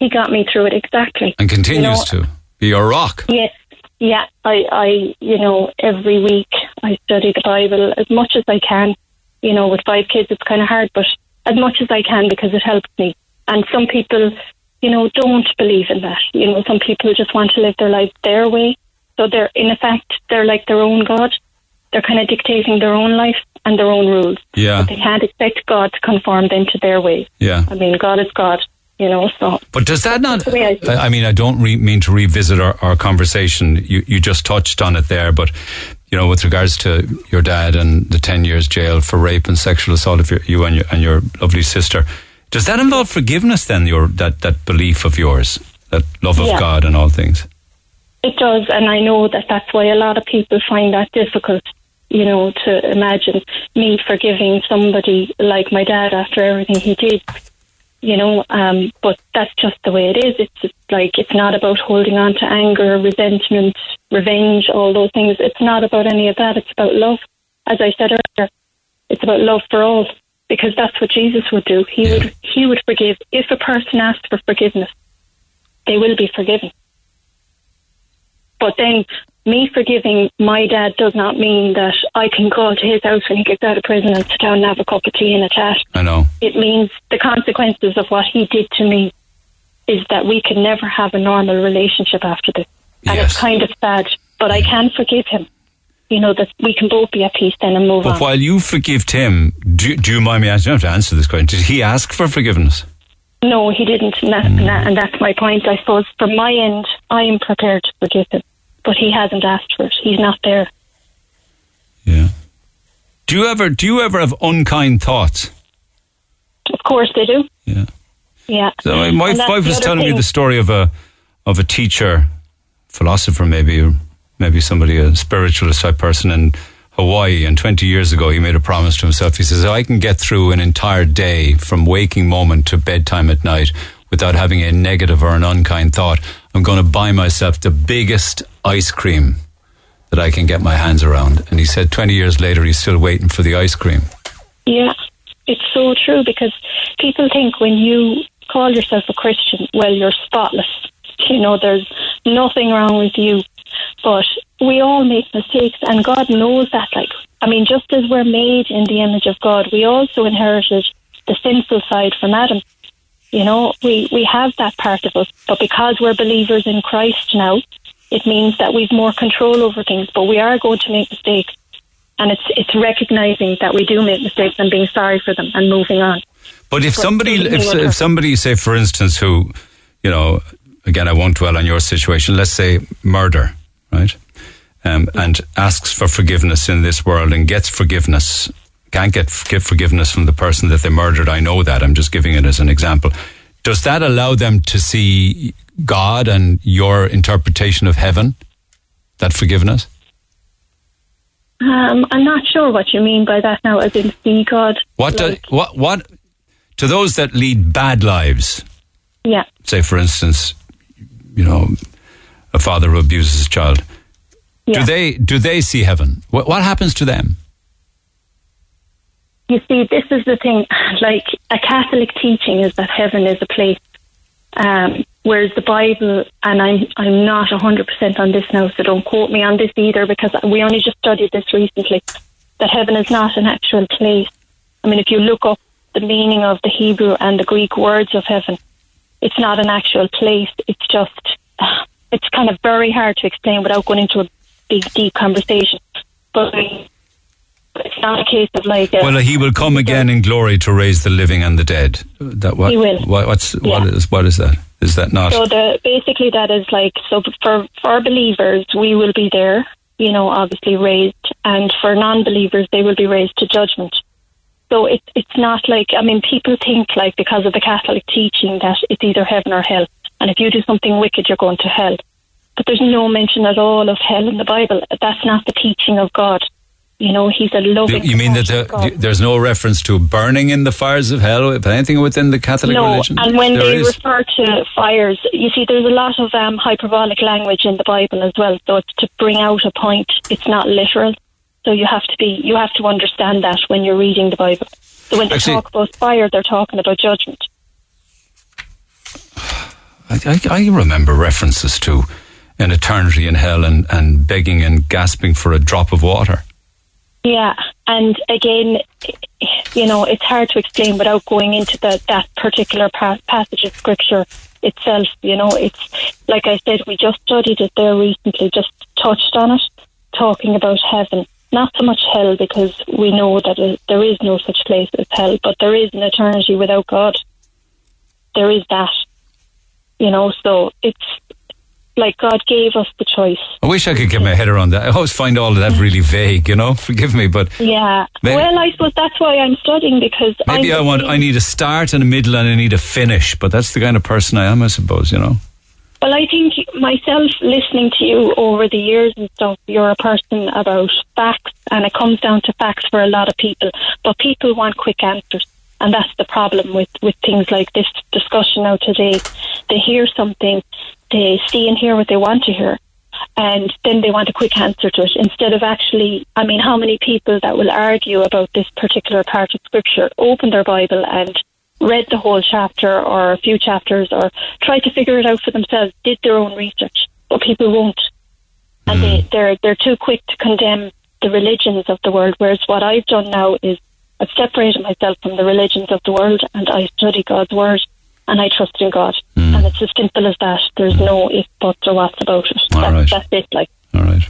He got me through it exactly.
and continues
You know,
to be your rock.
Yes, yeah. I, I, you know, every week I study the Bible as much as I can. You know, with five kids, it's kind of hard, but as much as I can because it helps me. And some people, you know, don't believe in that. You know, some people just want to live their life their way. So they're, in effect, they're like their own God. They're kind of dictating their own life and their own rules.
Yeah,
They can't expect God to conform them to their way.
yeah.
I mean, God is God. You know, so
But does that not?
I.
I mean, I don't re- mean to revisit our, our conversation. You you just touched on it there, but you know, with regards to your dad and the 10 years jail for rape and sexual assault of your, you and your, and your lovely sister, does that involve forgiveness then, your, that, that belief of yours, that love of
Yeah.
God and all things?
It does, and I know that that's why a lot of people find that difficult. You know, to imagine me forgiving somebody like my dad after everything he did. You know, um, but that's just the way it is. It's just like it's not about holding on to anger, resentment, revenge, all those things. It's not about any of that. It's about love. As I said earlier, it's about love for all because that's what Jesus would do. He would he would forgive if a person asks for forgiveness. They will be forgiven. But then me forgiving my dad does not mean that I can go to his house when he gets out of prison and sit down and have a cup of tea and a chat.
I know.
It means the consequences of what he did to me is that we can never have a normal relationship after this. And it's kind of sad, but I can forgive him. You know, that we can both be at peace then and move
But
on.
while you forgive him, do, do you mind me asking? You don't have to answer this question. Did he ask for forgiveness?
No, he didn't, and, that, and, that, and that's my point. I suppose from my end, I am prepared to forgive him, but he hasn't asked for it. He's not there. Yeah.
Do you ever do you ever have unkind thoughts?
Of course, they do.
Yeah.
Yeah.
So my my
And
wife was telling me the story of a of a teacher, philosopher maybe, or maybe somebody a spiritualist type person in Hawaii. And twenty years ago, he made a promise to himself. He says, "I can get through an entire day from waking moment to bedtime at night without having a negative or an unkind thought. I'm going to buy myself the biggest ice cream." That I can get my hands around. And he said 20 years later, he's still waiting for the ice cream.
Yeah, it's so true because people think when you call yourself a Christian, well, you're spotless. You know, there's nothing wrong with you. But we all make mistakes, and God knows that. Like, I mean, just as we're made in the image of God, we also inherited the sinful side from Adam. You know, we, we have that part of us, but because we're believers in Christ now, it means that we've more control over things, but we are going to make mistakes. And it's it's recognizing that we do make mistakes and being sorry for them and moving on.
But if
But
somebody, if, if somebody, say, for instance, who, you know, again, I won't dwell on your situation. Let's say murder, right? Um, and asks for forgiveness in this world and gets forgiveness, can't get get forgiveness from the person that they murdered. I know that. I'm just giving it as an example. Does that allow them to see God and your interpretation of heaven? That forgiveness?
Um, I'm not sure what you mean by that now, as in see God.
What? do, what? What? To those that lead bad lives,
Yeah.
say for instance, you know, a father who abuses his child.
Yeah.
Do they do they see heaven? What, what happens to them?
You see, this is the thing. Like a Catholic teaching is that heaven is a place, um, whereas the Bible, and I'm I'm not hundred percent on this now, so don't quote me on this either, because we only just studied this recently. That heaven is not an actual place. I mean, if you look up the meaning of the Hebrew and the Greek words of heaven, it's not an actual place. It's just it's kind of very hard to explain without going into a big deep conversation. But it's not a case of like a,
Well, he will come again in glory to raise the living and the dead. That what?
He will.
What, what's what
Yeah.
is what is that? Is that not?
So the basically that is like so for for believers we will be there, you know, obviously raised, and for non-believers they will be raised to judgment. So it, it's not like I mean people think like because of the Catholic teaching that it's either heaven or hell, and if you do something wicked you're going to hell. But there's no mention at all of hell in the Bible. That's not the teaching of God. You know, He's a loving.
you mean that the, there's no reference to burning in the fires of hell? If anything within the Catholic
no,
religion,
and when
There
they
is.
refer to fires, you see, there's a lot of um, hyperbolic language in the Bible as well. So it's to bring out a point. It's not literal. So you have to be, you have to understand that when you're reading the Bible. So when they
Actually-
talk about fire, they're talking about judgment.
I, I, remember references to an eternity in hell and, and begging and gasping for a drop of water.
Yeah, and again, you know, it's hard to explain without going into the, that particular pa- passage of scripture itself. You know, it's like I said, we just studied it there recently, just touched on it, talking about heaven. Not so much hell because we know that there is no such place as hell, but there is an eternity without God. There is that, you know. So it's like God gave us the choice.
I wish I could get my head around that. I always find all of that really vague, you know? Forgive me, but
Yeah.
Maybe-
well, I suppose that's why I'm studying because
maybe
I'm
I want, I need a start and a middle and I need a finish, but that's the kind of person I am, I suppose, you know?
Well, I think myself listening to you over the years and stuff, you're a person about facts, and it comes down to facts for a lot of people. But people want quick answers, and that's the problem with with things like this discussion now today. They hear something, they see and hear what they want to hear, and then they want a quick answer to it instead of actually. I mean, how many people that will argue about this particular part of scripture open their Bible and read the whole chapter or a few chapters or try to figure it out for themselves, did their own research, but people won't. And they, hmm. they're, they're too quick to condemn the religions of the world, whereas what I've done now is I've separated myself from the religions of the world and I study God's word and I trust in God. And it's as simple as that. There's no if, buts or whats about it.
All
that's,
right.
that's it, like.
All right.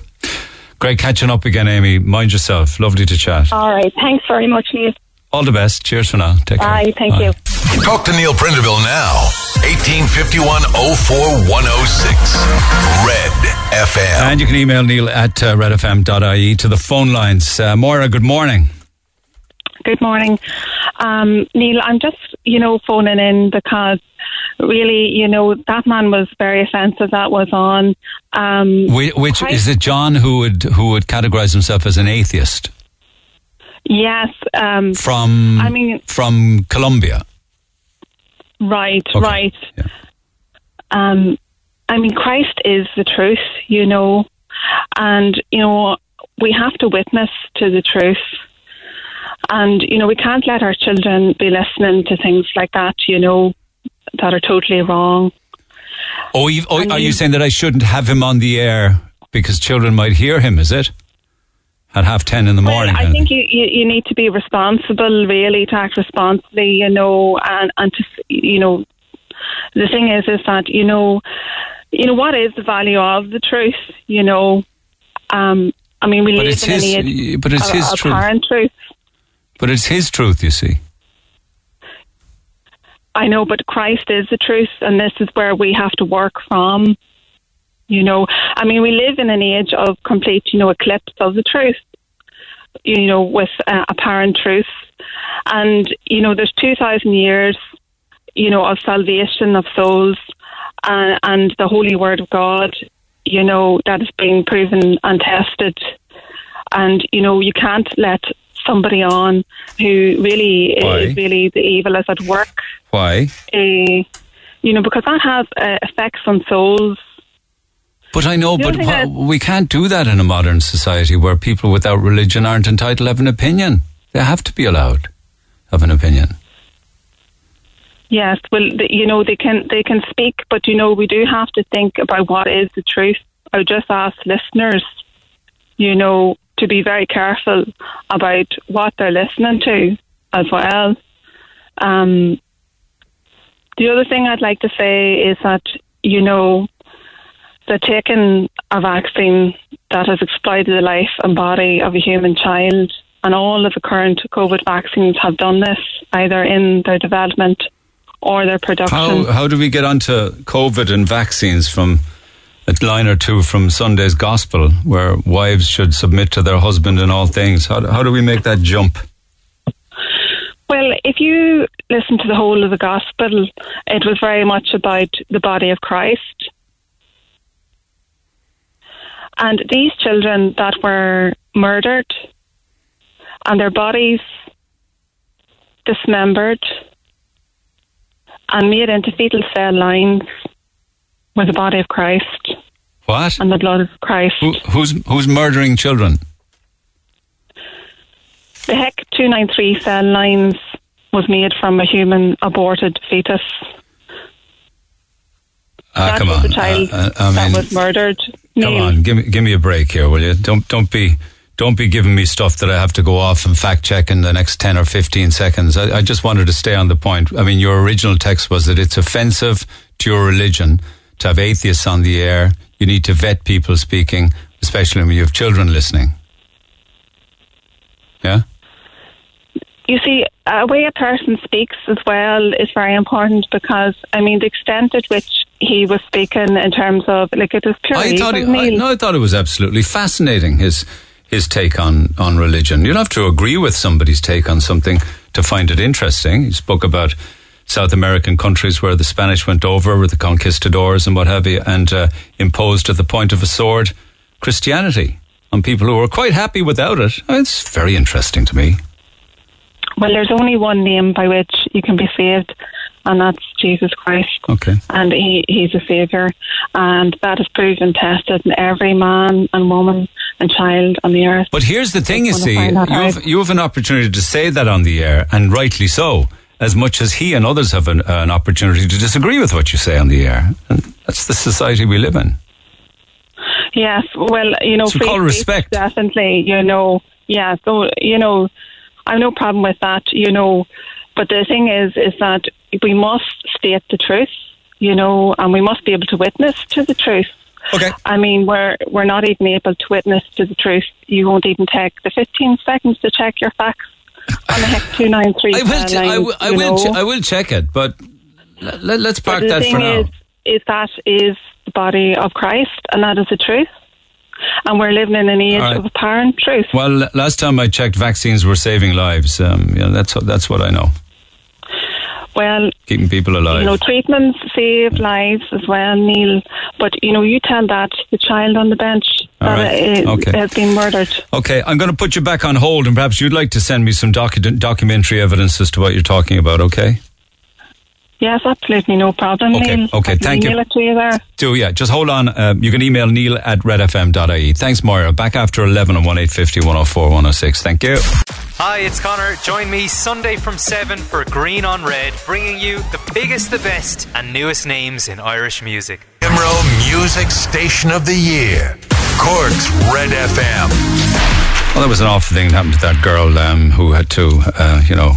Great catching up again, Amy. Mind yourself. Lovely to chat.
All right. Thanks very much, Neil.
All the best. Cheers for now. Take care.
Bye. Thank you.
Talk to Neil Prendeville now. 1851 04106. Red FM.
And you can email Neil at uh, redfm.ie to the phone lines. Uh, Moira, good morning.
Good morning. Um, Neil, I'm just, you know, phoning in because really, you know, that man was very offensive. That was on. Um,
Which, which is it? John who would who would categorize himself as an atheist
Yes. Um,
from
I mean,
from Colombia.
right, right. Um, I mean, Christ is the truth, you know, and, you know, we have to witness to the truth. And, you know, we can't let our children be listening to things like that, you know, that are totally wrong.
Oh, oh are you saying that I shouldn't have him on the air because children might hear him? Is it at half ten in the morning?
I think you, you, you need to be responsible, really, to act responsibly, you know, and, and to, you know, the thing is, is that, you know, you know, what is the value of the truth, you know? Um, I mean, we
But
live in
his-
an age
but it's
of
his truth.
apparent truth.
But it's his truth, you see.
I know, but Christ is the truth, and this is where we have to work from. You know, I mean, we live in an age of complete, you know, eclipse of the truth. You know, with uh, apparent truth, and you know, there's two thousand years, you know, of salvation of souls, and, and the holy word of God. You know, that is being proven and tested, and you know, you can't let somebody on who really
Why?
is really the evil is at work
Why?
uh, you know, because that has uh, effects on souls.
But I know, but wha- we can't do that in a modern society where people without religion aren't entitled to have an opinion. They have to be allowed to have an opinion.
Yes, well, the, you know, they can they can speak, but you know, we do have to think about what is the truth. I would just ask listeners, you know, to be very careful about what they're listening to as well. Um, the other thing I'd like to say is that you know, the taking a vaccine that has exploited the life and body of a human child, and all of the current COVID vaccines have done this either in their development or their production.
How how do we get onto COVID and vaccines from a line or two from Sunday's Gospel, where wives should submit to their husband in all things? How how do we make that jump?
Well, if you listen to the whole of the gospel, it was very much about the body of Christ. And these children that were murdered and their bodies dismembered and made into fetal cell lines were the body of Christ
What?
and the blood of Christ.
Who, who's who's murdering children?
The HEK 293 cell lines was made from a human aborted fetus.
Ah,
that
come
was
on.
the child
Uh, I
that
mean,
was murdered.
Come
Neil.
on, give me give me a break here, will you? Don't don't be don't be giving me stuff that I have to go off and fact check in the next ten or fifteen seconds. I, I just wanted to stay on the point. I mean, your original text was that it's offensive to your religion to have atheists on the air. You need to vet people speaking, especially when you have children listening. Yeah.
You see, a way a person speaks as well is very important because, I mean, the extent at which he was speaking in terms of, like, it was pure
I thought, it, I, no, I thought it was absolutely fascinating his his take on on religion. You don't have to agree with somebody's take on something to find it interesting. He spoke about South American countries where the Spanish went over with the conquistadors and what have you, and uh, imposed at the point of a sword Christianity on people who were quite happy without it. It's very interesting to me.
Well, there's only one name by which you can be saved, and that's Jesus Christ.
Okay.
And he, he's a saviour, and that is proven tested in every man and woman and child on the earth.
But here's the thing, you see, you
wanna find that
have, you have an opportunity to say that on the air, and rightly so, as much as he and others have an, an opportunity to disagree with what you say on the air. And that's the society we live in.
Yes, well, you know,
So call respect.
definitely. You know, yeah. So you know, I've no problem with that. You know, but the thing is, is that we must state the truth. You know, and we must be able to witness to the truth.
Okay.
I mean, we're we're not even able to witness to the truth. You won't even take the 15 seconds to check your facts on the HEK two nine three.
I will, ch- I will, I will, ch- I will check it, but let, us park that for now.
is, is that is the body of Christ, and that is the truth. And we're living in an age
right.
of apparent truth.
Well, last time I checked, vaccines were saving lives. Um, you know, that's that's what I know.
Well,
Keeping people alive.
you know, treatments save lives as well, Neil. But you know, you tell that to the child on the bench
All
that
right.
uh,
Okay.
has been murdered.
Okay, I'm going to put you back on hold, and perhaps you'd like to send me some docu- documentary evidence as to what you're talking about. Okay?
Yes, absolutely, no problem,
Okay,
Neil.
okay, thank you.
email it to you there.
Do yeah. Just hold on. Uh, you can email Neil at redfm.ie. Thanks, Moira. Back after 11 on 1850 104 106. Thank you.
Hi, it's Connor. Join me Sunday from 7 for Green on Red, bringing you the biggest, the best, and newest names in Irish music.
IMRO Music Station of the Year. Cork's Red FM.
Well, that was an awful thing that happened to that girl um, who had to, uh, you know,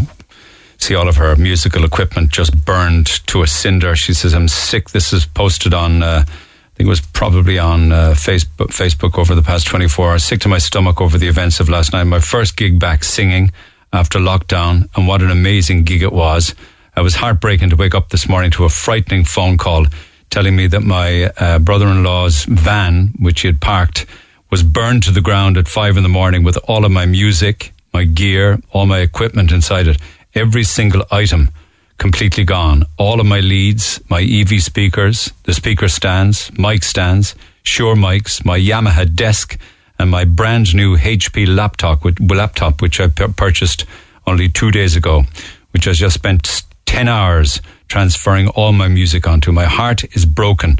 see all of her musical equipment just burned to a cinder. She says, "I'm sick." This is posted on. Uh, I think it was probably on uh, Facebook, Facebook over the past 24 hours. Sick to my stomach over the events of last night. My first gig back singing after lockdown, and what an amazing gig it was. I was heartbreaking to wake up this morning to a frightening phone call telling me that my uh, brother-in-law's van, which he had parked, was burned to the ground at five in the morning with all of my music, my gear, all my equipment inside it. Every single item completely gone. All of my leads, my EV speakers, the speaker stands, mic stands, Shure mics, my Yamaha desk, and my brand new HP laptop, laptop, which I purchased only two days ago, which I just spent 10 hours transferring all my music onto. My heart is broken,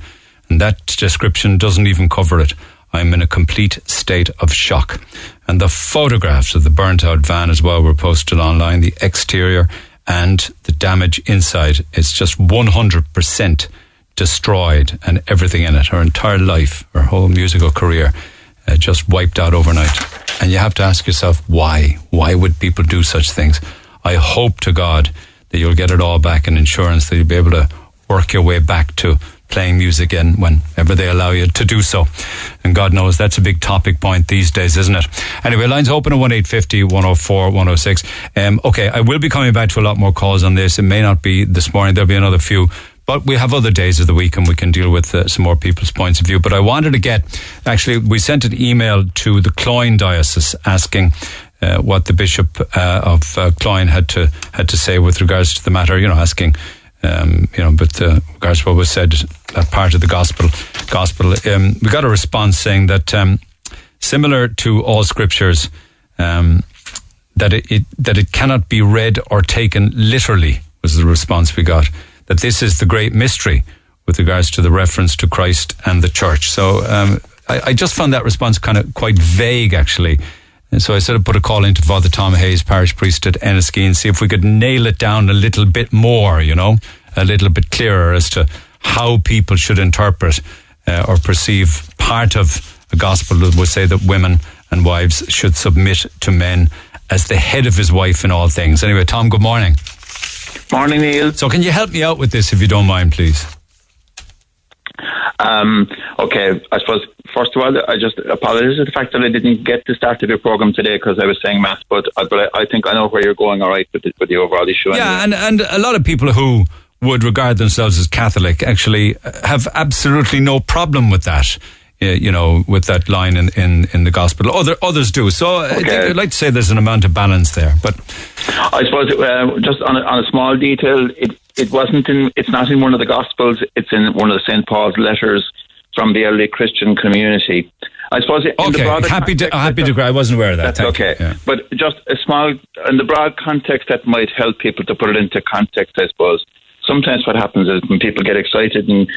and that description doesn't even cover it. I'm in a complete state of shock. And the photographs of the burnt out van as well were posted online, the exterior and the damage inside. It's just 100% destroyed and everything in it. Her entire life, her whole musical career, uh, just wiped out overnight. And you have to ask yourself, why? Why would people do such things? I hope to God that you'll get it all back in insurance, that you'll be able to work your way back to playing music in whenever they allow you to do so. And God knows that's a big topic point these days, isn't it? Anyway, lines open at 1850 104 106. Um, okay, I will be coming back to a lot more calls on this. It may not be this morning, there'll be another few. But we have other days of the week and we can deal with uh, some more people's points of view. But I wanted to get, actually, we sent an email to the Cloyne Diocese asking uh, what the Bishop uh, of uh, Cloyne had to had to say with regards to the matter. You know, asking, um, you know, but uh, regards what was said, that part of the gospel. Gospel. Um, we got a response saying that um, similar to all scriptures, um, that it, it that it cannot be read or taken literally was the response we got. That this is the great mystery with regards to the reference to Christ and the church. So um, I, I just found that response kind of quite vague, actually. And so I sort of put a call into Father Tom Hayes, parish priest at Enniskeane, and see if we could nail it down a little bit more, you know, a little bit clearer as to how people should interpret uh, or perceive part of the gospel that would say that women and wives should submit to men as the head of his wife in all things. Anyway, Tom, good morning.
Morning, Neil.
So, can you help me out with this if you don't mind, please?
Um, okay, I suppose first of all, I just apologise for the fact that I didn't get to start of your program today because I was saying mass, but, I- but I, I think I know where you're going. All right, with the, with the overall issue.
Yeah, and, and a lot of people who would regard themselves as Catholic actually have absolutely no problem with that. uh, You know, with that line in, in, in the gospel, other others do. So I think I'd like to say there's an amount of balance there. But
I suppose uh, just on a, on a small detail, it it wasn't in. It's not in one of the Gospels. It's in one of the Saint Paul's letters from the early Christian community. I suppose.
Okay, happy to happy to agree. I wasn't aware of that.
That's
Thank
okay.
Yeah.
But just a small, in the broad context, that might help people to put it into context, I suppose. Sometimes what happens is when people get excited and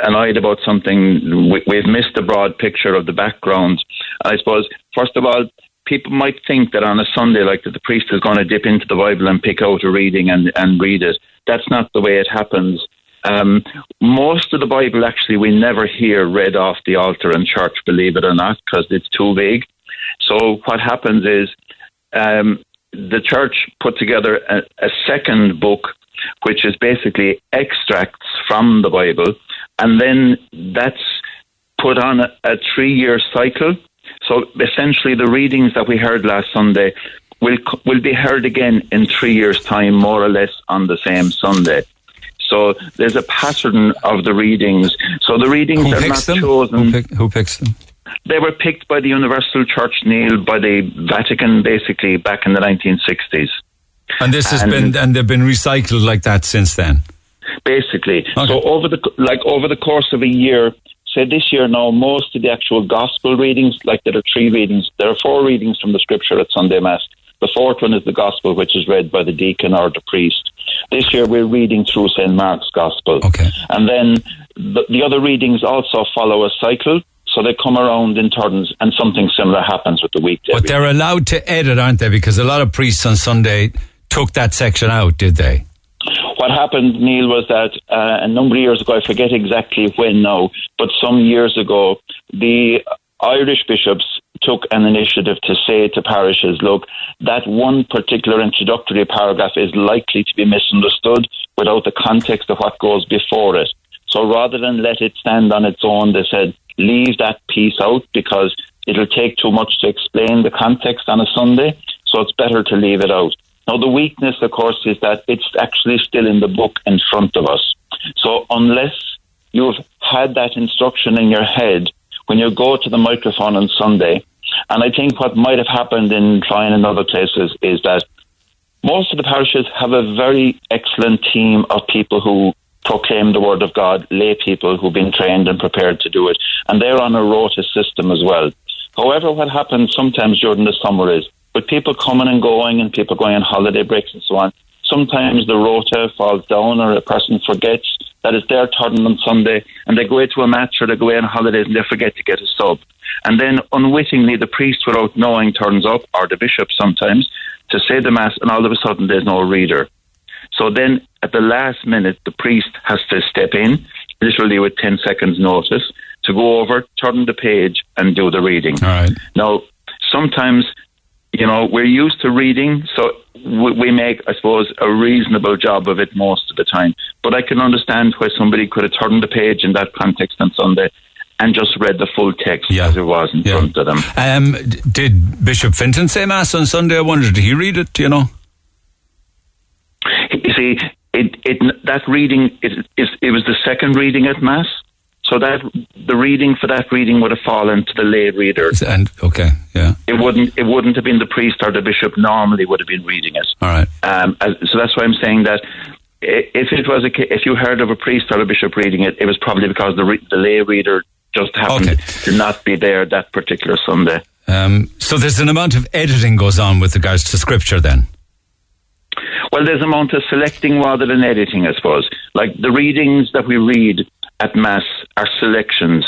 annoyed about something, we, we've missed the broad picture of the background. I suppose, first of all, people might think that on a Sunday, like that the priest is going to dip into the Bible and pick out a reading and, and read it. That's not the way it happens. Um, most of the Bible, actually, we never hear read off the altar in church, believe it or not, because it's too big. So what happens is um, the church put together a, a second book, which is basically extracts from the Bible, and then that's put on a, a three-year cycle. So essentially, the readings that we heard last Sunday will will be heard again in three years' time, more or less on the same Sunday. So there's a pattern of the readings. So the readings
Who
are not
them?
chosen.
Who, pick, who picks them?
They were picked by the Universal Church, Neil, by the Vatican, basically back in the 1960s.
And this has
And-
been and they've been recycled like that since then.
basically. So over the like over the course of a year, say this year now, most of the actual gospel readings, like there are three readings, there are four readings from the scripture at Sunday Mass. The fourth one is the gospel, which is read by the deacon or the priest. This year we're reading through St. Mark's gospel.
Okay.
And then the, the other readings also follow a cycle. So they come around in turns and something similar happens with the weekday.
But they're allowed to edit, aren't they? Because a lot of priests on Sunday took that section out, did they?
What happened, Neil, was that uh, a number of years ago, I forget exactly when now, but some years ago, the Irish bishops took an initiative to say to parishes, look, that one particular introductory paragraph is likely to be misunderstood without the context of what goes before it. So rather than let it stand on its own, they said, leave that piece out because it'll take too much to explain the context on a Sunday, so it's better to leave it out. Now, the weakness, of course, is that it's actually still in the book in front of us. So, unless you've had that instruction in your head when you go to the microphone on Sunday, and I think what might have happened in Trine and other places is that most of the parishes have a very excellent team of people who proclaim the word of God, lay people who've been trained and prepared to do it, and they're on a rota system as well. However, what happens sometimes during the summer is with people coming and going and people going on holiday breaks and so on, sometimes the rota falls down or a person forgets that it's their turn on Sunday and they go away to a match or they go away on holidays and they forget to get a sub. And then unwittingly the priest without knowing turns up, or the bishop sometimes, to say the mass and all of a sudden there's no reader. So then at the last minute the priest has to step in, literally with 10 seconds notice, to go over, turn the page and do the reading.
All right.
Now, sometimes, you know, we're used to reading, so we, we make, I suppose, a reasonable job of it most of the time. But I can understand why somebody could have turned the page in that context on Sunday and just read the full text as it was in front of them.
Um, did Bishop Fintan say Mass on Sunday? I wondered, did he read it? Do you know?
You see, it, it that reading is, is it was the second reading at mass, so that the reading for that reading would have fallen to the lay reader.
And okay, yeah,
it wouldn't it wouldn't have been the priest or the bishop normally would have been reading it.
All right.
Um, so that's why I'm saying that if it was a if you heard of a priest or a bishop reading it, it was probably because the re- the lay reader just happened to not be there that particular Sunday.
Um, so there's an amount of editing goes on with regards to Scripture then.
Well, there's an amount of selecting rather than editing, I suppose. Like the readings that we read at Mass are selections.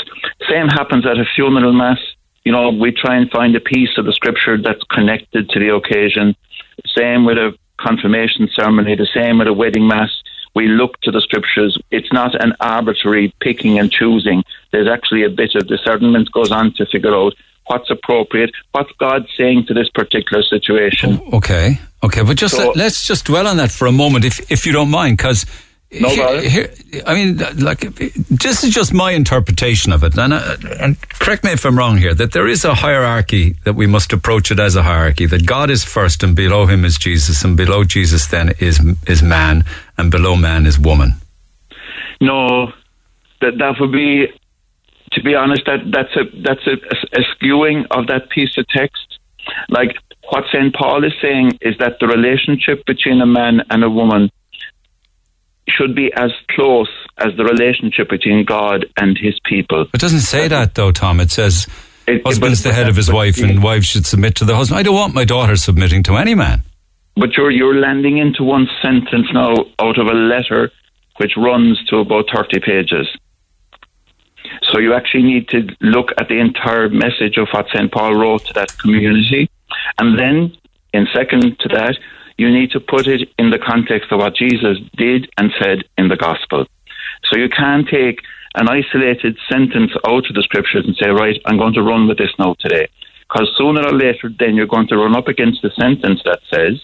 Same happens at a funeral Mass. You know, we try and find a piece of the scripture that's connected to the occasion. Same with a confirmation ceremony, the same with a wedding Mass. We look to the scriptures. It's not an arbitrary picking and choosing. There's actually a bit of discernment goes on to figure out what's appropriate, what's God saying to this particular situation.
Okay, okay, but just
So-
let, us just dwell on that for a moment, if if you don't mind, because
No
Here- here- I mean, like, this is just my interpretation of it, and, uh, and correct me if I'm wrong here. That there is a hierarchy that we must approach it as a hierarchy. That God is first, and below Him is Jesus, and below Jesus then is is man, and below man is woman.
No, that that would be, to be honest, that that's a that's a, a skewing of that piece of text. Like what Saint Paul is saying is that the relationship between a man and a woman should be as close as the relationship between God and His people.
It doesn't say that though, Tom. It says
It-
husband's
but-
the head of his wife, and wives should submit to the husband. I don't want my daughter submitting to any man.
But you're you're landing into one sentence now out of a letter which runs to about thirty pages. So you actually need to look at the entire message of what St. Paul wrote to that community. And then, in second to that, you need to put it in the context of what Jesus did and said in the gospel. So you can't take an isolated sentence out of the scriptures and say, right, I'm going to run with this now today. Because sooner or later, then you're going to run up against the sentence that says,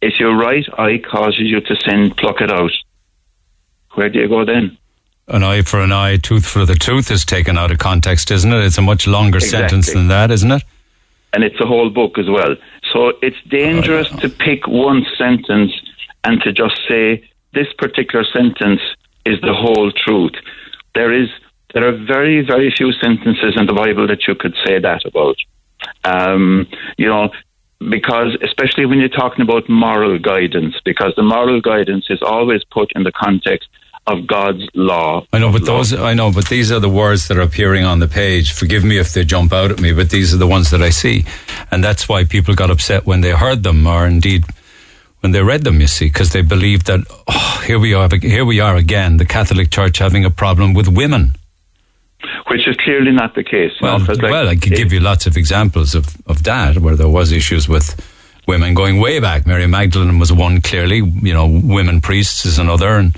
if your right eye causes you to sin, pluck it out. Where do you go then?
An eye for an eye, tooth for the tooth is taken out of context, isn't it? It's a much longer sentence than that, isn't it?
And it's a whole book as well. So it's dangerous to pick one sentence and to just say this particular sentence is the whole truth. There is there are very very few sentences in the Bible that you could say that about. Um, you know, because especially when you're talking about moral guidance, because the moral guidance is always put in the context of God's law.
I know, but those I know, but these are the words that are appearing on the page. Forgive me if they jump out at me, but these are the ones that I see, and that's why people got upset when they heard them, or indeed when they read them. You see, because they believed that oh, here we are, here we are again, the Catholic Church having a problem with women.
Which is clearly not the case.
Well,
know, 'cause, like,
well, I could give you lots of examples of, of that where there was issues with women going way back. Mary Magdalene was one clearly. You know, women priests is another, and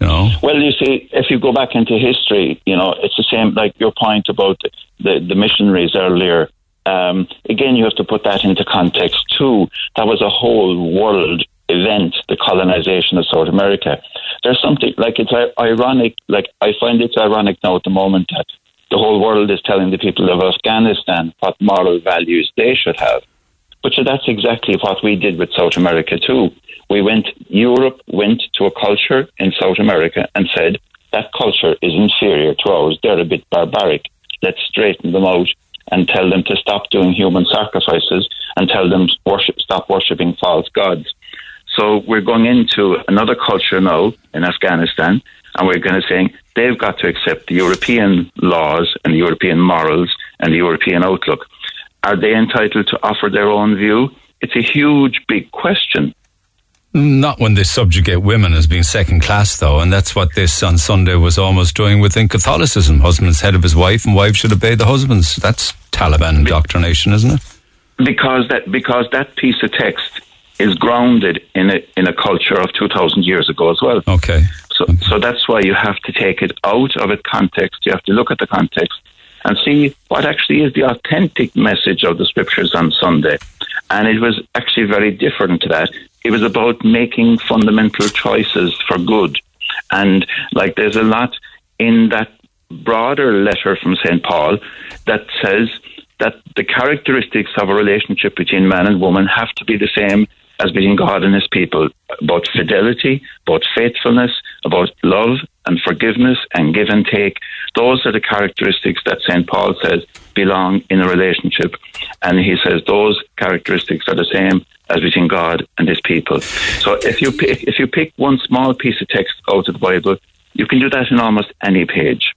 you know.
Well, you see, if you go back into history, you know, it's the same, like your point about the, the missionaries earlier. Um, again, you have to put that into context too. That was a whole world event, the colonization of South America. There's something, like, it's ironic, like, I find it's ironic now at the moment that the whole world is telling the people of Afghanistan what moral values they should have. But so that's exactly what we did with South America too. We went, Europe went to a culture in South America and said that culture is inferior to ours. They're a bit barbaric. Let's straighten them out and tell them to stop doing human sacrifices and tell them worship, stop worshipping false gods. So we're going into another culture now in Afghanistan, and we're going to saying they've got to accept the European laws and the European morals and the European outlook. Are they entitled to offer their own view? It's a huge, big question.
Not when they subjugate women as being second class, though, and that's what this on Sunday was almost doing within Catholicism. Husband's head of his wife, and wife should obey the husbands. That's Taliban indoctrination, isn't it?
because that because that piece of text is grounded in a in a culture of two thousand years ago as well.
Okay.
So so that's why you have to take it out of its context. You have to look at the context and see what actually is the authentic message of the scriptures on Sunday. And it was actually very different to that. It was about making fundamental choices for good. And like there's a lot in that broader letter from St. Paul that says that the characteristics of a relationship between man and woman have to be the same as between God and his people about fidelity, about faithfulness, about love and forgiveness and give and take. Those are the characteristics that St. Paul says belong in a relationship. And he says those characteristics are the same as between God and his people. So if you pick, if you pick one small piece of text out of the Bible, you can do that in almost any page.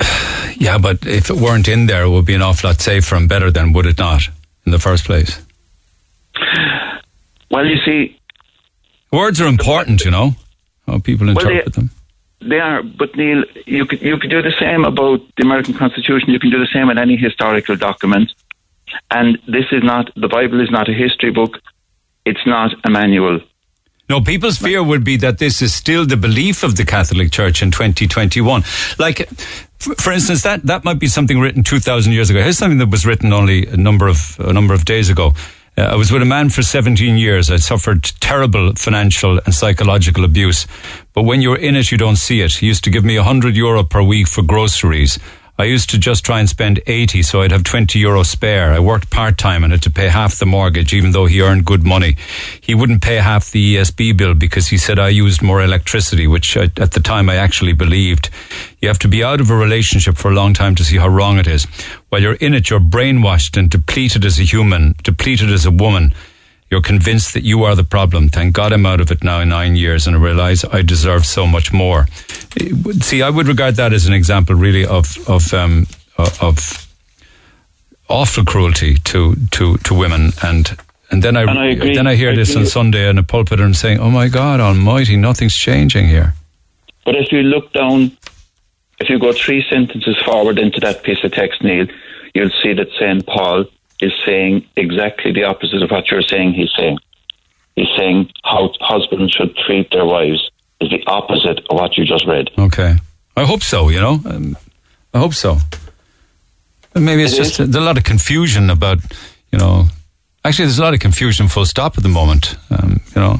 Yeah, but if it weren't in there, it would be an awful lot safer and better than would it not in the first place?
Well, you see,
Words are important, you know, how people
Well, they-
interpret them.
They are, but Neil, you could you could do the same about the American Constitution. You can do the same with any historical document. And this is not the Bible is not a history book. It's not a manual.
No, people's fear would be that this is still the belief of the Catholic Church in 2021. Like, for instance, that, that might be something written 2,000 years ago. Here's something that was written only a number of, a number of days ago. Uh, I was with a man for 17 years. I suffered terrible financial and psychological abuse. But when you're in it, you don't see it. He used to give me 100 euro per week for groceries. I used to just try and spend 80 so I'd have 20 euro spare. I worked part time and had to pay half the mortgage even though he earned good money. He wouldn't pay half the ESB bill because he said I used more electricity, which I, at the time I actually believed. You have to be out of a relationship for a long time to see how wrong it is. While you're in it, you're brainwashed and depleted as a human, depleted as a woman. You're convinced that you are the problem. Thank God I'm out of it now in nine years and I realize I deserve so much more. See, I would regard that as an example really of, of, um, of awful cruelty to, to, to women and and then I,
And I
then I hear
I
this on. Sunday in a pulpit and I'm saying, "Oh my God Almighty, nothing's changing here."
But if you look down, if you go three sentences forward into that piece of text, Neil, you'll see that St. Paul is saying exactly the opposite of what you're saying he's saying. He's saying how husbands should treat their wives is the opposite of what you just read.
Okay, I hope so. You know, um, I hope so. Maybe it's
It
just there's a lot of confusion about, you know, actually there's a lot of confusion. Full stop at the moment. Um, you know,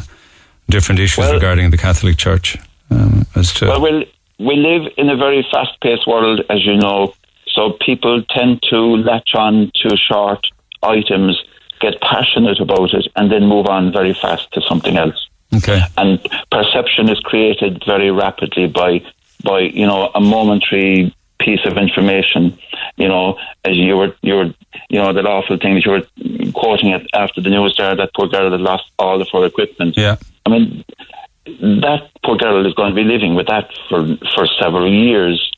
different issues regarding the Catholic Church um, as to.
Well, we'll, we live in a very fast paced world, as you know, so people tend to latch on to short items, get passionate about it, and then move on very fast to something else.
Okay.
And perception is created very rapidly by, by you know, a momentary piece of information. You know, as you were, you were, you know, that awful thing that you were quoting it after the news there, that poor girl that lost all of her equipment.
Yeah.
I mean, that poor girl is going to be living with that for for several years.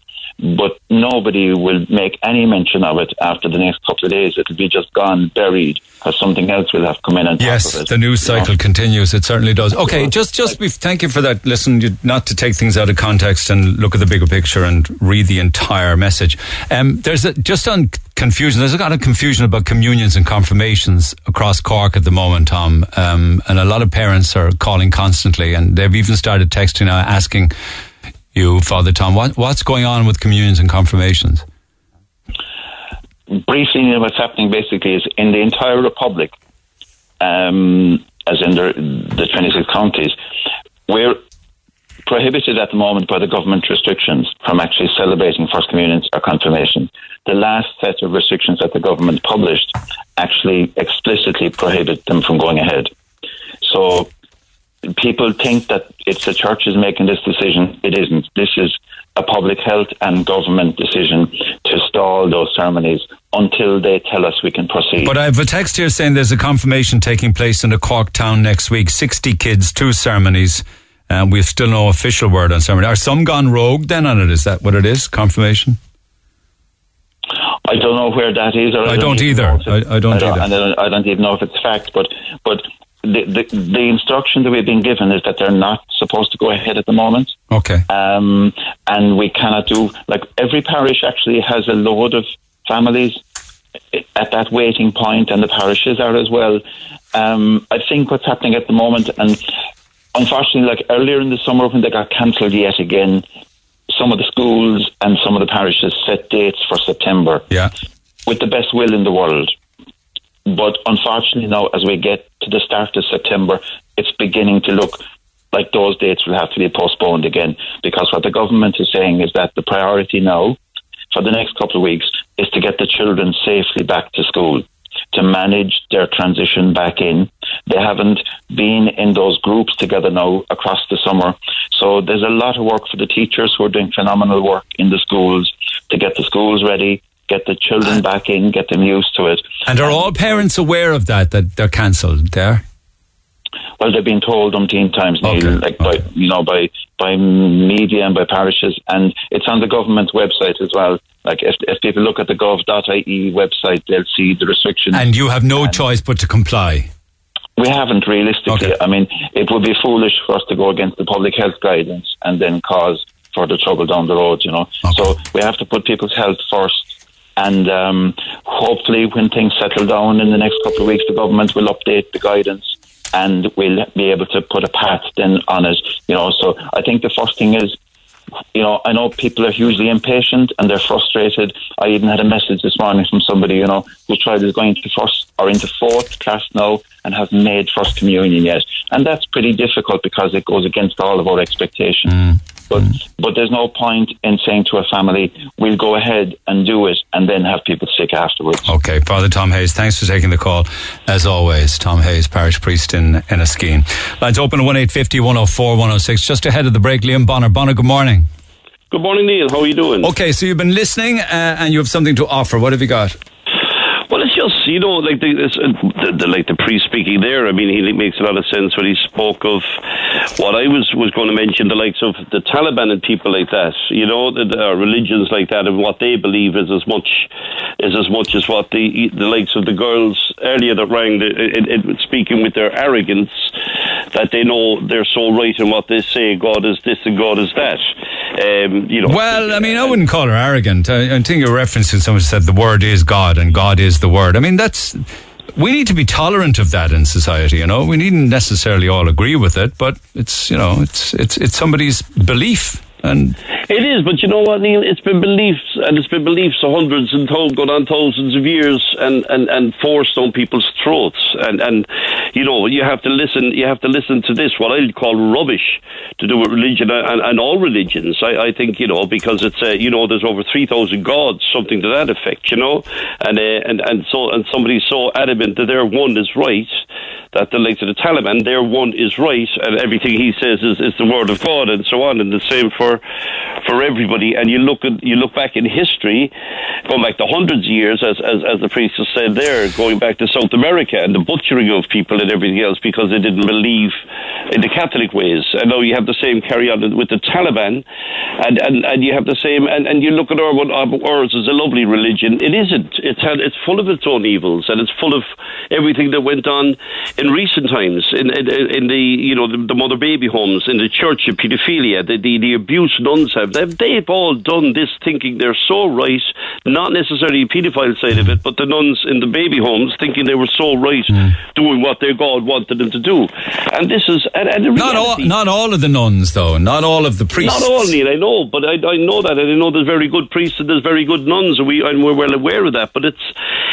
But nobody will make any mention of it after the next couple of days. It'll be just gone, buried, because something else will have come in on top
Yes,
of it.
the news cycle continues. It certainly does. Okay, just just be, thank you for that. Listen, you, not to take things out of context and look at the bigger picture and read the entire message. Um, there's a, just on confusion. There's a lot of confusion about communions and confirmations across Cork at the moment, Tom. Um, and a lot of parents are calling constantly, and they've even started texting now asking you, Father Tom, what, what's going on with communions and confirmations?
briefly, what's happening basically is in the entire republic, um, as in the, the 26 counties, we're prohibited at the moment by the government restrictions from actually celebrating First Communions or confirmations. The last set of restrictions that the government published actually explicitly prohibit them from going ahead. So people think that it's the church is making this decision. It isn't. This is a public health and government decision to stall those ceremonies until they tell us we can proceed.
But I have a text here saying there's a confirmation taking place in a Cork town next week. 60 kids, two ceremonies. And we've still no official word on ceremony. Are some gone rogue then on it? Is that what it is? Confirmation?
I don't know where that is. Or
I don't
even
either.
know if it-
I- I don't
I
either.
and I don't, I don't even know if it's fact. But but the, the the instruction that we've been given is that they're not supposed to go ahead at the moment.
Okay.
Um, and we cannot do like every parish actually has a load of families at that waiting point, and the parishes are as well. Um, I think what's happening at the moment, and unfortunately, like earlier in the summer when they got cancelled yet again, some of the schools and some of the parishes set dates for September
Yeah.
with the best will in the world. But unfortunately, now as we get to the start of September, it's beginning to look like those dates will have to be postponed again because what the government is saying is that the priority now for the next couple of weeks is to get the children safely back to school, to manage their transition back in. They haven't been in those groups together now across the summer. So there's a lot of work for the teachers who are doing phenomenal work in the schools to get the schools ready, get the children back in, get them used to it.
And are all parents aware of that, that they're cancelled there?
Well, they've been told umpteen times, Neil, like by you know by by media and by parishes, and it's on the government website as well. Like if if people look at the gov.ie website, they'll see the restrictions.
And you have no choice but to comply.
We haven't realistically. I mean, it would be foolish for us to go against the public health guidance and then cause further trouble down the road. You know, so we have to put people's health first. And um, hopefully, when things settle down in the next couple of weeks, the government will update the guidance and we'll be able to put a path then on it. You know, so I think the first thing is you know, I know people are hugely impatient and they're frustrated. I even had a message this morning from somebody, you know, whose child is going to first or into fourth class now and hasn't made first communion yet. And that's pretty difficult because it goes against all of our expectations. But but there's no point in saying to a family, we'll go ahead and do it and then have people sick afterwards.
Okay, Father Tom Hayes, thanks for taking the call. As always, Tom Hayes, parish priest in Enniskeane. Lines open at 1850 104 106. Just ahead of the break, Liam Bonner. Bonner, good morning.
Good morning, Neil. How are you doing?
Okay, so you've been listening uh, and you have something to offer. What have you got?
You know, like the, uh, the, the like the priest speaking there. I mean, he makes a lot of sense when he spoke of what I was was going to mention, the likes of the Taliban and people like that. You know, the, the religions like that, and what they believe is as much is as much as what the the likes of the girls earlier that rang, the, it, it, speaking with their arrogance, that they know they're so right in what they say. God is this and God is that. Um, you know.
Well, I mean, I wouldn't call her arrogant. I, I think you're referencing someone said the word is God and God is the word. I mean, that's. We need to be tolerant of that in society, you know. We needn't necessarily all agree with it, but it's, you know, it's it's it's somebody's belief and
It is, but you know what, Neil? It's been beliefs, and it's been beliefs for hundreds and to- gone on thousands of years, and, and, and forced on people's throats. And, and you know, you have to listen. You have to listen to this, what I call rubbish, to do with religion and, and all religions. I, I think you know because it's uh, you know there's over three thousand gods, something to that effect. You know, and uh, and and so and somebody's so adamant that their one is right that the likes of the Taliban, their one is right, and everything he says is, is the word of God, and so on, and the same for for everybody. And you look at you look back in history, going back to hundreds of years, as as, as the priest has said there, going back to South America and the butchering of people and everything else because they didn't believe in the Catholic ways. And now you have the same carry on with the Taliban, and and, and you have the same. And, and you look at our ours is a lovely religion. It isn't. It's had, it's full of its own evils, and it's full of everything that went on in recent times in in, in the you know the, the mother baby homes in the church of paedophilia, the, the the abuse nuns have. They've they've all done this thinking they're so right, not necessarily the paedophile side of it, but the nuns in the baby homes thinking they were so right, hmm. doing what their God wanted them to do. And this is and, and
not all not all of the nuns though, not all of the priests.
not all, Neil, I know, but I, I know that, and I know there's very good priests and there's very good nuns, and, we, and we're well aware of that. But it's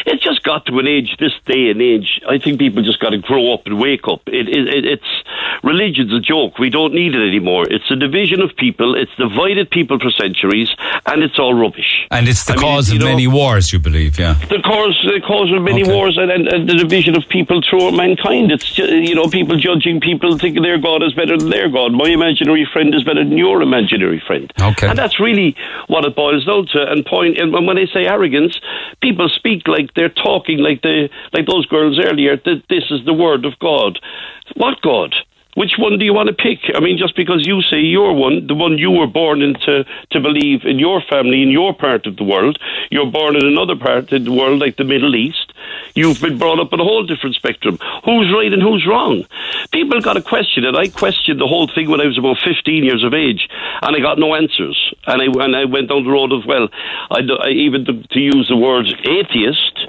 it's just got to an age, this day and age. I think people just got to grow up and wake up. It, it, it, it's religion's a joke. We don't need it anymore. It's a division of people. It's divided people for centuries, and it's all rubbish.
And it's the
I
cause
you
of
know-
many wars, you believe, yeah.
the cause the cause of many wars and, and, and the division of people throughout mankind. It's you know people judging people thinking their God is better than their God. My imaginary friend is better than your imaginary friend.
Okay.
and that's really what it boils down to. And point and when I say arrogance, people speak like they're talking like the like those girls earlier. That this is the word of God. What God? Which one do you want to pick? I mean, just because you say your one, the one you were born into to believe in your family, in your part of the world, you're born in another part of the world, like the Middle East. You've been brought up in a whole different spectrum. Who's right and who's wrong? People got to question it. I questioned the whole thing when I was about 15 years of age, and I got no answers. And I, and I went down the road of, well, I, I even to, to use the word atheist,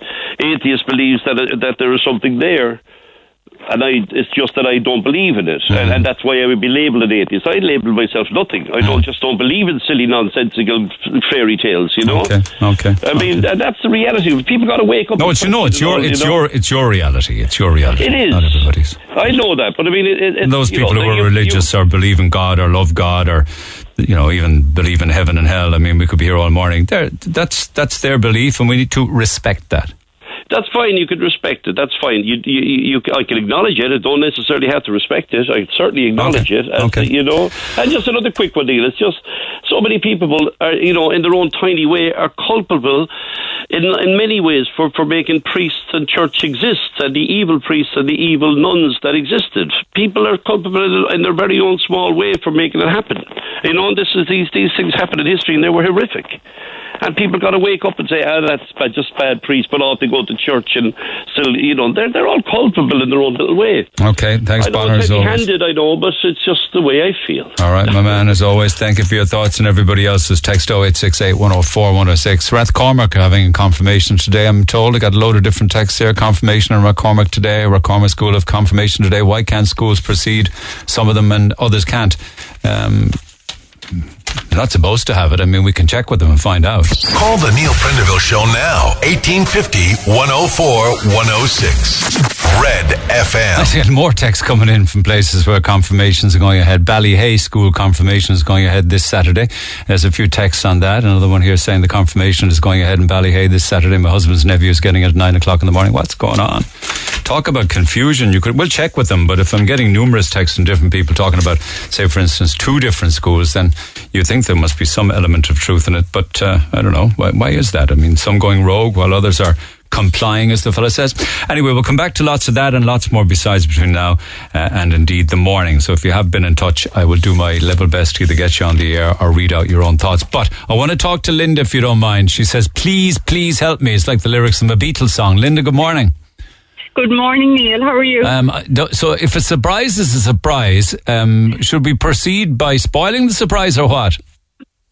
atheist believes that, that there is something there and I, it's just that I don't believe in it, and, and that's why I would be labelled an atheist. I label myself nothing. I don't just don't believe in silly, nonsensical f- fairy tales. You know.
Okay, okay.
I mean, and that's the reality. People got to wake up.
No, it's you know, it's your, it's
you know?
your, it's your reality. It's your reality.
It is.
Not everybody's.
I know that, but I mean, it, it,
And those people
know,
who are
you-
religious or believe in God or love God or you know even believe in heaven and hell. I mean, we could be here all morning. They're, that's that's their belief, and we need to respect that.
That's fine. You could respect it. That's fine. You, you, you, I can acknowledge it. I don't necessarily have to respect it. I certainly acknowledge it. As, You know, and just another quick one, Neil. It's just so many people are, you know, in their own tiny way, are culpable in in many ways for for making priests and church exist, and the evil priests and the evil nuns that existed. People are culpable in, their very own small way for making it happen. You know, and this is these these things happen in history, and they were horrific. And people got to wake up and say, ah, that's bad, just bad priests, but ought to go to church and still, you know, they're, they're all culpable in their own little way.
Okay, thanks, Bonner,
it's heavy-handed, I know, but it's just the way I feel.
All right, my man, as always, thank you for your thoughts and everybody else's. Text 0868 104 106. Rathcormac having a confirmation today, I'm told. I got a load of different texts here. Confirmation on Rathcormac today, Rathcormac School of Confirmation today. Why can't schools proceed? Some of them and others can't. Um, They're not supposed to have it. I mean, we can check with them and find out.
Call the Neil Prendeville Show now. 1850 104 106. Red FM.
I see more texts coming in from places where confirmations are going ahead. Ballyhay School confirmation is going ahead this Saturday. There's a few texts on that. Another one here saying the confirmation is going ahead in Ballyhay this Saturday. My husband's nephew is getting it at nine o'clock in the morning. What's going on? Talk about confusion. You could we'll check with them, but if I'm getting numerous texts from different people talking about, say, for instance, two different schools, then you think there must be some element of truth in it. But uh, I don't know why, why is that. I mean, some going rogue while others are complying, as the fellow says. Anyway, we'll come back to lots of that and lots more besides between now uh, and indeed the morning. So if you have been in touch, I will do my level best to either get you on the air or read out your own thoughts. But I want to talk to Linda if you don't mind. She says, please, please help me. It's like the lyrics from a Beatles song. Linda, good morning.
Good morning, Neil. How are you?
Um, so if a surprise is a surprise, um, should we proceed by spoiling the surprise or what?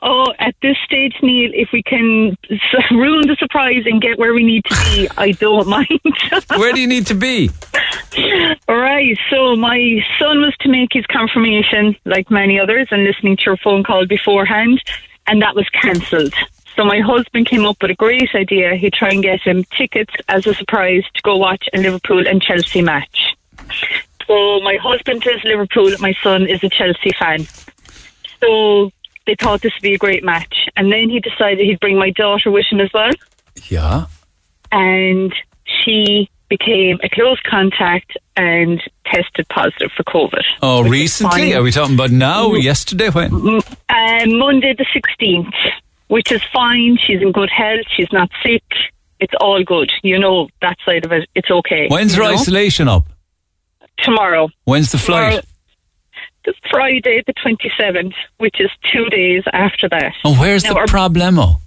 Oh, at this stage, Neil, if we can ruin the surprise and get where we need to be, I don't mind.
Where do you need to be?
All right. So my son was to make his confirmation, like many others, and listening to your phone call beforehand, and that was cancelled. So my husband came up with a great idea. He'd try and get him tickets as a surprise to go watch a Liverpool and Chelsea match. So my husband is Liverpool, my son is a Chelsea fan. So they thought this would be a great match. And then he decided he'd bring my daughter with him as well.
Yeah.
And she became a close contact and tested positive for COVID.
Oh, recently? Are we talking about now? Yesterday? When?
Mm, uh, Monday the 16th, which is fine. She's in good health. She's not sick. It's all good. You know, that side of it, it's okay.
When's her
know?
isolation up?
Tomorrow.
When's the flight?
Tomorrow- The Friday the 27th, which is two days after that.
Oh, where's
Now,
the problemo?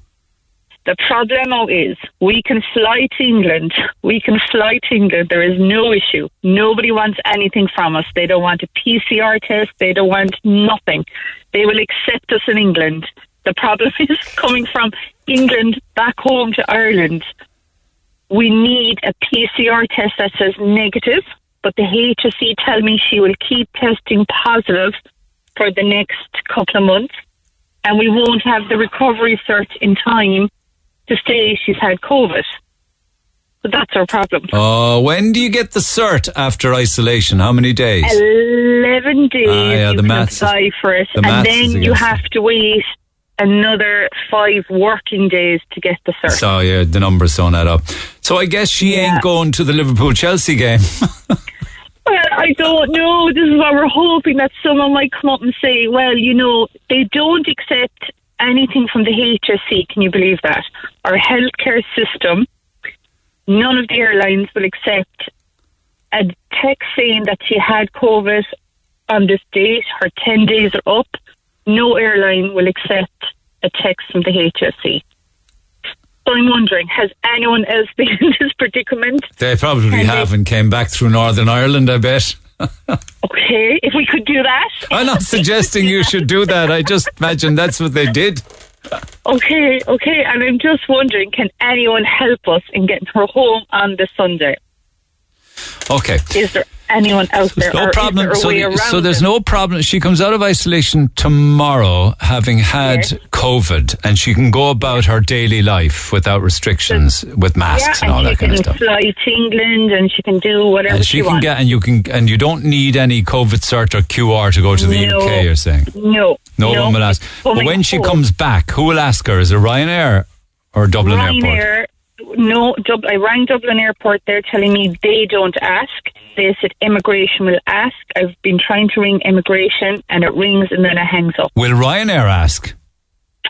The problemo is we can fly to England. We can fly to England. There is no issue. Nobody wants anything from us. They don't want a PCR test. They don't want nothing. They will accept us in England. The problem is coming from England back home to Ireland. We need a PCR test that says negative, but the HSE tell me she will keep testing positive for the next couple of months and we won't have the recovery cert in time to say she's had COVID. So that's our problem.
Oh, when do you get the cert after isolation? How many days?
11 days
Ah, yeah,
you
the
can
maths
apply for it, and then you have to wait another five working days to get the cert.
So yeah, the numbers don't add up. So I guess she ain't going to the Liverpool Chelsea game.
Well, I don't know. This is what we're hoping that someone might come up and say, well, you know, they don't accept anything from the HSE. Can you believe that? Our healthcare system, none of the airlines will accept a text saying that she had COVID on this date. Her 10 days are up. No airline will accept a text from the HSE. So I'm wondering, has anyone else been in this predicament?
they probably
And they-
have and came back through Northern Ireland. I bet.
Okay, if we could do that.
I'm not suggesting you should do that. I just imagine that's what they did.
Okay, okay, and I'm just wondering, can anyone help us in getting her home on the Sunday?
Okay.
Is there anyone out there?
No problem. So, the- so there's no problem. She comes out of isolation tomorrow, having had COVID, and she can go about her daily life without restrictions, with masks
yeah,
and all
and
that
she
kind of stuff.
She can fly to England and she can do whatever
And she can
wants.
get, and you can, and you don't need any COVID cert or QR to go to the
No.
UK. You're saying
no,
no, one will ask. But when she comes back, who will ask her? Is it Ryanair or Dublin Airport?
No, Dub- I rang Dublin Airport. They're telling me they don't ask. They said immigration will ask. I've been trying to ring immigration and it rings and then it hangs up.
Will Ryanair ask?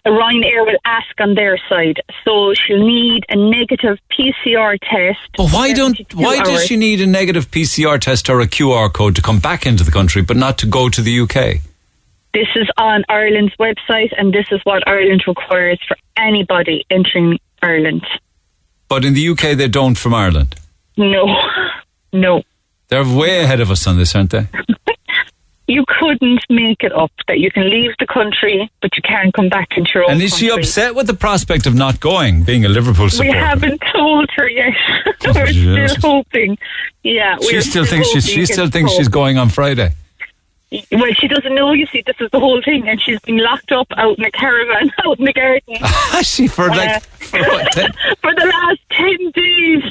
Ryanair will ask on their side. So she'll need a negative PCR test.
But why don't?
72
Why does she need a negative PCR test or a QR code to come back into the country, but not to go to the UK?
This is on Ireland's website, and this is what Ireland requires for anybody entering Ireland.
But in the UK, they don't from Ireland.
No, no.
They're way ahead of us on this, aren't they?
You couldn't make it up that you can leave the country, but you can't come back into your own
And is she upset with the prospect of not going, being a Liverpool supporter?
We haven't told her yet. we're still hoping. Yeah,
she still thinks she's, she still thinks she's going on Friday.
Well, she doesn't know. You see, this is the whole thing, and she's been locked up out in a caravan out in the garden.
she for like
Uh,
for what,
for the last ten days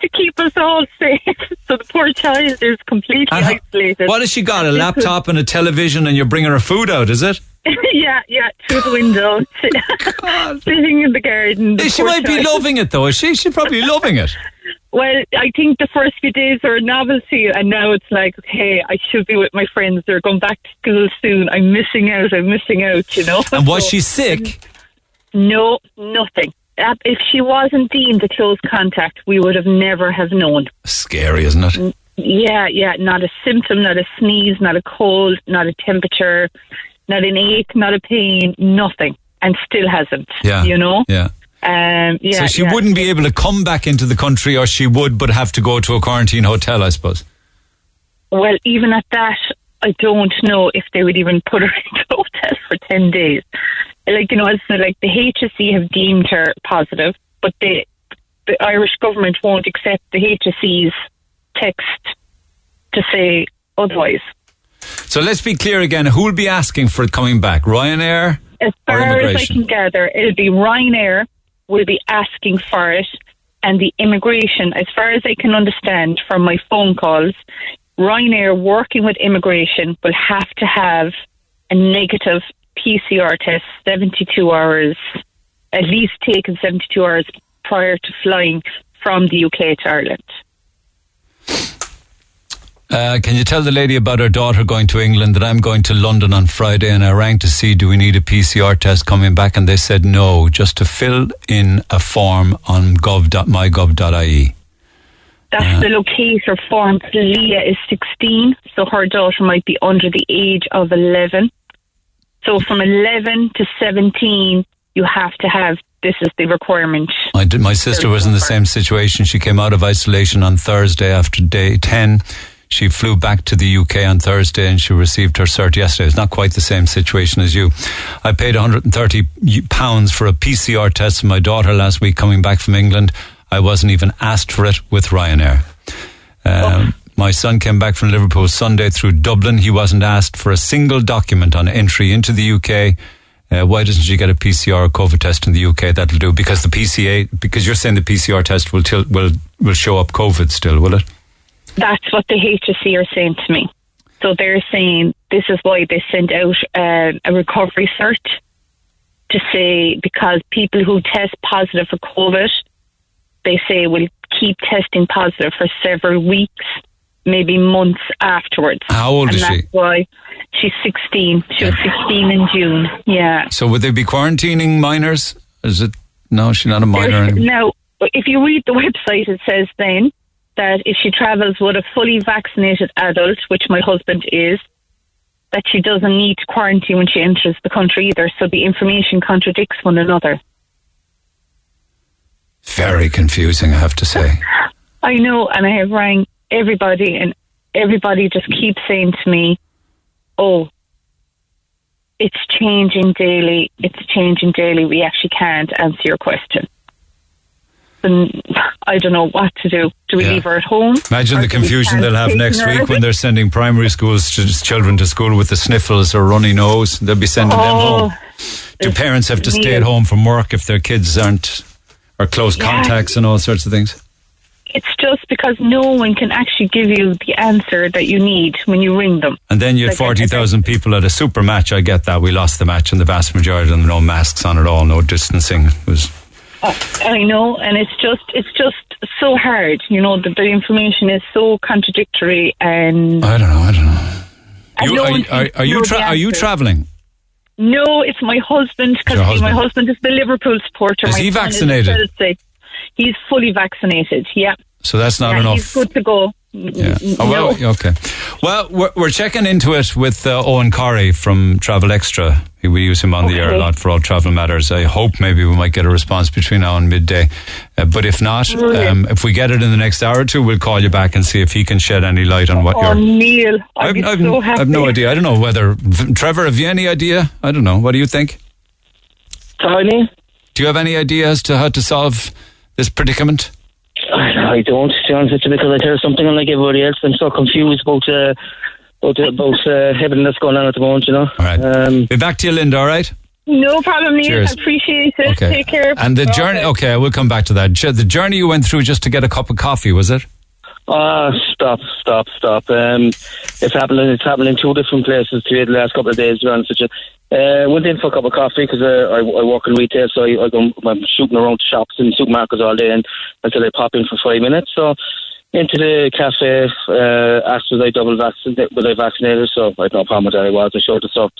to keep us all safe. So the poor child is completely
And
isolated.
what has she got? A laptop and a television, and you're bringing her food out, is it?
yeah, yeah, through the window, sitting in the garden. the
she might be loving it though. Is she? She's probably loving it.
Well, I think the first few days are a novelty, and now it's like, okay, I should be with my friends. They're going back to school soon. I'm missing out. I'm missing out. You know.
And was
So-
she sick?
No, nothing. Uh, If she wasn't deemed a close contact, we would have never have known.
Scary, isn't it?
Yeah, yeah, not a symptom, not a sneeze, not a cold, not a temperature, not an ache, not a pain, nothing, and still hasn't.
Yeah.
you know.
Yeah.
Um, yeah.
so she
yeah.
wouldn't be able to come back into the country, or she would, but have to go to a quarantine hotel, I suppose.
Well, even at that, I don't know if they would even put her into a hotel for ten days. Like you know, it's like the HSE have deemed her positive, but the the Irish government won't accept the HSE's text to say otherwise.
So let's be clear again. Who will be asking for it coming back? Ryanair
As far as I can gather, it'll be Ryanair will be asking for it, and the immigration, as far as I can understand from my phone calls, Ryanair working with immigration will have to have a negative PCR test 72 hours, at least taken 72 hours prior to flying from the UK to Ireland.
Uh, can you tell the lady about her daughter going to England that I'm going to London on Friday and I rang to see do we need a PCR test coming back and they said no, just to fill in a form on gov.mygov.ie.
That's the locator form. Leah is 16, so her daughter might be under the age of 11. So from 11 to 17, you have to have this is the requirement.
Did, my sister was in the same situation. She came out of isolation on Thursday after day 10. She flew back to the UK on Thursday and she received her cert yesterday. It's not quite the same situation as you. I paid 130 pounds for a PCR test for my daughter last week coming back from England. I wasn't even asked for it with Ryanair. Um, My son came back from Liverpool Sunday through Dublin. He wasn't asked for a single document on entry into the UK. Uh, why doesn't she get a PCR or COVID test in the UK? That'll do because the PCA because you're saying the PCR test will will will show up COVID still, will it?
That's what the HSE are saying to me. So they're saying this is why they sent out uh, a recovery cert to say because people who test positive for COVID, they say will keep testing positive for several weeks, maybe months afterwards.
How old
and
is
that's
she?
Why she's 16. She was 16 in June. Yeah.
So would they be quarantining minors? Is it no? She's not a minor.
There's-. Now, if you read the website, it says then that if she travels with a fully vaccinated adult, which my husband is, that she doesn't need to quarantine when she enters the country either. So the information contradicts one another.
Very confusing, I have to say.
I know, and I have rang everybody, and everybody just keeps saying to me, "Oh, it's changing daily. It's changing daily. We actually can't answer your question." And I don't know what to do. Do we
Yeah.
leave her at home?
Imagine the confusion they'll have next
her?
week when they're sending primary schools children to school with the sniffles or runny nose. They'll be sending them
Oh,
home. Do parents have to stay at home from work if their kids aren't or close
Yeah.
contacts and all sorts of things?
It's just because no one can actually give you the answer that you need when you ring them.
And then you had
Like, I-
40,000 people at a super match. I get that. We lost the match and the vast majority of them, no masks on at all, no distancing. It was
I know, and it's just it's just so hard. You know, the, the information is so contradictory, and
I don't know. I don't know. You,
no
are, you- are, are you tra- are you traveling?
No, it's my husband because my
husband.
is the Liverpool supporter.
Is
my
he vaccinated?
Chelsea. He's fully vaccinated. Yeah,
So that's not
yeah,
enough.
He's good to go.
Yeah. Oh, well,
no.
okay. Well, we're, we're checking into it with uh, Eoghan Corry from Travel Extra. We use him on the air a lot for all travel matters. I hope maybe we might get a response between now and midday. Uh, but if not, um, if we get it in the next hour or two, we'll call you back and see if he can shed any light on what
Oh,
you're.
Neil, I'd
I've,
be
I've,
so happy.
I've no idea. I don't know whether Trevor. Have you any idea? I don't know. What do you think?
Tony?
Do you have any idea as to how to solve this predicament?
I, I don't, to be honest with you, because I hear something unlike everybody else. I'm so confused about uh,
about, about uh, everything that's going on at the moment, you know.
All right.
Um,
Be back to you, Linda. All right.
No problem, Neil.
Cheers.
I appreciate it.
Okay.
Take care.
And the journey. Okay, we'll come back to that. The journey you went through just to get a cup of coffee, was it?
Ah, stop, stop, stop. Um, it's happening. It's happening in two different places today. The last couple of days, to be honest with you. Uh, went in for a cup of coffee because uh, I, I work in retail, so I, I go, I'm shooting around shops and supermarkets all day and, until I pop in for five minutes. So into the cafe, uh, asked was I double vaccinated, was I vaccinated? So I had no problem with that. I was. I showed the stuff.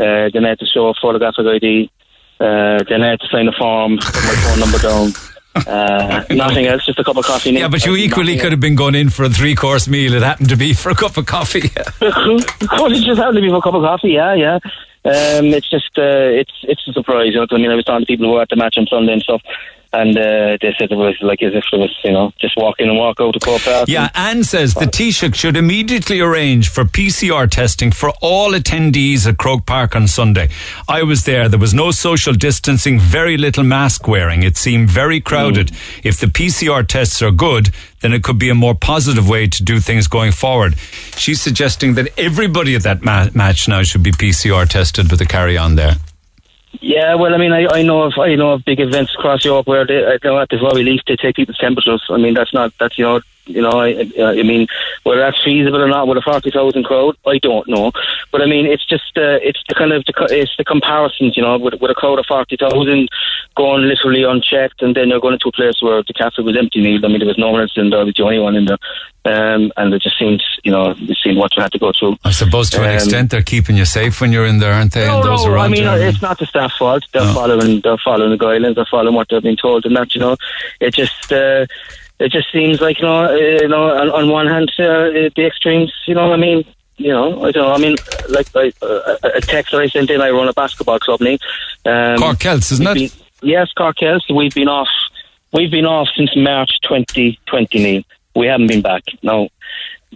Uh, then I had to show a photographic ID. Uh, then I had to sign a form, put my phone number down. Uh, nothing else, just a cup of coffee.
Yeah, but you equally could have been going in for a three course meal. It happened to be for a cup of coffee.
well, it just happened to be for a cup of coffee. Yeah, yeah. Um, it's just uh, it's it's a surprise. You know, I mean, I was talking to people who were at the match on Sunday and stuff, and uh, they said it was like as if it was you know just walk in and walk out of Croke Park.
Yeah, Anne says the Taoiseach should immediately arrange for PCR testing for all attendees at Croke Park on Sunday. I was there. There was no social distancing, very little mask wearing. It seemed very crowded. If the PCR tests are good, then it could be a more positive way to do things going forward. She's suggesting that everybody at that ma- match now should be PCR tested with a carry on there.
Yeah, well, I mean, I, I know of I know of big events across Europe where they, at the very least they take people's temperatures. I mean, that's not that's you know you know I I mean whether that's feasible or not with a forty thousand crowd, I don't know. But I mean, it's just uh, it's the kind of the, it's the comparisons, you know, with, with a crowd of forty thousand going literally unchecked, and then you're going into a place where the cafe was empty. Neil. I mean, there was no one else in there. I was the only one in there, um, and it just seemed you know it seemed what you had to go through.
I suppose to an
Um,
extent they're keeping you safe when you're in there, aren't they?
No,
and those
no,
around
I mean,
you.
it's not the staff fault. They're
No.
following, they're following the guidelines. They're following what they've been told, and that you know, it just, uh, it just seems like you know, uh, you know, on, on one hand, uh, the extremes. You know, I mean, you know, I don't know. I mean, like I, uh, a text that I sent in. I run a basketball club, Nick. Um,
Cork Celts, isn't it?
been- yes, Cork Celts. We've been off. We've been off since March 2020. Neil. We haven't been back. No.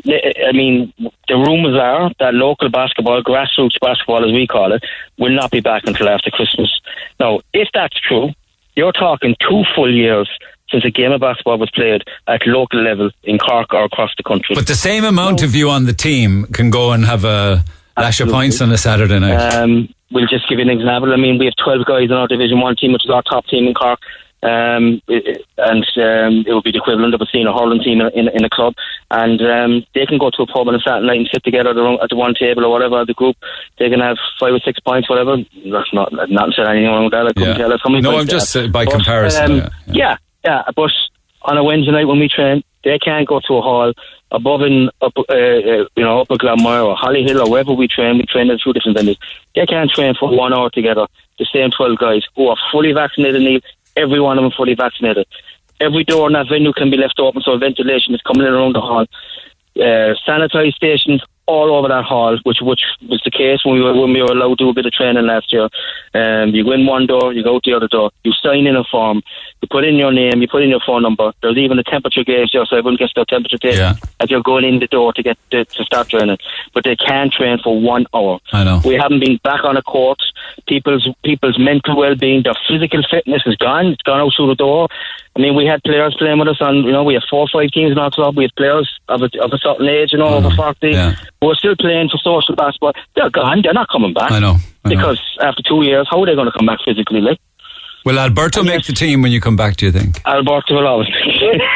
I mean, the rumours are that local basketball, grassroots basketball as we call it, will not be back until after Christmas. Now, if that's true, you're talking two full years since a game of basketball was played at local level in Cork or across the country.
But the same amount of you on the team can go and have a lash of points on a Saturday night.
Um, we'll just give you an example. I mean, we have 12 guys in our Division 1 team, which is our top team in Cork. Um, it- and um, it would be the equivalent of a senior hurling team in, in, in a club. And um, they can go to a pub on a Saturday night and sit together at the, at the one table or whatever, the group. They can have five or six points, whatever. That's not, not saying anything wrong with that. I couldn't
yeah.
tell us how many
No, I'm just, uh, by
But,
comparison,
um,
yeah,
yeah, yeah. But on a Wednesday night when we train, they can't go to a hall above in up, uh, uh, you know, Upper Glanmire or Hollyhill or wherever we train. We train at two different venues. They can't train for one hour together. The same twelve guys who are fully vaccinated. Every one of them fully vaccinated. Every door in that venue can be left open so ventilation is coming in around the hall. Uh, sanitized stations all over that hall, which which was the case when we were when we were allowed to do a bit of training last year. Um, you go in one door, you go out the other door, you sign in a form, you put in your name, you put in your phone number. There's even a temperature gauge there, so everyone gets their temperature taken as you're going in the door to get to, to start training. But they can train for one hour.
I know.
We haven't been back on a court. People's people's mental well being, their physical fitness is gone. It's gone out through the door. I mean, we had players playing with us, and you know, we have four or five teams in our club. We have players of a, of a certain age, you know, over forty, who are still playing for social basketball. They're gone. They're not coming back.
I know. I know.
Because after two years, how are they going to come back physically? Like
Will Alberto make the team when you come back, do you think?
Alberto will always.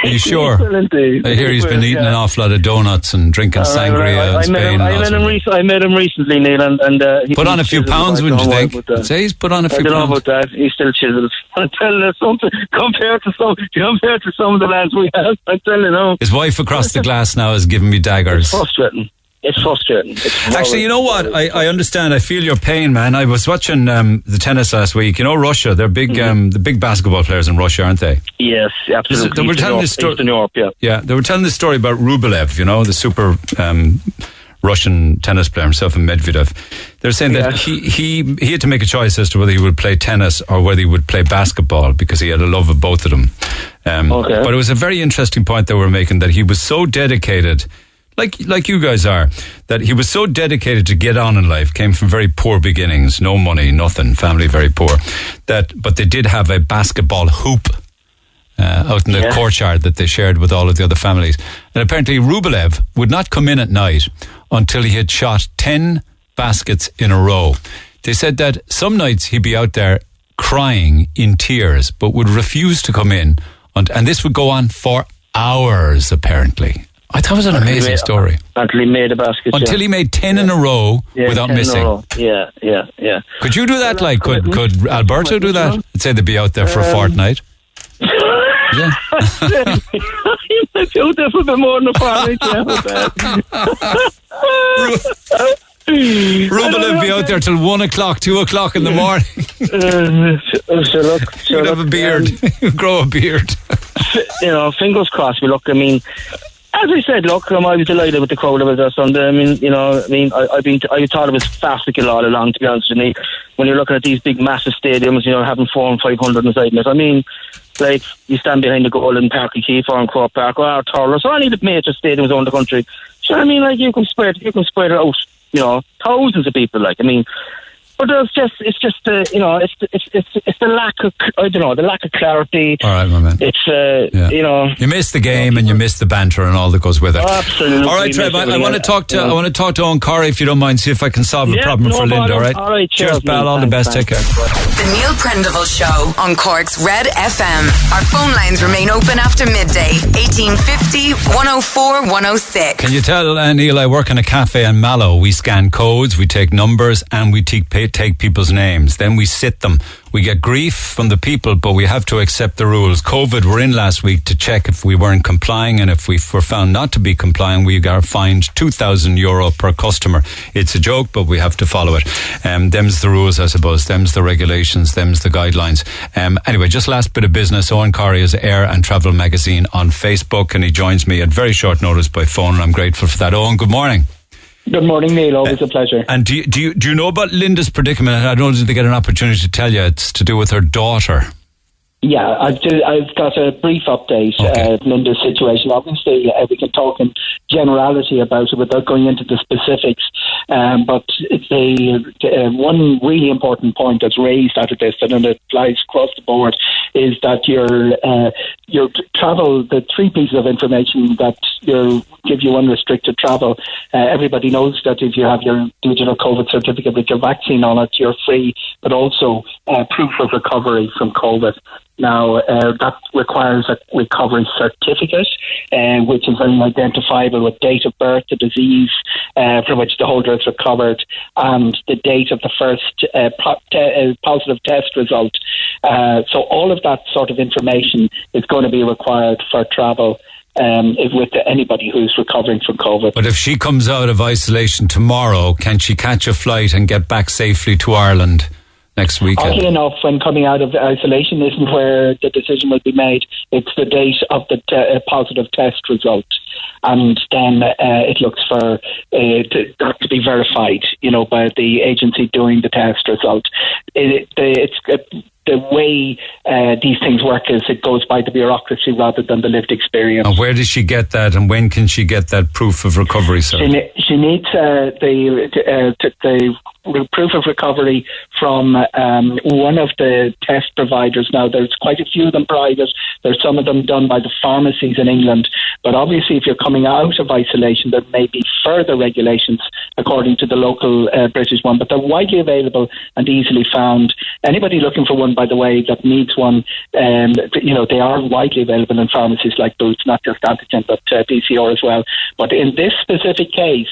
Are you sure? I hear he's been eating
yeah.
an awful lot of donuts and drinking
Uh,
sangria
I, I,
in
I met him,
and
I met him, rec- I met him recently, Neil, and, and uh, he-
Put on a few pounds, wouldn't you think?
uh,
Say he's put on a few
don't know
pounds.
about that. He still chisels. I'm telling you something compared to some compared to some of the lads we have. I'm telling you, no.
His wife across the glass now is giving me daggers.
frustrating. It's frustrating. It's
Actually, you know what? I, I understand. I feel your pain, man. I was watching um, the tennis last week. You know, Russia. They're big,
Mm-hmm.
um, the big basketball players in Russia, aren't they?
Yes, absolutely.
They were
Eastern
telling
Europe,
this story.
Eastern Europe, yeah.
Yeah, they were telling this story about Rublev. You know, the super um, Russian tennis player himself, and Medvedev. They're saying that he, he he had to make a choice as to whether he would play tennis or whether he would play basketball because he had a love of both of them. Um,
Okay.
But it was a very interesting point they were making that he was so dedicated. Like, like you guys are, that he was so dedicated to get on in life, came from very poor beginnings, no money, nothing, family very poor, that, but they did have a basketball hoop uh, out in the
Yeah.
courtyard that they shared with all of the other families. And apparently, Rublev would not come in at night until he had shot 10 baskets in a row. They said that some nights he'd be out there crying in tears, but would refuse to come in. And, and this would go on for hours, apparently. I thought it was an
Until
amazing
made-
story.
Until he made a basket.
Until
yeah.
he made 10 in a row
Yeah,
without
10 in a
missing.
row. Yeah, yeah, yeah.
Could you do that? Like, could, could Alberto do that? I'd say they'd be out there for a
Um,
fortnight. Yeah.
I feel there for a bit more than a fortnight, yeah.
Ruben would be out there till one o'clock, two o'clock in the morning.
Uh, so look, so
You'd have a beard.
um,
grow a beard.
you know, fingers crossed. We look. I mean, as I said, look, um, I was delighted with the crowd of there Sunday. I mean, you know, I mean, I, I've been, I thought it was farcical all along. To be honest with me, when you're looking at these big, massive stadiums, you know, having four and five hundred inside it. I mean, like you stand behind the goal in Páirc Uí Chaoimh or in Park or Thurles or any of the major stadiums around the country. So I mean, like you can spread, you can spread it out. You know, thousands of people. Like I mean. But there's just, it's just, uh, you know, it's, it's, it's, it's the lack of, I don't know, the lack of clarity.
All right, my man.
It's, uh,
Yeah.
you know,
You miss the game and you miss the banter and all that goes with it.
Absolutely.
All right, Trev. I, I want to talk to
Yeah.
I want to talk to Eoghan Corry if you don't mind. See if I can solve a problem
no
for Linda.
bother.
All right.
All right,
Cheers,
cheers,
pal.
mate.
All the best.
Thanks,
Take care.
The Neil Prendeville Show on Cork's Red FM. Our phone lines remain open after midday. 1850 104 106.
Can you tell uh, Neil? I work in a cafe in Mallow. We scan codes, we take numbers, and we take pay, take people's names. Then we sit them. We get grief from the people, but we have to accept the rules. COVID, we're in last week to check if we weren't complying, and if we were found not to be complying, we got fined two thousand euro per customer. It's a joke, but we have to follow it. Um, them's the rules, I suppose. Them's the regulations. Them's the guidelines. Um, anyway, just last bit of business. Eoghan Corry is Air and Travel Magazine on Facebook, and he joins me at very short notice by phone, and I'm grateful for that. Eoghan, good morning.
Good morning, Neil. Always a pleasure.
And do you, do you do you know about Linda's predicament? I don't think they get an opportunity to tell you. It's to do with her daughter.
Yeah, I've, ju- I've got a brief update uh, of Linda's situation. Obviously, uh, we can talk in generality about it without going into the specifics. Um, but a, uh, one really important point that's raised out of this, and it applies across the board, is that your uh, your travel, the three pieces of information that your give you unrestricted travel. Uh, everybody knows that if you have your digital COVID certificate with your vaccine on it, you're free, but also uh, proof of recovery from COVID. Now, uh, that requires a recovery certificate, uh, which is identifiable with date of birth, the disease uh, from which the holder has recovered, and the date of the first uh, po- te- uh, positive test result. Uh, so, all of that sort of information is going to be required for travel. Um, with anybody who's recovering from COVID.
But if she comes out of isolation tomorrow, can she catch a flight and get back safely to Ireland next weekend?
Oddly enough, when coming out of isolation isn't where the decision will be made. It's the date of the te- uh, positive test result. And then uh, it looks for uh, to, to be verified, you know, by the agency doing the test result. It, it, it's uh, the way uh, these things work is it goes by the bureaucracy rather than the lived experience.
And where does she get that? And when can she get that proof of recovery, sir?
She, ne- she needs uh, the uh, the proof of recovery from um, one of the test providers. Now, there's quite a few of them private. There's some of them done by the pharmacies in England. But obviously, if you're coming out of isolation, there may be further regulations according to the local uh, British one. But they're widely available and easily found. Anybody looking for one, by the way, that needs one, um, you know, they are widely available in pharmacies like Boots, not just antigen, but uh, PCR as well. But in this specific case,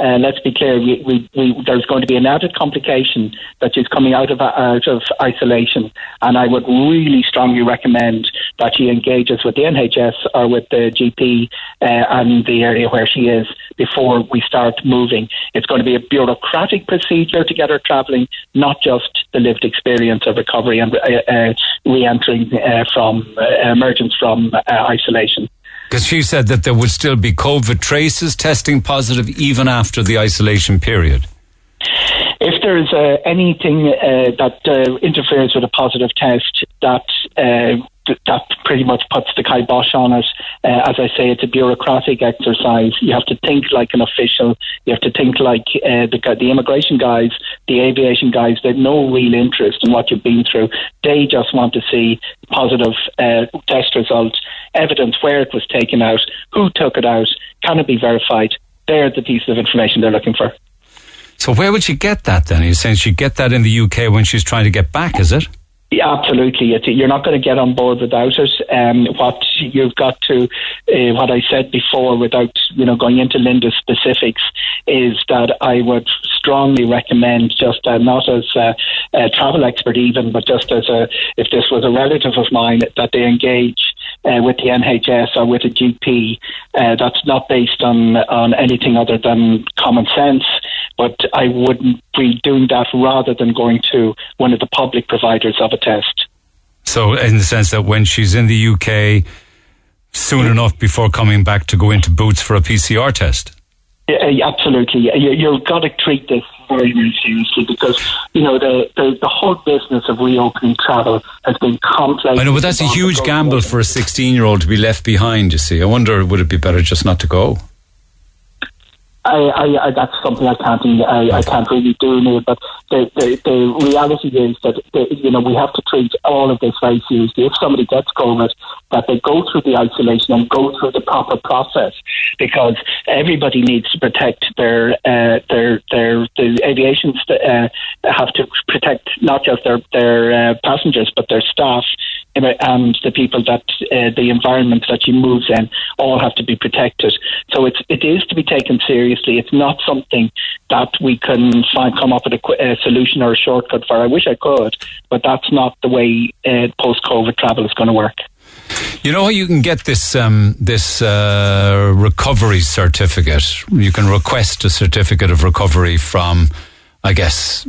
uh, let's be clear, we, we, we, there's going to be an added complication that is coming out of out of isolation, and I would really strongly recommend that she engages with the NHS or with the GP uh, and the area where she is before we start moving. It's going to be a bureaucratic procedure to get her travelling, not just the lived experience of recovery and uh, uh, re-entering uh, from uh, emergence from uh, isolation.
Because she said that there would still be COVID traces testing positive even after the isolation period.
if there's uh, anything uh, that uh, interferes with a positive test, that uh, that pretty much puts the kibosh on it. Uh, as I say, it's a bureaucratic exercise. You have to think like an official. You have to think like uh, the the immigration guys, the aviation guys. They've no real interest in what you've been through. They just want to see positive uh, test results, evidence where it was taken out, who took it out, can it be verified. they're the pieces of information they're looking for.
So where would she get that then? You're saying she'd get that in the UK when she's trying to get back, is it?
Absolutely. It, you're not going to get on board without it. Um, what you've got to, uh, what I said before, without you know going into Linda's specifics, is that I would strongly recommend, just uh, not as a, a travel expert even, but just as a, if this was a relative of mine, that they engage uh, with the NHS or with a GP. Uh, that's not based on on anything other than common sense. But I wouldn't be doing that rather than going to one of the public providers of a test.
So, in the sense that when she's in the UK, soon enough before coming back to go into Boots for a PCR test.
Yeah, absolutely. You, you've got to treat this very, seriously because, you know, the, the, the whole business of reopening travel has been complex.
I know, but that's a huge gamble for a 16 year old to be left behind, you see. I wonder, would it be better just not to go?
I, I, I, that's something I can't I, I can't really do Neil, but the, the, the reality is that the, you know we have to treat all of this very seriously. If somebody gets COVID, that they go through the isolation and go through the proper process, because everybody needs to protect their uh, their their the aviations uh, have to protect not just their their uh, passengers but their staff and the people that uh, the environment that you move in all have to be protected. So it's it is to be taken seriously. It's not something that we can find come up with a, a solution or a shortcut for. I wish I could, but that's not the way uh, post COVID travel is going to work.
You know how you can get this um, this uh, recovery certificate. You can request a certificate of recovery from, I guess,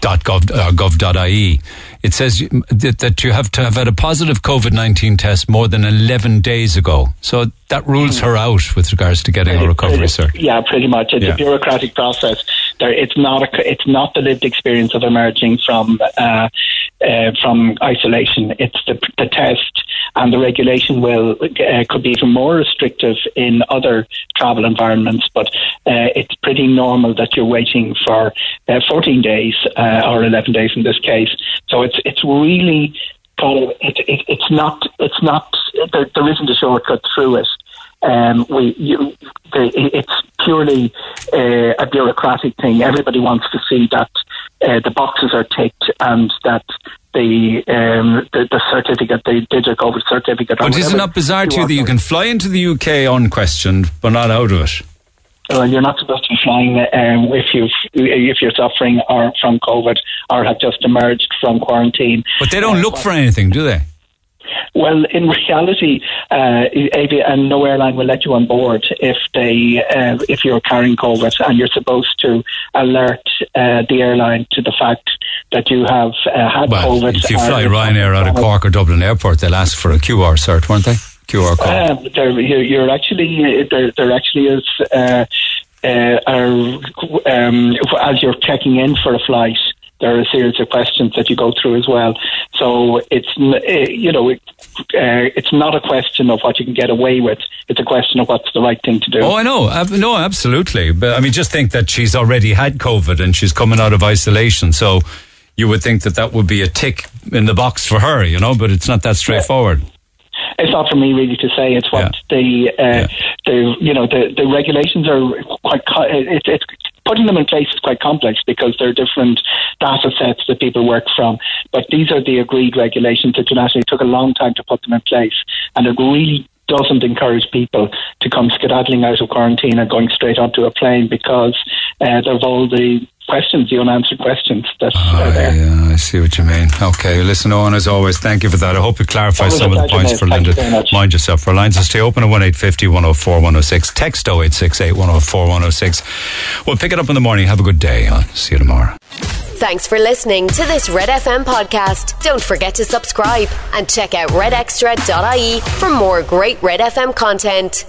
.gov, uh, gov.ie it says that you have to have had a positive COVID 19 test more than 11 days ago. So that rules hmm. her out with regards to getting a recovery cert.
Yeah, pretty much. It's
Yeah.
a bureaucratic process. There, it's not a, it's not the lived experience of emerging from uh, uh, from isolation. It's the, the test, and the regulation will uh, could be even more restrictive in other travel environments. But uh, it's pretty normal that you're waiting for uh, 14 days uh, or 11 days in this case. So it's it's really kind of it, it, it's not it's not there, there isn't a shortcut through it. Um, we you, the, it's purely uh, a bureaucratic thing. Everybody wants to see that uh, the boxes are ticked and that the um, the, the certificate, the digital COVID certificate.
But is it not bizarre to you that you can fly into the UK unquestioned, but not out of it?
Well, you're not supposed to be flying um, if you if you're suffering or from COVID or have just emerged from quarantine.
But they don't look for anything, do they?
Well, in reality, uh, and no airline will let you on board if they uh, if you're carrying COVID, and you're supposed to alert uh, the airline to the fact that you have uh, had
Well,
COVID.
if you fly Ryanair out of Cork or Dublin Airport, they'll ask for a QR cert, won't they? QR code.
Um, there, you're, actually there. There actually is. Uh, uh, are, um, as you're checking in for a flight, there are a series of questions that you go through as well. So it's uh, you know it, uh, it's not a question of what you can get away with. It's a question of what's the right thing to do.
Oh, I know. Ab- No, absolutely. But I mean, just think that she's already had COVID and she's coming out of isolation. So you would think that that would be a tick in the box for her, you know, but it's not that straightforward.
It's not for me really to say. It's what the uh, the you know the the regulations are quite. Co- it, it's putting them in place is quite complex because there are different data sets that people work from. But these are the agreed regulations internationally. It took a long time to put them in place, and it really doesn't encourage people to come skedaddling out of quarantine and going straight onto a plane because uh, of all the questions, the unanswered questions that are ah, uh, there.
Yeah, I see what you mean. Okay, listen, Eoghan, as always, thank you for that. I hope it clarifies some of the points
mate.
for
Thank you
Linda.
very much.
Mind yourself. Our lines will stay open at 1850 104 106. Text 0868 104 106. We'll pick it up in the morning. Have a good day. I'll see you tomorrow.
Thanks for listening to this Red FM podcast. Don't forget to subscribe and check out redextra.ie for more great Red FM content.